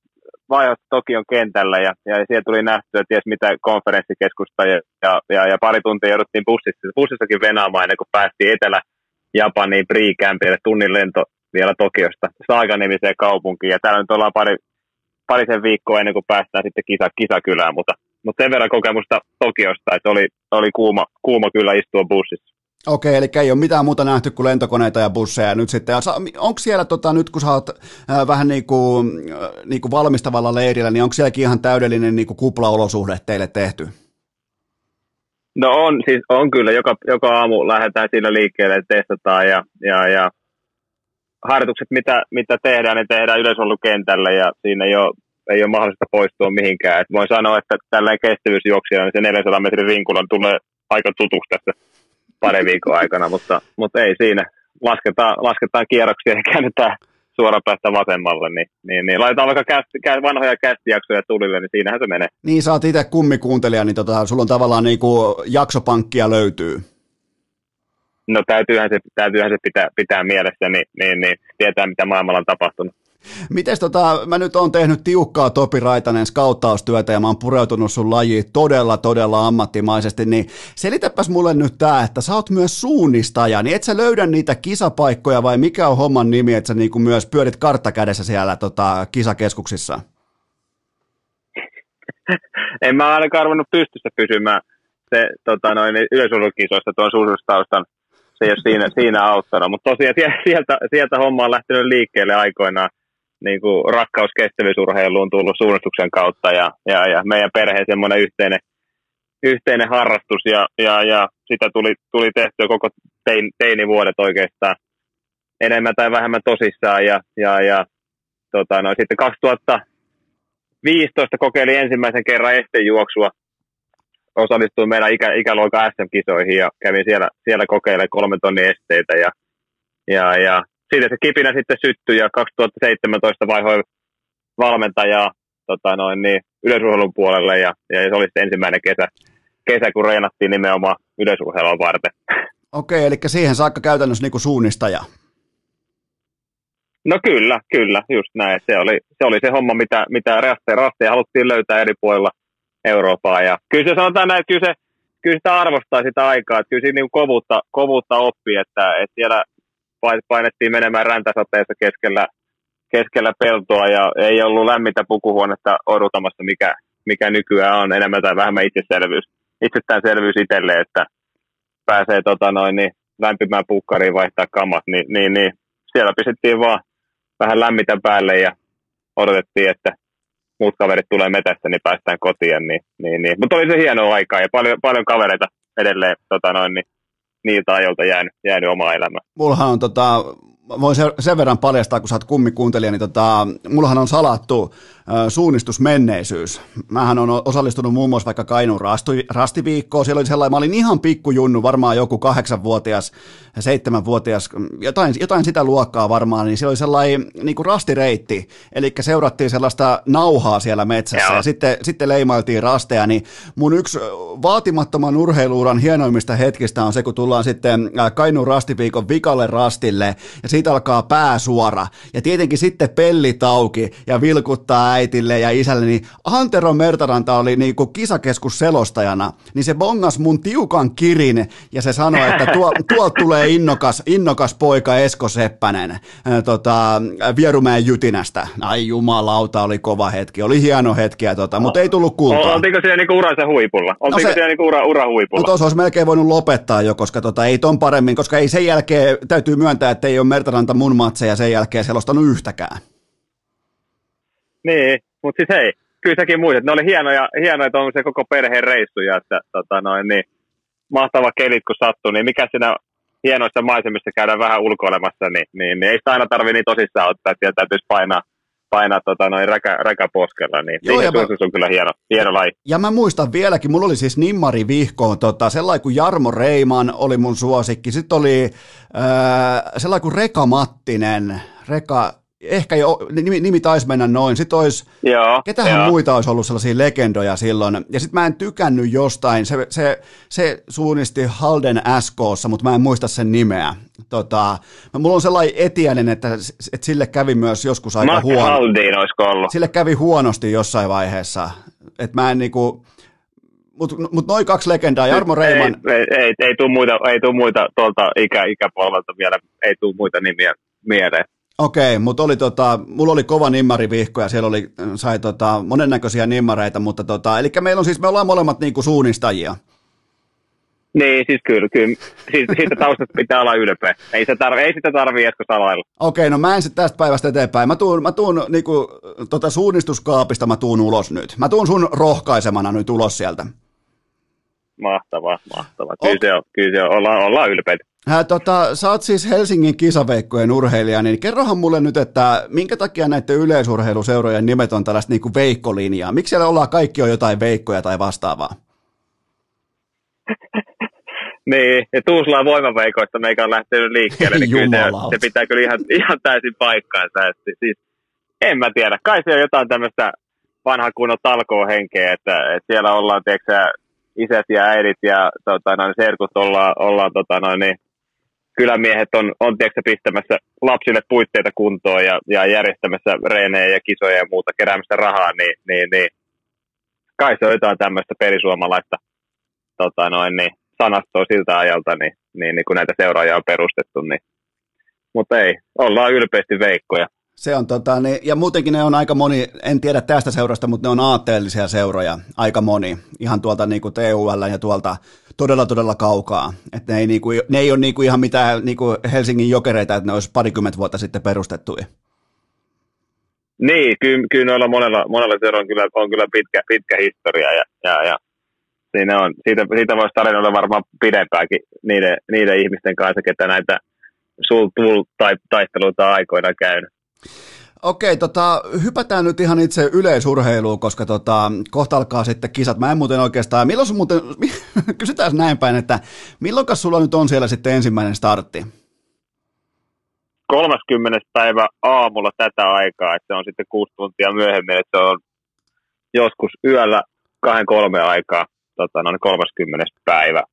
vaihossa Tokion kentällä ja, ja siellä tuli nähtyä ties mitä konferenssikeskusta ja, ja, ja, ja pari tuntia jouduttiin bussissa, bussissakin venaamaan ennen kuin päästiin Etelä-Japaniin pre tunnin lento vielä Tokiosta Saaga-nimiseen kaupunkiin ja täällä nyt ollaan pari, parisen viikkoa ennen kuin päästään sitten kisa, kisakylään, mutta, mutta sen verran kokemusta Tokiosta, että oli, oli kuuma, kuuma kyllä istua bussissa. Okei, eli ei ole mitään muuta nähty kuin lentokoneita ja busseja nyt sitten. Onko siellä, tota, nyt kun sä oot äh, vähän niin kuin, niin kuin valmistavalla leirillä, niin onko sielläkin ihan täydellinen niin kuin kuplaolosuhde teille tehty? No on, siis on kyllä. Joka, joka aamu lähdetään siinä liikkeelle ja testataan ja, ja, ja harjoitukset, mitä, mitä tehdään, ne tehdään yleisollukentällä ja siinä ei ole, ei ole mahdollista poistua mihinkään. Et voin sanoa, että tällä kestävyysjuoksijana niin se 400 metrin rinkulan tulee aika tutuksi tässä parin viikon aikana, mutta, mutta ei siinä. Lasketaan, lasketaan kierroksia ja käännetään suoraan päästä vasemmalle, niin, niin, niin laitetaan vaikka kästi, kä, vanhoja kästijaksoja tulille, niin siinähän se menee. Niin, sä oot itse kummikuuntelija, niin tota, sulla on tavallaan niin kuin jaksopankkia löytyy. No täytyyhän se, täytyyhän se pitää, pitää mielessä, niin, niin, niin tietää mitä maailmalla on tapahtunut. Mites tota, mä nyt oon tehnyt tiukkaa Topi Raitanen skauttaustyötä ja mä oon pureutunut sun lajiin todella, todella ammattimaisesti, niin selitäpäs mulle nyt tää, että sä oot myös suunnistaja, niin et sä löydä niitä kisapaikkoja vai mikä on homman nimi, että sä niinku myös pyörit karttakädessä siellä tota, kisakeskuksissa? en mä ainakaan arvannut pystyssä pysymään se tota, noin, yleisurheilukisoissa tuon suunnistustaustan se ei ole siinä, siinä auttanut. Mutta tosiaan sieltä, sieltä homma on lähtenyt liikkeelle aikoinaan. Niin kuin rakkaus kestävyysurheiluun tullut suunnistuksen kautta ja, ja, ja meidän perheen semmoinen yhteinen, yhteinen harrastus ja, ja, ja sitä tuli, tuli tehtyä koko tein, teinivuodet oikeastaan enemmän tai vähemmän tosissaan ja, ja, ja tota, no, sitten 2000, 15 kokeili ensimmäisen kerran estejuoksua. Osallistuin meidän ikä, ikäluokan SM-kisoihin ja kävin siellä, siellä kokeilemaan kolmen tonnin esteitä. Ja, ja, ja siitä se kipinä sitten syttyi ja 2017 vaihoin valmentajaa tota noin, niin, yleisurheilun puolelle ja, ja se oli sitten ensimmäinen kesä, kesä, kun reenattiin nimenomaan yleisurheilua varten. Okei, eli siihen saakka käytännössä niin kuin suunnistaja. No kyllä, kyllä, just näin. Se oli se, oli se homma, mitä, mitä rasteja, rasteja haluttiin löytää eri puolilla Eurooppaa. Ja kyllä se sanotaan näin, että kyllä, se, kyllä sitä arvostaa sitä aikaa, että kyllä siinä niin kovuutta, kovuutta oppii, että, että siellä painettiin menemään räntäsateessa keskellä, keskellä peltoa ja ei ollut lämmintä pukuhuonetta odotamassa, mikä, mikä nykyään on enemmän tai vähemmän itseselvyys, itsestäänselvyys itselle, että pääsee tota noin, niin lämpimään pukkariin vaihtaa kamat, niin, niin, niin siellä pistettiin vaan vähän lämmitä päälle ja odotettiin, että muut kaverit tulee metästä, niin päästään kotiin. Niin, niin, niin. Mutta oli se hieno aika ja paljon, paljon kavereita edelleen tota noin, niin, niiltä ajoilta jäänyt, jäänyt omaa elämää. Mullahan on tota, voin sen verran paljastaa, kun sä oot kummikuuntelija, niin tota, mullahan on salattu suunnistusmenneisyys. Mähän on osallistunut muun muassa vaikka Kainuun rasti, rastiviikkoon. Siellä oli sellainen, mä olin ihan pikkujunnu, varmaan joku kahdeksanvuotias, seitsemänvuotias, jotain, jotain sitä luokkaa varmaan, niin siellä oli sellainen niin kuin rastireitti, eli seurattiin sellaista nauhaa siellä metsässä Joo. ja sitten, sitten leimailtiin rasteja, niin mun yksi vaatimattoman urheiluuran hienoimmista hetkistä on se, kun tullaan sitten Kainuun rastiviikon vikalle rastille ja siitä alkaa pääsuora ja tietenkin sitten pellit auki ja vilkuttaa äitille ja isälle, niin Antero Mertaranta oli niin kuin kisakeskus selostajana, niin se bongas mun tiukan kirin ja se sanoi, että tuo, tuolta tulee innokas, innokas poika Esko Seppänen ää, tota, Vierumäen Jytinästä. Ai jumalauta, oli kova hetki, oli hieno hetki, ja tota, mutta ei tullut kultaa. Oltiinko siellä niinku uransa huipulla? Oltiinko no se, siellä niinku ura, ura huipulla? No tuossa olisi melkein voinut lopettaa jo, koska tota, ei ton paremmin, koska ei sen jälkeen, täytyy myöntää, että ei ole Mertaranta mun matseja sen jälkeen selostanut yhtäkään. Niin, mutta siis hei, kyllä säkin muistat, ne oli hienoja, hienoja se koko perheen reissuja, että tota noin, niin, mahtava kelit kun sattuu, niin mikä siinä hienoissa maisemissa käydään vähän ulkoilemassa, niin, niin, niin ei sitä aina tarvitse niin tosissaan ottaa, että täytyisi painaa, painaa tota, noin räkä, räkäposkella, niin Joo, siihen mä, on kyllä hieno, hieno laji. Ja mä muistan vieläkin, mulla oli siis Nimmari Vihkoon, tota, sellainen kuin Jarmo Reiman oli mun suosikki, sitten oli äh, sellainen kuin Reka Mattinen, Reka, ehkä jo, nimi, nimi taisi mennä noin. Sitten olisi, joo, ketähän joo. muita olisi ollut sellaisia legendoja silloin. Ja sitten mä en tykännyt jostain, se, se, se suunnisti Halden SKssa, mutta mä en muista sen nimeä. Tota, mulla on sellainen etiäinen, että, että sille kävi myös joskus aika Matt huono. Haldin olisiko ollut. Sille kävi huonosti jossain vaiheessa. Että mä en niinku, mutta mut noin kaksi legendaa, Jarmo Reiman. Ei, ei, ei, ei tule muita, ei tuu muita tuolta ikä, ikäpolvelta vielä, ei tule muita nimiä mieleen. Okei, mutta oli tota, mulla oli kova nimmarivihko ja siellä oli, sai tota, monennäköisiä nimmareita, mutta tota, eli meillä on siis, me ollaan molemmat niinku suunnistajia. Niin, siis kyllä, kyllä. Siis, siitä taustasta pitää olla ylpeä. Ei, se tarvi, ei sitä tarvii edes salailla. Okei, no mä en sitten tästä päivästä eteenpäin. Mä tuun, mä tuun niinku, tota suunnistuskaapista mä tuun ulos nyt. Mä tuun sun rohkaisemana nyt ulos sieltä. Mahtavaa, mahtavaa. Kyllä okay. se on, kyllä se on. Ollaan, ollaan ylpeitä. Hä, tota, sä oot siis Helsingin kisaveikkojen urheilija, niin kerrohan mulle nyt, että minkä takia näiden yleisurheiluseurojen nimet on tällaista niin kuin veikkolinjaa? Miksi siellä ollaan kaikki on jotain veikkoja tai vastaavaa? niin, ja Tuusulan voimaveikoista meikä on lähtenyt liikkeelle, niin kyllä se, se, pitää kyllä ihan, ihan täysin paikkaansa. Että siis, en mä tiedä, kai se on jotain tämmöistä vanha kunnon talkoo-henkeä, että, että siellä ollaan, tiedätkö, isät ja äidit ja tota, noin, serkut ollaan, ollaan tota, noin, niin, kylämiehet on, on tiedätkö, pistämässä lapsille puitteita kuntoon ja, ja järjestämässä reenejä ja kisoja ja muuta, keräämässä rahaa, niin, niin, niin kai se on jotain tämmöistä perisuomalaista tota noin, niin, sanastoa siltä ajalta, niin, niin, niin kun näitä seuraajia on perustettu. Niin. Mutta ei, ollaan ylpeästi veikkoja. Se on tota, niin, ja muutenkin ne on aika moni, en tiedä tästä seurasta, mutta ne on aatteellisia seuroja, aika moni, ihan tuolta niin kuin TUL ja tuolta todella todella kaukaa. Et ne, ei, niin kuin, ne ei ole niin kuin ihan mitään niin kuin Helsingin jokereita, että ne olisi parikymmentä vuotta sitten perustettuja. Niin, kyllä, kyllä noilla monella, monella seuroilla on kyllä, on kyllä pitkä, pitkä historia ja, ja, ja siinä on, siitä, siitä voisi tarinoida varmaan pidempääkin niiden, niiden ihmisten kanssa, ketä näitä sul, tai, taisteluita aikoina käynyt. Okei, tota, hypätään nyt ihan itse yleisurheiluun, koska tota, kohta alkaa sitten kisat. Mä en muuten oikeastaan, milloin sun muuten, kysytään näin päin, että milloin sulla nyt on siellä sitten ensimmäinen startti? 30. päivä aamulla tätä aikaa, että se on sitten kuusi tuntia myöhemmin, että se on joskus yöllä kahden kolme aikaa, tota, noin 30. päivä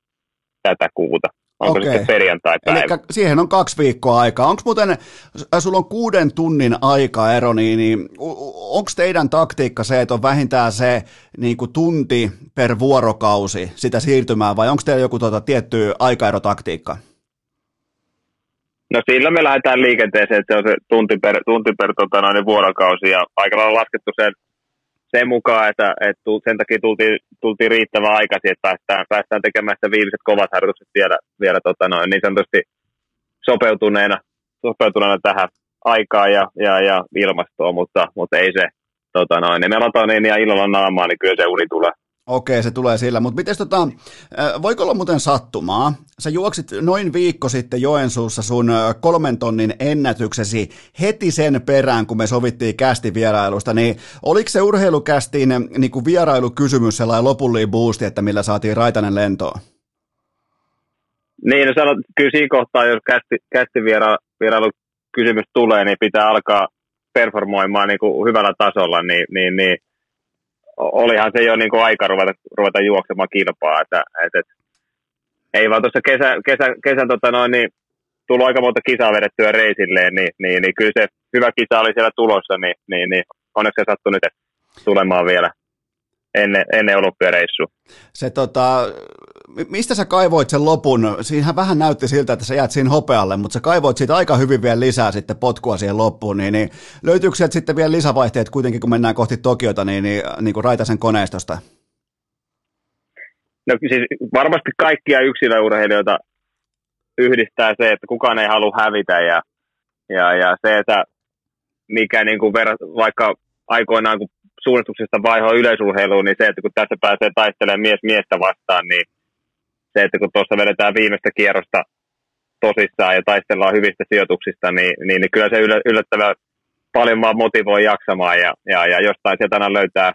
tätä kuuta. Onko Okei. sitten perjantai-päivä? Eli siihen on kaksi viikkoa aikaa. Onko muuten, äh, sulla on kuuden tunnin aikaero, niin, niin onko teidän taktiikka se, että on vähintään se niin kuin tunti per vuorokausi sitä siirtymää, vai onko teillä joku tuota, tietty aikaerotaktiikka? No sillä me lähdetään liikenteeseen, että se on se tunti per, tunti per tota, noin, vuorokausi, ja aika lailla laskettu sen sen mukaan, että, että sen takia tultiin, tultiin riittävän aikaisin, että päästään, päästään tekemään sitä viimeiset kovat harjoitukset vielä, vielä tota noin, niin sanotusti sopeutuneena, sopeutuneena tähän aikaan ja, ja, ja ilmastoon, mutta, mutta ei se, tota noin, niin melatonin ja illalla naamaa, niin kyllä se uni tulee. Okei, se tulee sillä. Mutta miten tota, äh, voiko olla muuten sattumaa? Sä juoksit noin viikko sitten Joensuussa sun äh, kolmen tonnin ennätyksesi heti sen perään, kun me sovittiin kästi vierailusta, niin oliko se urheilukästiin äh, niin kuin vierailukysymys sellainen lopullinen boosti, että millä saatiin Raitanen lentoon? Niin, no sanot, kyllä siinä kohtaa, jos kästi, kästi viera, vierailukysymys tulee, niin pitää alkaa performoimaan niin kuin hyvällä tasolla, niin, niin, niin olihan se jo niin kuin aika ruveta, ruveta juoksemaan kilpaa. Että, että, että ei vaan tuossa kesä, kesä, kesän tota noin, niin tullut aika monta kisaa vedettyä reisilleen, niin, niin, niin kyllä se hyvä kisa oli siellä tulossa, niin, niin, niin onneksi se sattui nyt tulemaan vielä ennen, ennen olympiareissua. Se tota, mistä sä kaivoit sen lopun? Siinähän vähän näytti siltä, että sä jäät siinä hopealle, mutta sä kaivoit siitä aika hyvin vielä lisää sitten potkua siihen loppuun, niin, niin löytyykö sieltä sitten vielä lisävaihteet kuitenkin, kun mennään kohti Tokiota, niin, niin, niin kuin Raitasen koneistosta? No siis varmasti kaikkia yksilöurheilijoita yhdistää se, että kukaan ei halua hävitä ja, ja, ja se, että mikä niin kuin verrat, vaikka aikoinaan kun suunnistuksesta vaihoa yleisurheiluun, niin se, että kun tässä pääsee taistelemaan mies miestä vastaan, niin se, että kun tuossa vedetään viimeistä kierrosta tosissaan ja taistellaan hyvistä sijoituksista, niin, niin, niin kyllä se yllättävän paljon vaan motivoi jaksamaan ja, ja, ja jostain sieltä aina löytää,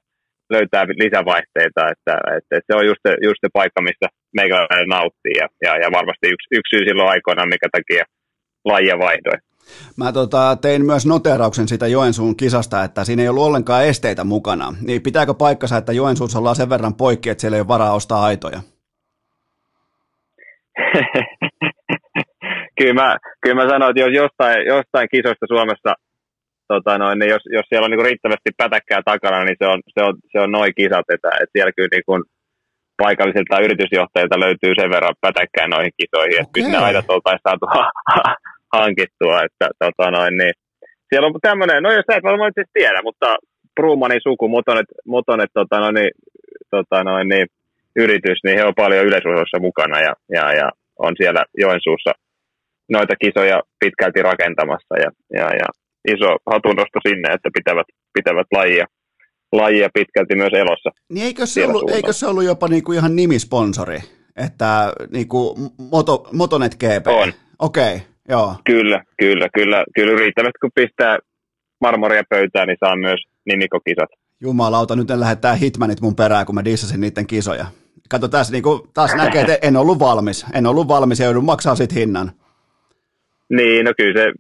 löytää lisävaihteita, että, että, se on just se, just se paikka, missä meikäläinen nauttii ja, ja, ja varmasti yksi, yksi syy silloin aikoinaan, mikä takia lajia vaihdoi. Mä tota, tein myös noterauksen sitä Joensuun kisasta, että siinä ei ollut ollenkaan esteitä mukana. Niin pitääkö paikkansa, että Joensuussa ollaan sen verran poikki, että siellä ei ole varaa ostaa aitoja? kyllä, mä, kyllä mä sanoin, että jos jostain, jostain kisoista Suomessa, tota noin, niin jos, jos siellä on niin riittävästi pätäkkää takana, niin se on, se on, se on noin kisat, että, että siellä kyllä niin kuin paikallisilta yritysjohtajilta löytyy sen verran pätäkkää noihin kisoihin, että kyllä ne aidat oltaisiin saatu hankittua, että tota noin, niin siellä on tämmöinen, no jos sä et varmaan itse tiedä, mutta Brumanin suku, Motonet, Motonet tota noin, niin, tota noin, niin, yritys, niin he on paljon yleisurheilussa mukana ja, ja, ja on siellä Joensuussa noita kisoja pitkälti rakentamassa ja, ja, ja iso hatunnosto sinne, että pitävät, pitävät lajia, lajia pitkälti myös elossa. Niin eikö se, ollut, eikö se ollut jopa niinku ihan nimisponsori, että niinku Moto, Motonet GP? On. Okei, okay, joo. Kyllä, kyllä, kyllä, kyllä riittävästi kun pistää marmoria pöytään, niin saa myös nimikokisat. Jumalauta, nyt en lähettää hitmanit mun perään, kun mä dissasin niiden kisoja. Kato tässä niin kuin, taas näkee, että en ollut valmis. En ollut valmis ja joudun maksaa sit hinnan. Niin, no kyllä se,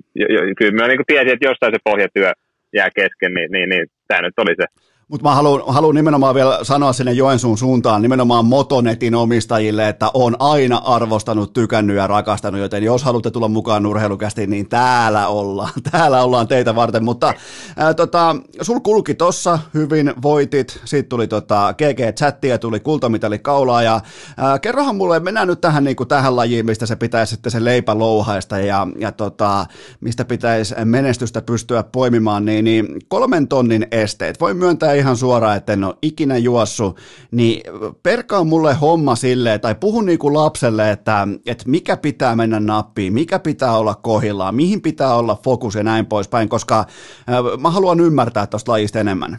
kyllä mä niin tiesin, että jostain se pohjatyö jää kesken, niin, niin, niin tämä nyt oli se mutta mä haluan, nimenomaan vielä sanoa sinne Joensuun suuntaan nimenomaan Motonetin omistajille, että on aina arvostanut, tykännyt ja rakastanut, joten jos haluatte tulla mukaan urheilukästiin, niin täällä ollaan. Täällä ollaan teitä varten, mutta ää, tota, sul kulki tossa hyvin, voitit, sitten tuli tota, GG-chattia, tuli kultamitali kaulaa ja ää, kerrohan mulle, mennään nyt tähän, niin kuin tähän lajiin, mistä se pitäisi sitten se leipä louhaista ja, ja tota, mistä pitäisi menestystä pystyä poimimaan, niin, niin kolmen tonnin esteet. Voi myöntää ihan suoraan, että en ole ikinä juossu, niin perkaa mulle homma silleen, tai puhu niin kuin lapselle, että, että mikä pitää mennä nappiin, mikä pitää olla kohillaan, mihin pitää olla fokus ja näin poispäin, koska äh, mä haluan ymmärtää tuosta lajista enemmän.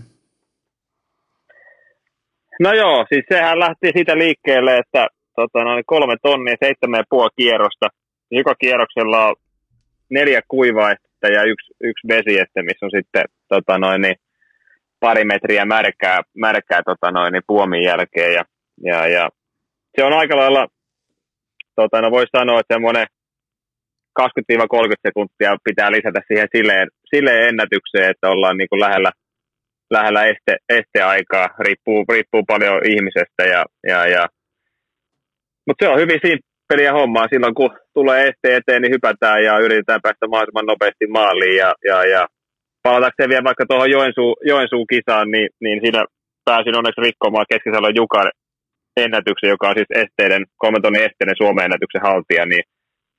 No joo, siis sehän lähti siitä liikkeelle, että tota, noin kolme tonnia, seitsemän ja puoli kierrosta. Joka kierroksella on neljä kuivaa ja yksi, yksi vesieste, missä on sitten tota noin, niin, pari metriä märkää, märkää tota noin, niin puomin jälkeen. Ja, ja, ja, se on aika lailla, tota, no voisi sanoa, että semmoinen 20-30 sekuntia pitää lisätä siihen silleen, silleen ennätykseen, että ollaan niin kuin lähellä, lähellä este, esteaikaa, riippuu, riippuu paljon ihmisestä. Ja, ja, ja. Mutta se on hyvin simppeliä hommaa. Silloin kun tulee este eteen, niin hypätään ja yritetään päästä mahdollisimman nopeasti maaliin. Ja, ja, ja palatakseen vielä vaikka tuohon Joensuu, Joensuun kisaan, niin, niin siinä pääsin onneksi rikkomaan Keskisalon Jukan ennätyksen, joka on siis esteiden, kolmen esteiden Suomen ennätyksen haltija, niin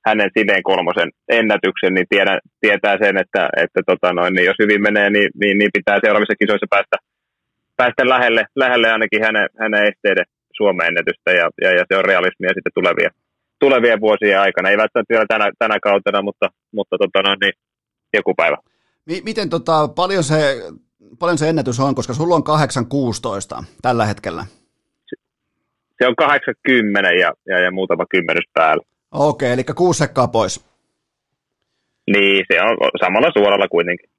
hänen silleen kolmosen ennätyksen, niin tiedä, tietää sen, että, että tota noin, niin jos hyvin menee, niin, niin, niin, pitää seuraavissa kisoissa päästä, päästä lähelle, lähelle ainakin hänen, hänen esteiden Suomen ennätystä, ja, ja, ja se on realismia sitten tulevia, tulevien vuosien aikana. Ei välttämättä vielä tänä, tänä kautena, mutta, mutta tota noin, niin joku päivä. Miten tota, paljon, se, paljon se ennätys on, koska sulla on 8-16 tällä hetkellä? Se on 80 ja, ja, ja muutama kymmenys päällä. Okei, eli kuusi sekkaa pois. Niin, se on samalla suoralla kuitenkin.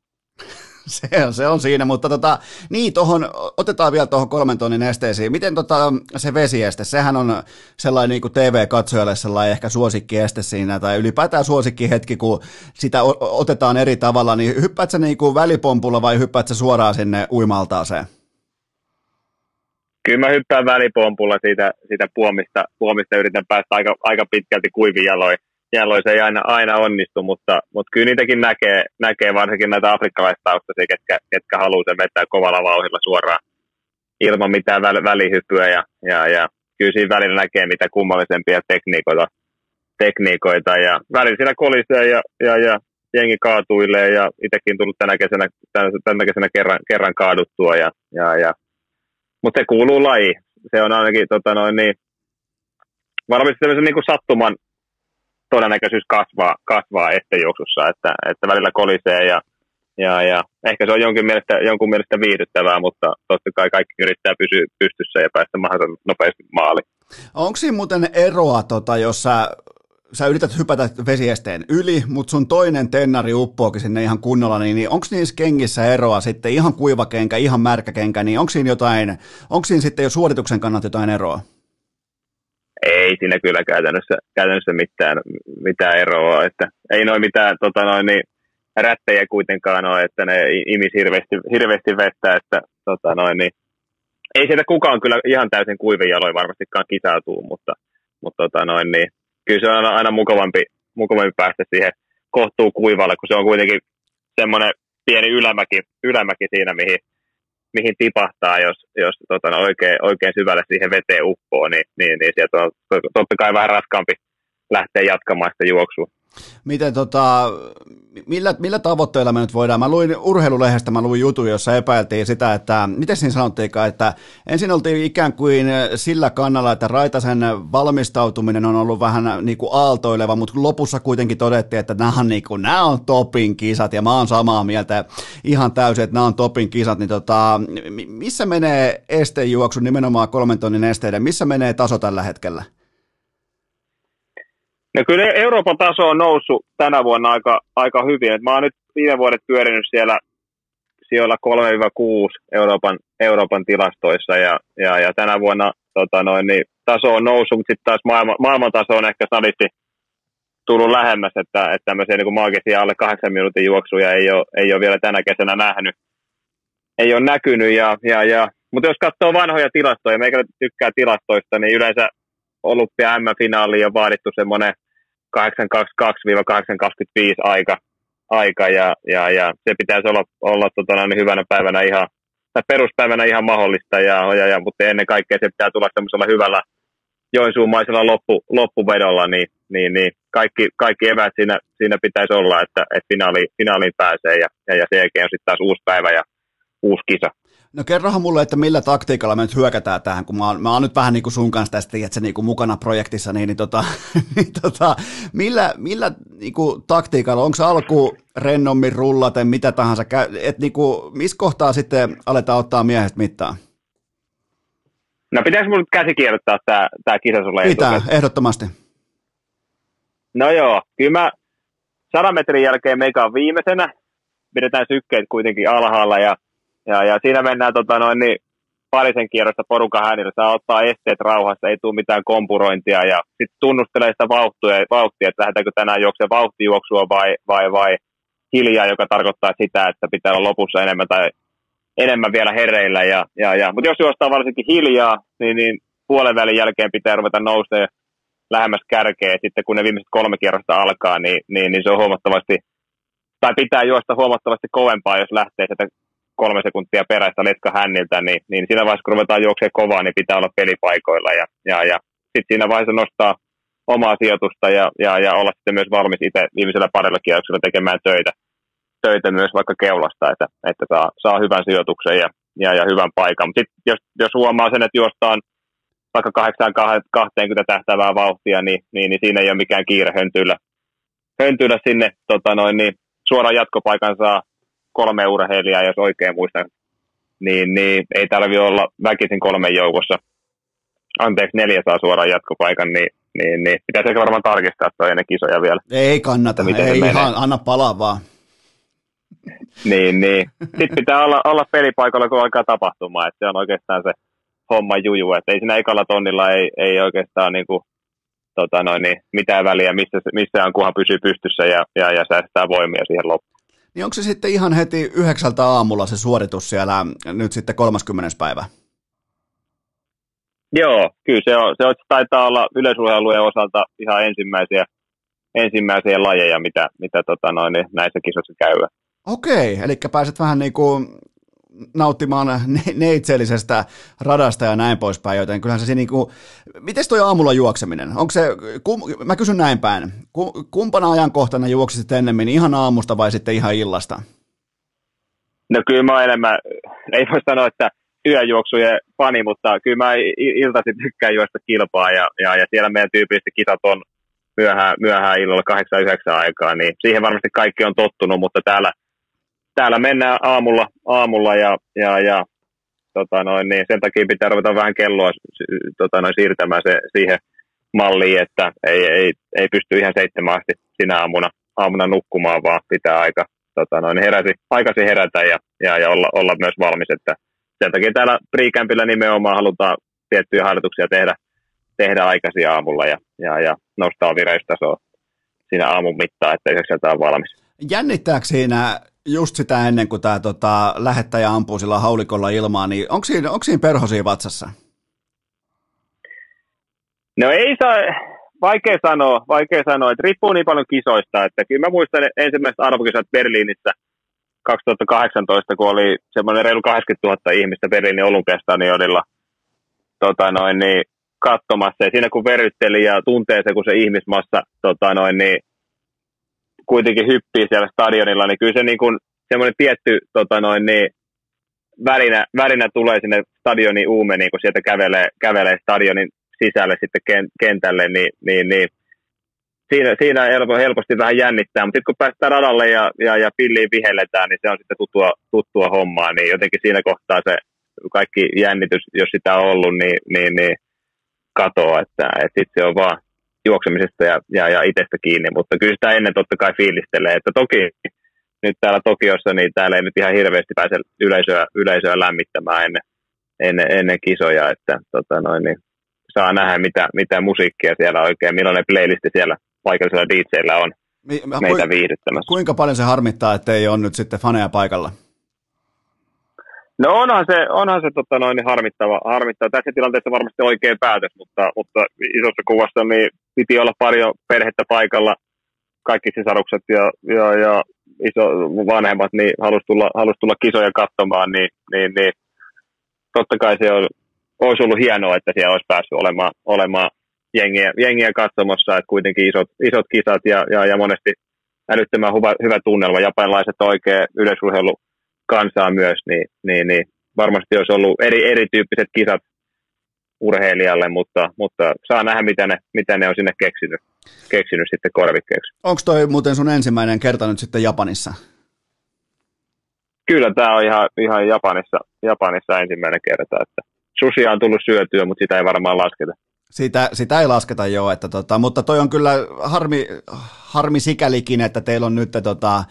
se, on, se on siinä, mutta tota, niin, tohon, otetaan vielä tuohon kolmen tonnin esteisiin. Miten tota, se vesieste, sehän on sellainen niin kuin TV-katsojalle sellainen ehkä suosikkieste siinä, tai ylipäätään suosikkihetki, kun sitä otetaan eri tavalla, niin hyppäät sä niin kuin välipompulla vai hyppäät sä suoraan sinne uimaltaaseen? Kyllä mä hyppään välipompulla siitä, siitä puomista, puomista yritän päästä aika, aika pitkälti kuivin jaloin jaloin se ei aina, aina onnistu, mutta, mutta kyllä niitäkin näkee, näkee varsinkin näitä afrikkalaistaustaisia, ketkä, ketkä haluaa sen vetää kovalla vauhdilla suoraan ilman mitään väl, välihyppyä ja, ja, ja kyllä siinä välillä näkee mitä kummallisempia tekniikoita, tekniikoita ja välillä siellä kolisee ja, ja, ja jengi kaatuilee ja itsekin tullut tänä kesänä, tänä, tänä kesänä kerran, kerran kaaduttua ja, ja, ja. mutta se kuuluu laji. Se on ainakin tota noin, niin, varmasti sellaisen niin kuin sattuman, todennäköisyys kasvaa, kasvaa ettejuoksussa, että, että välillä kolisee ja, ja, ja ehkä se on jonkin mielestä, jonkun mielestä viihdyttävää, mutta totta kai kaikki yrittää pysyä pystyssä ja päästä mahdollisimman nopeasti maaliin. Onko siinä muuten eroa, tota, jos sä, sä yrität hypätä vesiesteen yli, mutta sun toinen tennari uppoakin sinne ihan kunnolla, niin, niin onko niissä kengissä eroa sitten ihan kuiva kenkä, ihan märkä kenkä, niin onko siinä jotain, onko siinä sitten jo suorituksen kannalta jotain eroa? Ei siinä kyllä käytännössä, käytännössä mitään, mitään eroa. Että ei noin mitään tota noin, niin rättejä kuitenkaan ole, että ne imis hirveästi, hirveästi vettä, että tota noin, niin ei sieltä kukaan kyllä ihan täysin kuivin jaloin varmastikaan kisautuu, mutta, mutta tota noin, niin kyllä se on aina, aina mukavampi, mukavampi päästä siihen kohtuu kuivalle, kun se on kuitenkin semmoinen pieni ylämäki, ylämäki siinä, mihin, mihin tipahtaa, jos, jos tota, no, oikein, oikein syvälle siihen veteen uppoo, niin, niin, niin sieltä on totta kai vähän raskaampi lähteä jatkamaan sitä juoksua. Miten tota, millä, millä tavoitteilla me nyt voidaan, mä luin urheilulehdestä, mä luin jutun, jossa epäiltiin sitä, että, miten siinä sanottiinkaan, että ensin oltiin ikään kuin sillä kannalla, että Raitasen valmistautuminen on ollut vähän niin kuin aaltoileva, mutta lopussa kuitenkin todettiin, että nämä on, niin kuin, nämä on topin kisat, ja mä oon samaa mieltä ihan täysin, että nämä on topin kisat, niin tota, missä menee estejuoksu nimenomaan kolmen tonnin esteiden, missä menee taso tällä hetkellä? No kyllä Euroopan taso on noussut tänä vuonna aika, aika hyvin. Et mä oon nyt viime vuodet pyörinyt siellä sijoilla 3-6 Euroopan, Euroopan tilastoissa ja, ja, ja tänä vuonna tota noin, niin taso on noussut, mutta sitten taas maailman, maailman taso on ehkä salisti tullut lähemmäs, että, että tämmöisiä niin maagisia alle kahdeksan minuutin juoksuja ei ole, ei ole vielä tänä kesänä nähnyt. Ei ole näkynyt, ja, ja, ja, mutta jos katsoo vanhoja tilastoja, meikä tykkää tilastoista, niin yleensä Olympia M-finaaliin on vaadittu semmoinen 8.22-8.25 aika, aika ja, ja, ja, se pitäisi olla, olla tota, niin hyvänä päivänä ihan, tai peruspäivänä ihan mahdollista, ja, ja, ja, mutta ennen kaikkea se pitää tulla semmoisella hyvällä joensuumaisella loppu, loppuvedolla, niin, niin, niin kaikki, kaikki eväät siinä, siinä pitäisi olla, että, että finaali, finaaliin pääsee ja, ja, ja sen jälkeen on sitten taas uusi päivä ja uusi kisa. No kerrohan mulle, että millä taktiikalla me nyt hyökätään tähän, kun mä oon, mä oon nyt vähän niin kuin sun kanssa tästä, että niin kuin mukana projektissa, niin, niin, tota, niin tota, millä, millä niin kuin taktiikalla, onko alku rennommin rullaten, mitä tahansa, että niin kuin, missä kohtaa sitten aletaan ottaa miehestä mittaa? No pitäisikö mun käsikirjoittaa tämä, tämä kisa sulle Pitää, ehdottomasti. No joo, kyllä mä sadan metrin jälkeen meikä on viimeisenä, pidetään sykkeet kuitenkin alhaalla ja, ja, ja siinä mennään tota noin, niin parisen kierrosta porukan häänillä, saa ottaa esteet rauhassa, ei tule mitään kompurointia ja sitten tunnustelee sitä vauhtia, vauhtia, että lähdetäänkö tänään juoksemaan vauhtijuoksua vai, vai, vai hiljaa, joka tarkoittaa sitä, että pitää olla lopussa enemmän tai enemmän vielä hereillä. Ja, ja, ja. Mutta jos juostaan varsinkin hiljaa, niin, niin puolen välin jälkeen pitää ruveta nousemaan lähemmäs kärkeä. Sitten kun ne viimeiset kolme kierrosta alkaa, niin, niin, niin se on huomattavasti, tai pitää juosta huomattavasti kovempaa, jos lähtee sitä kolme sekuntia peräistä letka hänniltä, niin, niin siinä vaiheessa, kun ruvetaan juoksemaan kovaa, niin pitää olla pelipaikoilla. Ja, ja, ja sitten siinä vaiheessa nostaa omaa sijoitusta ja, ja, ja olla sitten myös valmis itse viimeisellä parilla kierroksella tekemään töitä, töitä myös vaikka keulasta, että, että saa, saa hyvän sijoituksen ja, ja, ja hyvän paikan. Mutta jos, jos huomaa sen, että juostaan vaikka 8-20 tähtävää vauhtia, niin, niin, niin, siinä ei ole mikään kiire höntyillä, höntyillä sinne tota noin, niin suoraan jatkopaikan saa kolme urheilijaa, jos oikein muistan, niin, niin ei tarvi olla väkisin kolmen joukossa. Anteeksi, neljä saa suoraan jatkopaikan, niin, niin, niin pitäisi ehkä varmaan tarkistaa toi ennen kisoja vielä. Ei kannata, ei ihan, anna palaa vaan. niin, niin. Sitten pitää olla, olla pelipaikalla, kun alkaa tapahtumaan, että se on oikeastaan se homma juju, että ei siinä ekalla tonnilla ei, ei oikeastaan niin kuin, tota noin, niin mitään väliä, missä, missä on, kunhan pysyy pystyssä ja, ja, ja säästää voimia siihen loppuun. Niin onko se sitten ihan heti yhdeksältä aamulla se suoritus siellä nyt sitten 30. päivä? Joo, kyllä se, on, se on, taitaa olla yleisurheilujen osalta ihan ensimmäisiä, ensimmäisiä lajeja, mitä, mitä tota noin, niin näissä kisoissa käy. Okei, eli pääset vähän niin kuin nauttimaan neitsellisestä radasta ja näin poispäin, joten kyllähän se niin kuin, miten toi aamulla juokseminen, onko se, kum, mä kysyn näin päin, kumpana ajankohtana juoksisit ennemmin, ihan aamusta vai sitten ihan illasta? No kyllä mä enemmän, ei voi sanoa, että yöjuoksujen fani, mutta kyllä mä iltaisin tykkään juosta kilpaa ja, ja, ja siellä meidän tyypillisesti kisat on myöhään, myöhään illalla 8-9 aikaa, niin siihen varmasti kaikki on tottunut, mutta täällä täällä mennään aamulla, aamulla ja, ja, ja tota noin, niin sen takia pitää ruveta vähän kelloa tota noin, siirtämään se siihen malliin, että ei, ei, ei pysty ihan seitsemän asti sinä aamuna, aamuna nukkumaan, vaan pitää aika tota noin, heräsi, aikaisin herätä ja, ja, ja olla, olla, myös valmis. Että sen takia täällä Precampilla nimenomaan halutaan tiettyjä harjoituksia tehdä, tehdä aikaisin aamulla ja, ja, ja nostaa vireystasoa siinä aamun mittaan, että yhdeksältä on valmis. Jännittääkö siinä just sitä ennen kuin tämä tota, lähettäjä ampuu sillä haulikolla ilmaan, niin onko siinä, onko siinä perhosia vatsassa? No ei saa, vaikea sanoa, vaikea sanoa, että riippuu niin paljon kisoista, että kyllä mä muistan ensimmäiset arvokisat Berliinissä 2018, kun oli semmoinen reilu 80 000 ihmistä Berliinin olympiastadionilla tota noin, niin, katsomassa. Ja siinä kun verytteli ja tuntee se, kun se ihmismassa tota noin, niin, kuitenkin hyppii siellä stadionilla, niin kyllä se niin kuin semmoinen tietty tota noin, niin, värinä, värinä tulee sinne stadionin uumeniin, kun sieltä kävelee, kävelee stadionin sisälle sitten kentälle, niin, niin, niin siinä, siinä helposti vähän jännittää, mutta sitten kun päästään radalle ja, ja, ja pilliin vihelletään, niin se on sitten tuttua, tuttua hommaa, niin jotenkin siinä kohtaa se kaikki jännitys, jos sitä on ollut, niin, niin, niin katoaa, että, että sitten se on vaan juoksemisesta ja, ja, ja itsestä kiinni, mutta kyllä sitä ennen totta kai fiilistelee, että toki nyt täällä Tokiossa, niin täällä ei nyt ihan hirveästi pääse yleisöä, yleisöä lämmittämään ennen, ennen, ennen kisoja, että tota noin, niin saa nähdä, mitä, mitä musiikkia siellä oikein, millainen playlisti siellä paikallisella DJllä on meitä viihdyttämässä. Kuinka paljon se harmittaa, että ei ole nyt sitten faneja paikalla? No onhan se, onhan se tota noin, harmittava, harmittava. Tässä tilanteessa varmasti oikein päätös, mutta, mutta isossa kuvassa niin piti olla paljon perhettä paikalla, kaikki sisarukset ja, ja, ja iso, vanhemmat niin halusi tulla, halusi tulla kisoja katsomaan, niin, niin, niin totta kai se on, olisi ollut hienoa, että siellä olisi päässyt olemaan, olemaan jengiä, jengiä katsomassa, että kuitenkin isot, isot kisat ja, ja, ja monesti älyttömän hyvä, hyvä tunnelma. Japanilaiset oikein yleisurheilu kansaa myös, niin, niin, niin varmasti olisi ollut eri, erityyppiset kisat urheilijalle, mutta, mutta saa nähdä, mitä ne, mitä ne on sinne keksinyt, keksinyt sitten korvikkeeksi. Onko toi muuten sun ensimmäinen kerta nyt sitten Japanissa? Kyllä tämä on ihan, ihan Japanissa, Japanissa ensimmäinen kerta, että susia on tullut syötyä, mutta sitä ei varmaan lasketa. Sitä, sitä ei lasketa jo, että tota, mutta toi on kyllä harmi, harmi sikälikin, että teillä on nyt tota,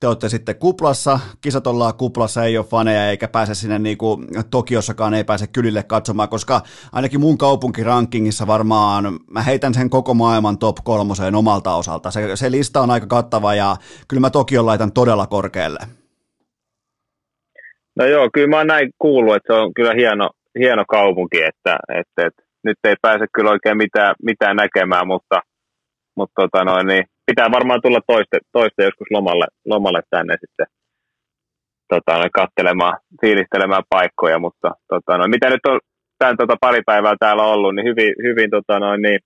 te olette sitten kuplassa, kisat ollaan kuplassa, ei ole faneja eikä pääse sinne niin kuin Tokiossakaan ei pääse kylille katsomaan, koska ainakin mun kaupunkirankingissa varmaan mä heitän sen koko maailman top kolmoseen omalta osalta. Se, se lista on aika kattava ja kyllä mä Tokion laitan todella korkealle. No joo, kyllä mä oon näin kuullut, että se on kyllä hieno, hieno kaupunki, että, että, että nyt ei pääse kyllä oikein mitään, mitään näkemään, mutta, mutta tota noin, niin pitää varmaan tulla toiste, toiste joskus lomalle, lomalle tänne sitten tota noin, kattelemaan, fiilistelemään paikkoja, mutta tota noin, mitä nyt on tämän tota, pari päivää täällä ollut, niin hyvin, hyvin tota noin, niin,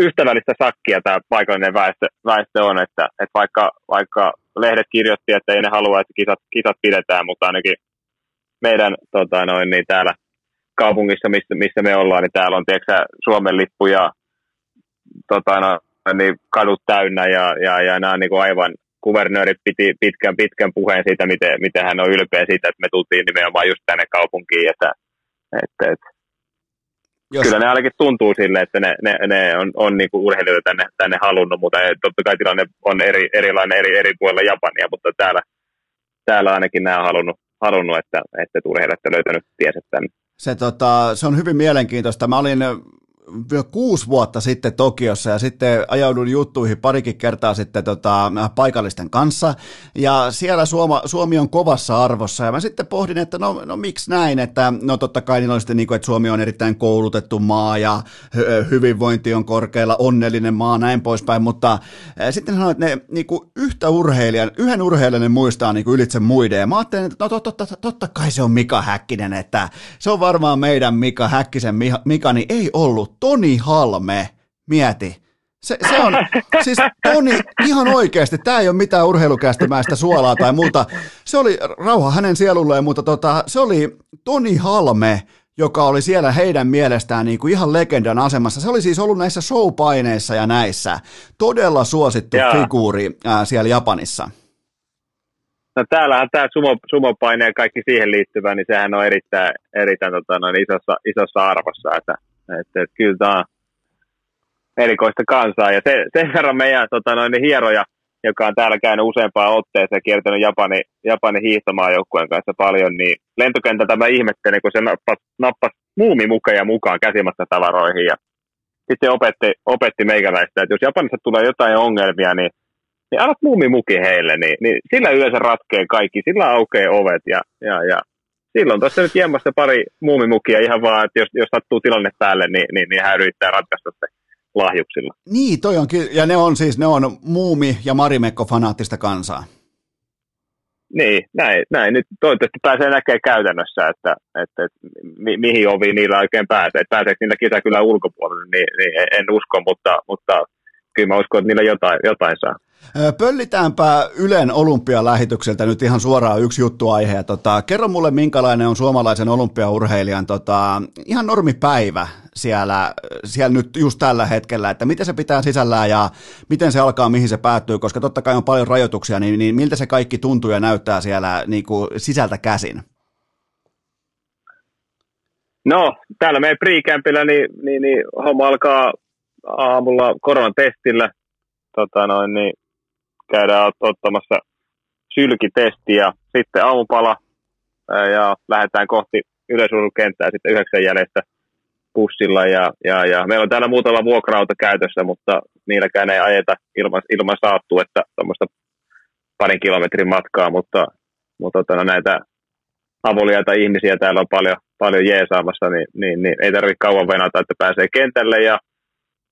ystävällistä sakkia tämä paikallinen väestö, väestö on, että, että vaikka, vaikka lehdet kirjoitti, että ei ne halua, että kisat, kisat pidetään, mutta ainakin meidän tota noin, niin täällä kaupungissa, missä, missä me ollaan, niin täällä on tiedätkö, Suomen lippu ja tota, no, niin kadut täynnä ja, ja, ja nämä on niin kuin aivan, kuvernööri piti pitkän, pitkän puheen siitä, miten, miten hän on ylpeä siitä, että me tultiin nimenomaan just tänne kaupunkiin, että, että, että jos... Kyllä ne ainakin tuntuu sille, että ne, ne, ne on, on niin urheilijoita tänne, tänne halunnut, mutta totta kai tilanne on eri, erilainen eri, eri puolilla Japania, mutta täällä, täällä ainakin nämä on halunnut, halunnut että, että urheilijat on löytänyt tiensä tänne. Se, tota, se on hyvin mielenkiintoista. Mä olin kuusi vuotta sitten Tokiossa ja sitten ajaudun juttuihin parikin kertaa sitten tota, paikallisten kanssa. Ja siellä Suoma, Suomi on kovassa arvossa. Ja mä sitten pohdin, että no, no miksi näin, että no totta kai niin sitten niin kuin, että Suomi on erittäin koulutettu maa ja hyvinvointi on korkealla, onnellinen maa, näin poispäin, mutta sitten sanoin, että ne niin kuin yhtä urheilijan, yhden urheilijan muistaa niin kuin ylitse muiden. Ja mä ajattelin, että no totta, totta, totta kai se on Mika Häkkinen, että se on varmaan meidän Mika Häkkisen Mika, niin ei ollut Toni Halme, mieti. Se, se on, siis Toni, ihan oikeasti, tämä ei ole mitään urheilukästimäistä suolaa tai muuta. Se oli rauha hänen sielulleen, mutta tota, se oli Toni Halme, joka oli siellä heidän mielestään niin kuin ihan legendan asemassa. Se oli siis ollut näissä showpaineissa ja näissä. Todella suosittu Jaa. figuuri ää, siellä Japanissa. No täällähän tämä sumo, sumopaine ja kaikki siihen liittyvä, niin sehän on erittäin, erittäin tota, noin isossa, isossa arvossa. Että että, että kyllä tämä on erikoista kansaa. Ja se, sen verran meidän tota, noin, hieroja, joka on täällä käynyt useampaan otteeseen ja kiertänyt Japani, Japani hiihtomaajoukkueen kanssa paljon, niin lentokentältä mä ihmettelin, kun se nappasi, nappasi muumimukeja mukaan käsimatkatavaroihin. Ja sitten se opetti, opetti meikäläistä, että jos Japanissa tulee jotain ongelmia, niin, niin annat muumimuki heille, niin, niin sillä yleensä ratkee kaikki, sillä aukeaa ovet ja, ja, ja silloin tuossa nyt jemmassa pari muumimukia ihan vaan, että jos, jos sattuu tilanne päälle, niin, niin, niin hän yrittää ratkaista se lahjuksilla. Niin, toi on, ja ne on siis, ne on muumi- ja marimekko-fanaattista kansaa. Niin, näin, näin. Nyt toivottavasti pääsee näkemään käytännössä, että, että, että mi, mihin oviin niillä oikein pääsee. Että pääseekö niillä kisä kyllä ulkopuolelle, niin, niin en usko, mutta, mutta kyllä mä uskon, että niillä jotain, jotain saa. Pöllitäänpä Ylen olympialähetykseltä nyt ihan suoraan yksi juttuaihe. Tota, kerro mulle, minkälainen on suomalaisen olympiaurheilijan tota, ihan normipäivä siellä, siellä nyt just tällä hetkellä, että miten se pitää sisällään ja miten se alkaa, mihin se päättyy, koska totta kai on paljon rajoituksia, niin, niin miltä se kaikki tuntuu ja näyttää siellä niin kuin sisältä käsin? No, täällä meidän pre niin, niin, niin homma alkaa aamulla koronatestillä, tota noin, niin käydään ottamassa sylkitesti ja sitten aamupala ja lähdetään kohti yleisurheilukenttää sitten yhdeksän jäljestä bussilla. Ja, ja, ja, meillä on täällä muutama vuokrauta käytössä, mutta niilläkään ei ajeta ilman, ilman saattu, että tuommoista parin kilometrin matkaa, mutta, mutta tota, no, näitä avuliaita ihmisiä täällä on paljon, paljon jeesaamassa, niin, niin, niin ei tarvitse kauan venata, että pääsee kentälle. Ja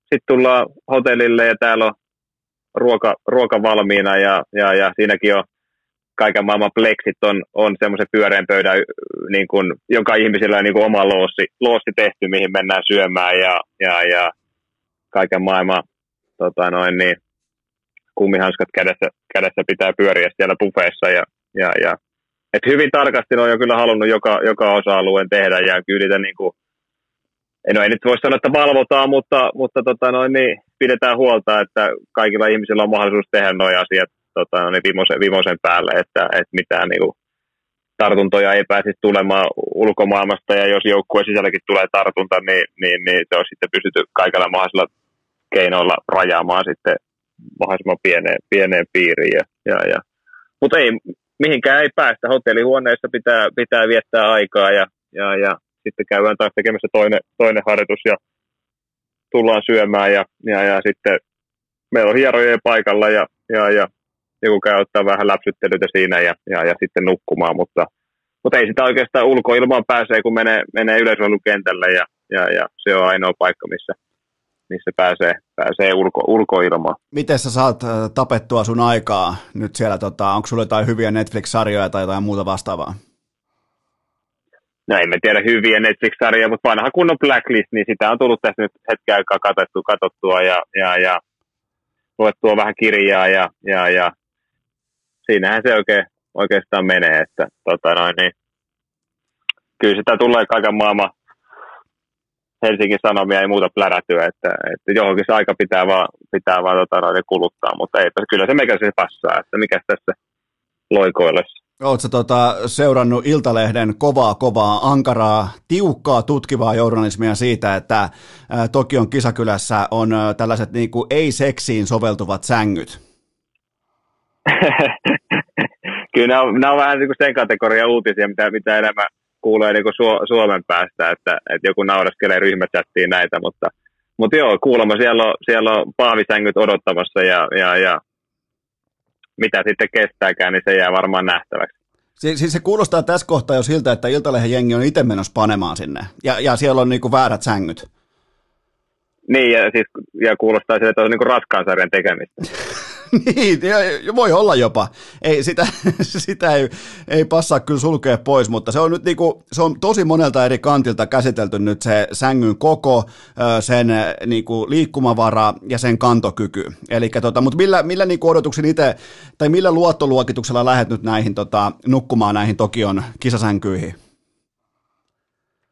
sitten tullaan hotellille ja täällä on ruoka, ruoka valmiina ja, ja, ja siinäkin on kaiken maailman pleksit on, on semmoisen pyöreän pöydän, niin kuin, joka ihmisillä on niin kuin oma loossi, loossi tehty, mihin mennään syömään ja, ja, ja kaiken maailman tota noin, niin, kummihanskat kädessä, kädessä pitää pyöriä siellä bufeissa ja, ja, ja. Et hyvin tarkasti on jo kyllä halunnut joka, joka osa-alueen tehdä ja kyllä niin kuin, no ei nyt voi sanoa, että valvotaan, mutta, mutta tota noin, niin pidetään huolta, että kaikilla ihmisillä on mahdollisuus tehdä nuo asiat tota, noin, viimeisen, viimeisen päälle, että, että mitään niin kuin, tartuntoja ei pääsisi tulemaan ulkomaailmasta ja jos joukkueen sisälläkin tulee tartunta, niin, niin, niin se on sitten pystytty kaikilla mahdollisilla keinoilla rajaamaan sitten mahdollisimman pieneen, pieneen piiriin. Ja, ja, ja. Mutta ei, mihinkään ei päästä. Hotellihuoneessa pitää, pitää viettää aikaa ja, ja, ja sitten käydään taas tekemässä toinen, toinen harjoitus ja tullaan syömään ja, ja, ja sitten meillä on hieroja paikalla ja, ja, ja joku käy ottaa vähän läpsyttelytä siinä ja, ja, ja sitten nukkumaan, mutta, mutta ei sitä oikeastaan ulkoilmaan pääsee, kun menee, menee yleisöilukentälle ja, ja, ja se on ainoa paikka, missä, missä pääsee, pääsee ulko, ulkoilmaan. Miten sä saat äh, tapettua sun aikaa nyt siellä, tota, onko sulla jotain hyviä Netflix-sarjoja tai jotain muuta vastaavaa? No en tiedä hyviä Netflix-sarjoja, mutta vanha kunnon Blacklist, niin sitä on tullut tässä nyt hetken aikaa katsottua, katsottua ja, ja, ja luettua vähän kirjaa ja, ja, ja siinähän se oikein, oikeastaan menee, että tota noin, niin, kyllä sitä tulee kaiken maailman Helsingin Sanomia ei muuta plärätyä, että, että johonkin se aika pitää vaan, pitää vaan tota, noin, kuluttaa, mutta ei, kyllä se meikä se passaa, että mikä tässä loikoillessa. Oletko tota, seurannut Iltalehden kovaa, kovaa, ankaraa, tiukkaa, tutkivaa journalismia siitä, että Tokion kisakylässä on tällaiset niin kuin, ei-seksiin soveltuvat sängyt? Kyllä nämä on, nämä on vähän niin kuin sen kategoria uutisia, mitä, mitä enemmän kuulee niin kuin Suomen päästä, että, että joku nauraskelee ryhmächattiin näitä, mutta, mutta joo, kuulemma siellä on, siellä on paavisängyt odottamassa ja, ja, ja mitä sitten kestääkään, niin se jää varmaan nähtäväksi. Siis, siis se kuulostaa tässä kohtaa jo siltä, että Iltalehen jengi on itse menossa panemaan sinne, ja, ja siellä on niinku väärät sängyt. Niin, ja, siis, ja kuulostaa siltä, että on niinku raskaan sarjan tekemistä. niin, voi olla jopa. Ei, sitä, sitä ei, ei passaa kyllä sulkea pois, mutta se on nyt niinku, se on tosi monelta eri kantilta käsitelty nyt se sängyn koko, sen niinku liikkumavara ja sen kantokyky. Eli tota, mutta millä, millä niinku odotuksin itse, tai millä luottoluokituksella lähdet nyt näihin tota, nukkumaan näihin Tokion kisasänkyihin?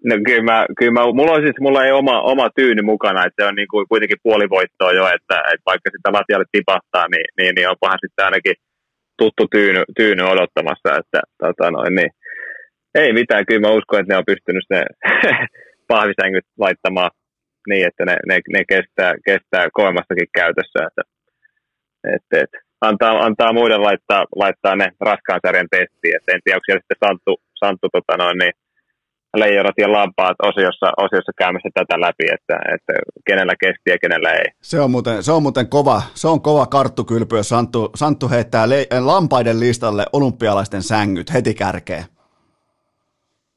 No kyllä, mä, kyllä mä, mulla on siis, mulla ei oma, oma tyyny mukana, että se on niin kuin kuitenkin puolivoittoa jo, että, että vaikka sitä lattialle tipahtaa, niin, niin, niin onpahan sitten ainakin tuttu tyyny, tyyny odottamassa, että tota noin, niin, ei mitään, kyllä mä uskon, että ne on pystynyt ne pahvisängyt laittamaan niin, että ne, ne, ne kestää, kestää kovemmastakin käytössä, että, että, että antaa, antaa muiden laittaa, laittaa ne raskaan sarjan testiin, että en tiedä, onko siellä sitten Santtu, Santtu tota noin, niin, leijonat ja lampaat osiossa, osiossa käymässä tätä läpi, että, että kenellä kesti ja kenellä ei. Se on muuten, se on muuten kova, se on kova karttukylpy, jos Santtu, Santtu heittää le, lampaiden listalle olympialaisten sängyt heti kärkeen.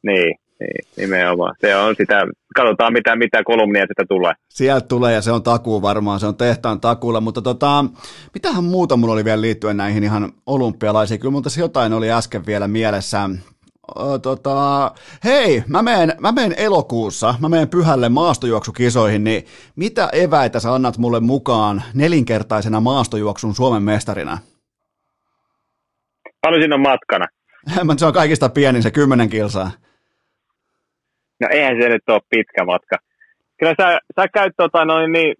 Niin, niin, nimenomaan. Se on sitä, katsotaan mitä, mitä kolumnia sitä tulee. Sieltä tulee ja se on takuu varmaan, se on tehtaan takuulla, mutta tota, mitähän muuta mulla oli vielä liittyen näihin ihan olympialaisiin? Kyllä mutta jotain oli äsken vielä mielessä tota, hei, mä menen, mä menen elokuussa, mä menen pyhälle maastojuoksukisoihin, niin mitä eväitä sä annat mulle mukaan nelinkertaisena maastojuoksun Suomen mestarina? Paljon siinä on matkana? se on kaikista pienin, se kymmenen kilsaa. No eihän se nyt ole pitkä matka. Kyllä sä, sä käyt tota noin niin,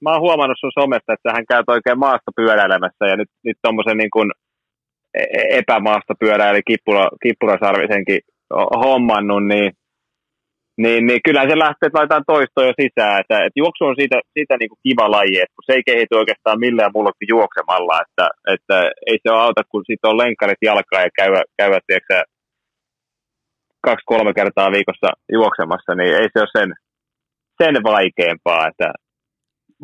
mä oon huomannut sun somesta, että sähän käyt oikein maasta pyöräilemässä ja nyt, nyt tommosen niin kuin epämaasta eli kippura, kippurasarvisenkin hommannut, niin, niin, niin kyllä se lähtee, että laitetaan toistoja sisään. Että, että juoksu on siitä, siitä niin kuin kiva laji, että kun se ei kehity oikeastaan millään muulla kuin juoksemalla, että, että ei se auta, kun siitä on lenkkarit jalkaa ja käyvä, käyvä tiedätkö, kaksi-kolme kertaa viikossa juoksemassa, niin ei se ole sen, sen vaikeampaa. Että,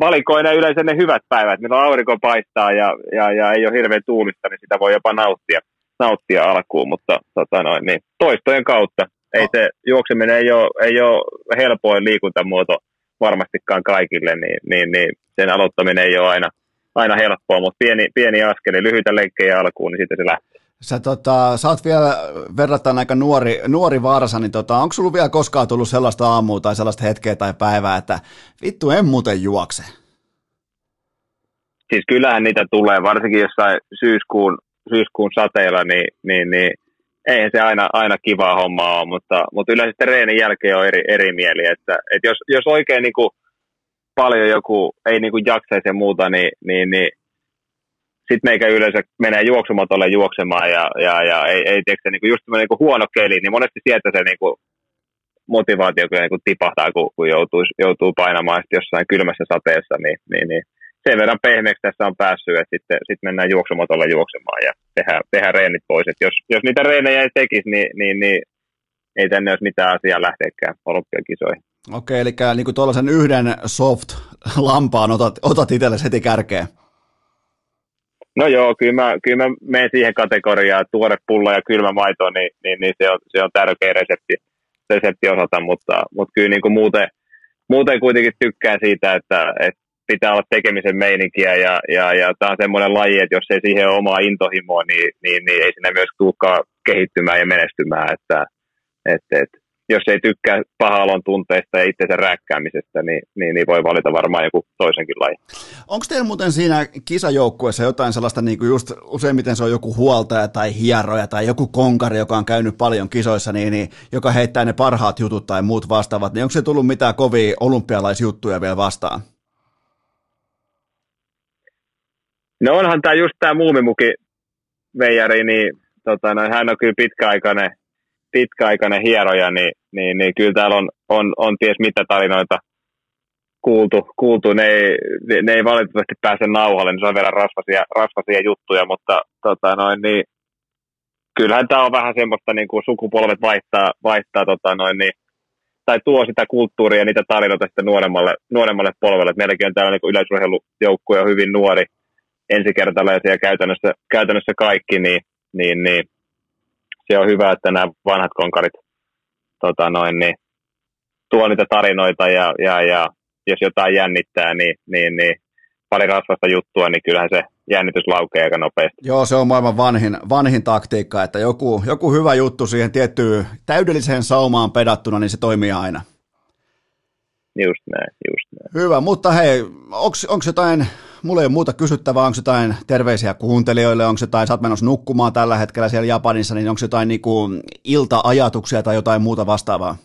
valikoina yleensä ne hyvät päivät, milloin aurinko paistaa ja, ja, ja ei ole hirveän tuulista, niin sitä voi jopa nauttia, nauttia alkuun, mutta tota noin, niin toistojen kautta. Ei se juokseminen ei ole, ei ole helpoin liikuntamuoto varmastikaan kaikille, niin, niin, niin sen aloittaminen ei ole aina, aina helppoa, mutta pieni, pieni askeli, lyhyitä lenkkejä alkuun, niin sitten se lähtee. Sä, tota, sä oot vielä verrattain aika nuori, nuori varsa, niin tota, onko sulla vielä koskaan tullut sellaista aamua tai sellaista hetkeä tai päivää, että vittu en muuten juokse? Siis kyllähän niitä tulee, varsinkin jossain syyskuun, syyskuun sateella, niin, niin, niin eihän se aina, aina kiva homma ole, mutta, mutta yleensä reenin jälkeen on eri, eri mieli, että, että jos, jos oikein niin kuin paljon joku ei niin kuin jaksaisi ja muuta, niin, niin, niin sitten meikä yleensä menee juoksumatolle juoksemaan ja, ja, ja ei, ei tiedätkö, niin kuin just niin kuin huono keli, niin monesti sieltä se niin kuin motivaatio kyllä niin kuin tipahtaa, kun, kun joutuu, joutuu painamaan jossain kylmässä sateessa, niin, niin, niin sen verran pehmeäksi tässä on päässyt, että sitten sit mennään juoksumatolle juoksemaan ja tehdään, tehdään reenit pois. Et jos, jos niitä reenejä ei tekisi, niin, niin, niin ei tänne olisi mitään asiaa lähteekään olympiakisoihin. Okei, eli niin kuin tuollaisen yhden soft-lampaan otat, otat itsellesi heti kärkeen. No joo, kyllä mä, kyllä mä menen siihen kategoriaan, tuore pulla ja kylmä maito, niin, niin, niin se, on, se on tärkeä resepti, resepti osata, mutta, mutta kyllä niin kuin muuten, muuten kuitenkin tykkään siitä, että, että pitää olla tekemisen meininkiä ja, ja, ja tämä on semmoinen laji, että jos ei siihen ole omaa intohimoa, niin, niin, niin ei sinne myös tulekaan kehittymään ja menestymään, että et, et, jos ei tykkää pahalon tunteista ja itsensä rääkkäämisestä, niin, niin, niin voi valita varmaan joku toisenkin laji. Onko teillä muuten siinä kisajoukkueessa jotain sellaista, niin kuin just useimmiten se on joku huoltaja tai hieroja tai joku konkari, joka on käynyt paljon kisoissa, niin, niin, joka heittää ne parhaat jutut tai muut vastaavat, niin onko se tullut mitään kovia olympialaisjuttuja vielä vastaan? No onhan tämä just tämä muumimuki veijari, niin tota, no, hän on kyllä pitkäaikainen pitkäaikainen hieroja, niin, niin, niin kyllä täällä on, on, on ties mitä tarinoita kuultu. kuultu. Ne, ei, ne ei valitettavasti pääse nauhalle, niin se on vielä rasvasia, rasvasia juttuja, mutta tota noin, niin, kyllähän tämä on vähän semmoista, niin kuin sukupolvet vaihtaa, vaihtaa tota noin, niin, tai tuo sitä kulttuuria ja niitä tarinoita sitten nuoremmalle, nuoremmalle polvelle. Meilläkin on täällä niin yleisurheilujoukkue hyvin nuori, ensikertalaisia käytännössä, käytännössä kaikki, niin, niin, niin se on hyvä, että nämä vanhat konkarit tota noin, niin, tuo niitä tarinoita ja, ja, ja jos jotain jännittää, niin, niin, niin pari rasvasta juttua, niin kyllähän se jännitys laukee aika nopeasti. Joo, se on maailman vanhin, vanhin taktiikka, että joku, joku hyvä juttu siihen tiettyyn täydelliseen saumaan pedattuna, niin se toimii aina. Just näin, just näin. Hyvä, mutta hei, onko jotain mulla ei ole muuta kysyttävää, onko jotain terveisiä kuuntelijoille, onko jotain, sä oot menossa nukkumaan tällä hetkellä siellä Japanissa, niin onko jotain niinku ilta-ajatuksia tai jotain muuta vastaavaa?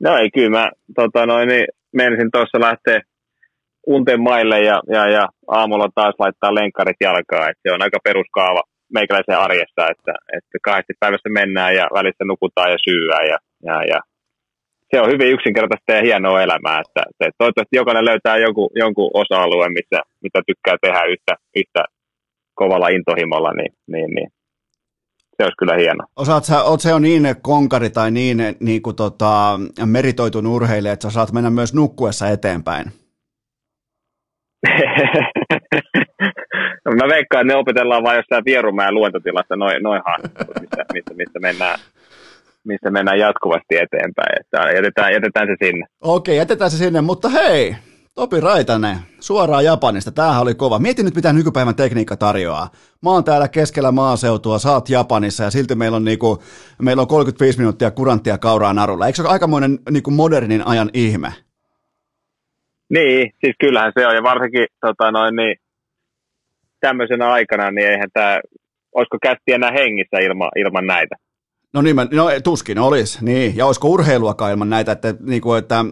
No ei, kyllä mä tota noin, niin menisin tuossa lähteä unten maille ja, ja, ja, aamulla taas laittaa lenkkarit jalkaan. Et se on aika peruskaava meikäläisen arjessa, että, että kahdesti päivässä mennään ja välissä nukutaan ja syyään ja, ja, ja se on hyvin yksinkertaista ja hienoa elämää. Että, että toivottavasti jokainen löytää jonkun, jonkun osa-alueen, missä, mitä tykkää tehdä yhtä, yhtä kovalla intohimolla, niin, niin, niin se olisi kyllä hieno. Osaat sä, oot se on niin konkari tai niin, niin kuin tota, meritoitun urheilija, että sä saat mennä myös nukkuessa eteenpäin? no mä veikkaan, että ne opetellaan vain jossain Vierumäen luentotilassa noin, noin haastattelut, missä, missä, missä mennään missä mennään jatkuvasti eteenpäin. Että jätetään, jätetään se sinne. Okei, jätetään se sinne, mutta hei, Topi Raitanen, suoraan Japanista. Tämähän oli kova. Mieti nyt, mitä nykypäivän tekniikka tarjoaa. Mä oon täällä keskellä maaseutua, saat Japanissa ja silti meillä on, niinku, meillä on 35 minuuttia kuranttia kauraa narulla. Eikö se ole aikamoinen niinku modernin ajan ihme? Niin, siis kyllähän se on. Ja varsinkin tota noin, niin, tämmöisenä aikana, niin eihän tämä, olisiko kästi enää hengissä ilman, ilman näitä. No niin, no tuskin olisi, niin. Ja olisiko urheiluakaan ilman näitä, että, niin kuin, että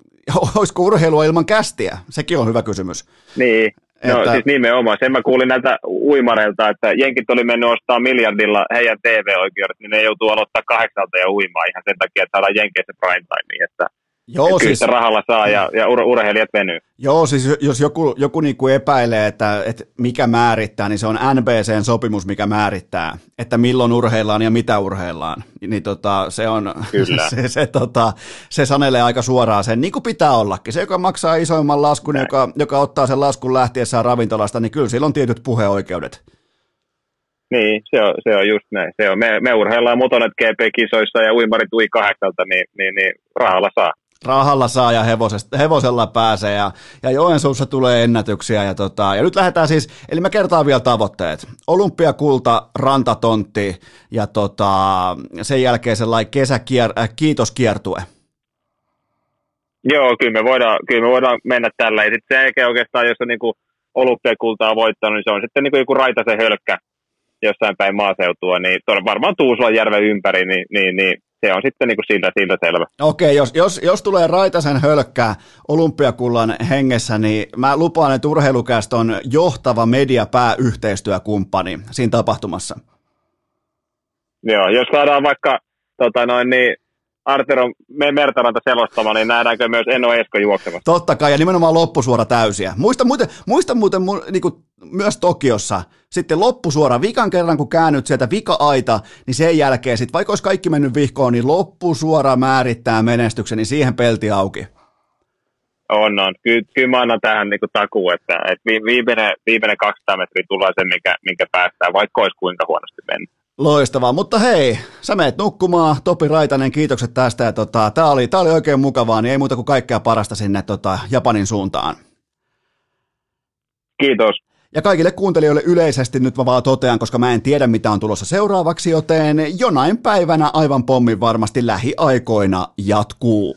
olisiko urheilua ilman kästiä? Sekin on hyvä kysymys. Niin, no että... siis nimenomaan. Sen mä kuulin näiltä uimareilta, että jenkit oli mennyt ostaa miljardilla heidän TV-oikeudet, niin ne joutuu aloittaa kahdeksalta ja uimaan ihan sen takia, että saadaan jenkeissä prime time. Että Joo, siis, rahalla saa ja, ja ur- urheilijat venyy. Joo, siis jos joku, joku niin kuin epäilee, että, että mikä määrittää, niin se on NBCn sopimus, mikä määrittää, että milloin urheillaan ja mitä urheillaan. Niin tota, se, on, Kyllä. se, se, tota, se sanelee aika suoraan sen, niin kuin pitää ollakin. Se, joka maksaa isoimman laskun, joka, joka ottaa sen laskun lähtiessään ravintolasta, niin kyllä sillä on tietyt puheoikeudet. Niin, se on, se on just näin. Se on. Me, me urheillaan motonet GP-kisoissa ja uimarit ui kahdeksalta, niin, niin, niin rahalla saa rahalla saa ja hevosella pääsee ja, ja Joensuussa tulee ennätyksiä ja, tota, ja nyt lähdetään siis, eli mä kertaan vielä tavoitteet. Olympiakulta, rantatontti ja tota, sen jälkeen sellainen kesäkier, äh, kiitoskiertue. Joo, kyllä me voidaan, kyllä me voidaan mennä tällä. Ja sitten jälkeen oikeastaan, jos on niin olympiakultaa voittanut, niin se on sitten niin kuin joku raitasen hölkkä, jossain päin maaseutua, niin varmaan Tuusulan järven ympäri, niin, niin, niin se on sitten niin kuin siltä, siltä selvä. Okei, jos, jos, jos tulee Raitasen hölkkää olympiakullan hengessä, niin mä lupaan, että urheilukäst on johtava mediapääyhteistyökumppani siinä tapahtumassa. Joo, jos saadaan vaikka tota noin, niin Artero Mertaranta selostama, niin nähdäänkö myös Eno Esko juoksemassa? Totta kai, ja nimenomaan loppusuora täysiä. Muista muuten, muista muuten niin kuin, myös Tokiossa, sitten loppusuora, vikan kerran kun käännyt sieltä vika-aita, niin sen jälkeen sitten, vaikka olisi kaikki mennyt vihkoon, niin loppusuora määrittää menestyksen, niin siihen pelti auki. On, on. Ky- kyllä mä annan tähän niin takuu, että, että viimeinen, viimeinen 200 metriä tulee se, minkä, minkä päästään, vaikka olisi kuinka huonosti mennyt. Loistavaa, mutta hei, sä meet nukkumaan, Topi Raitanen, kiitokset tästä. Ja tota, tää, oli, tää oli oikein mukavaa, niin ei muuta kuin kaikkea parasta sinne tota, Japanin suuntaan. Kiitos. Ja kaikille kuuntelijoille yleisesti nyt mä vaan totean, koska mä en tiedä mitä on tulossa seuraavaksi, joten jonain päivänä aivan pommin varmasti lähiaikoina jatkuu.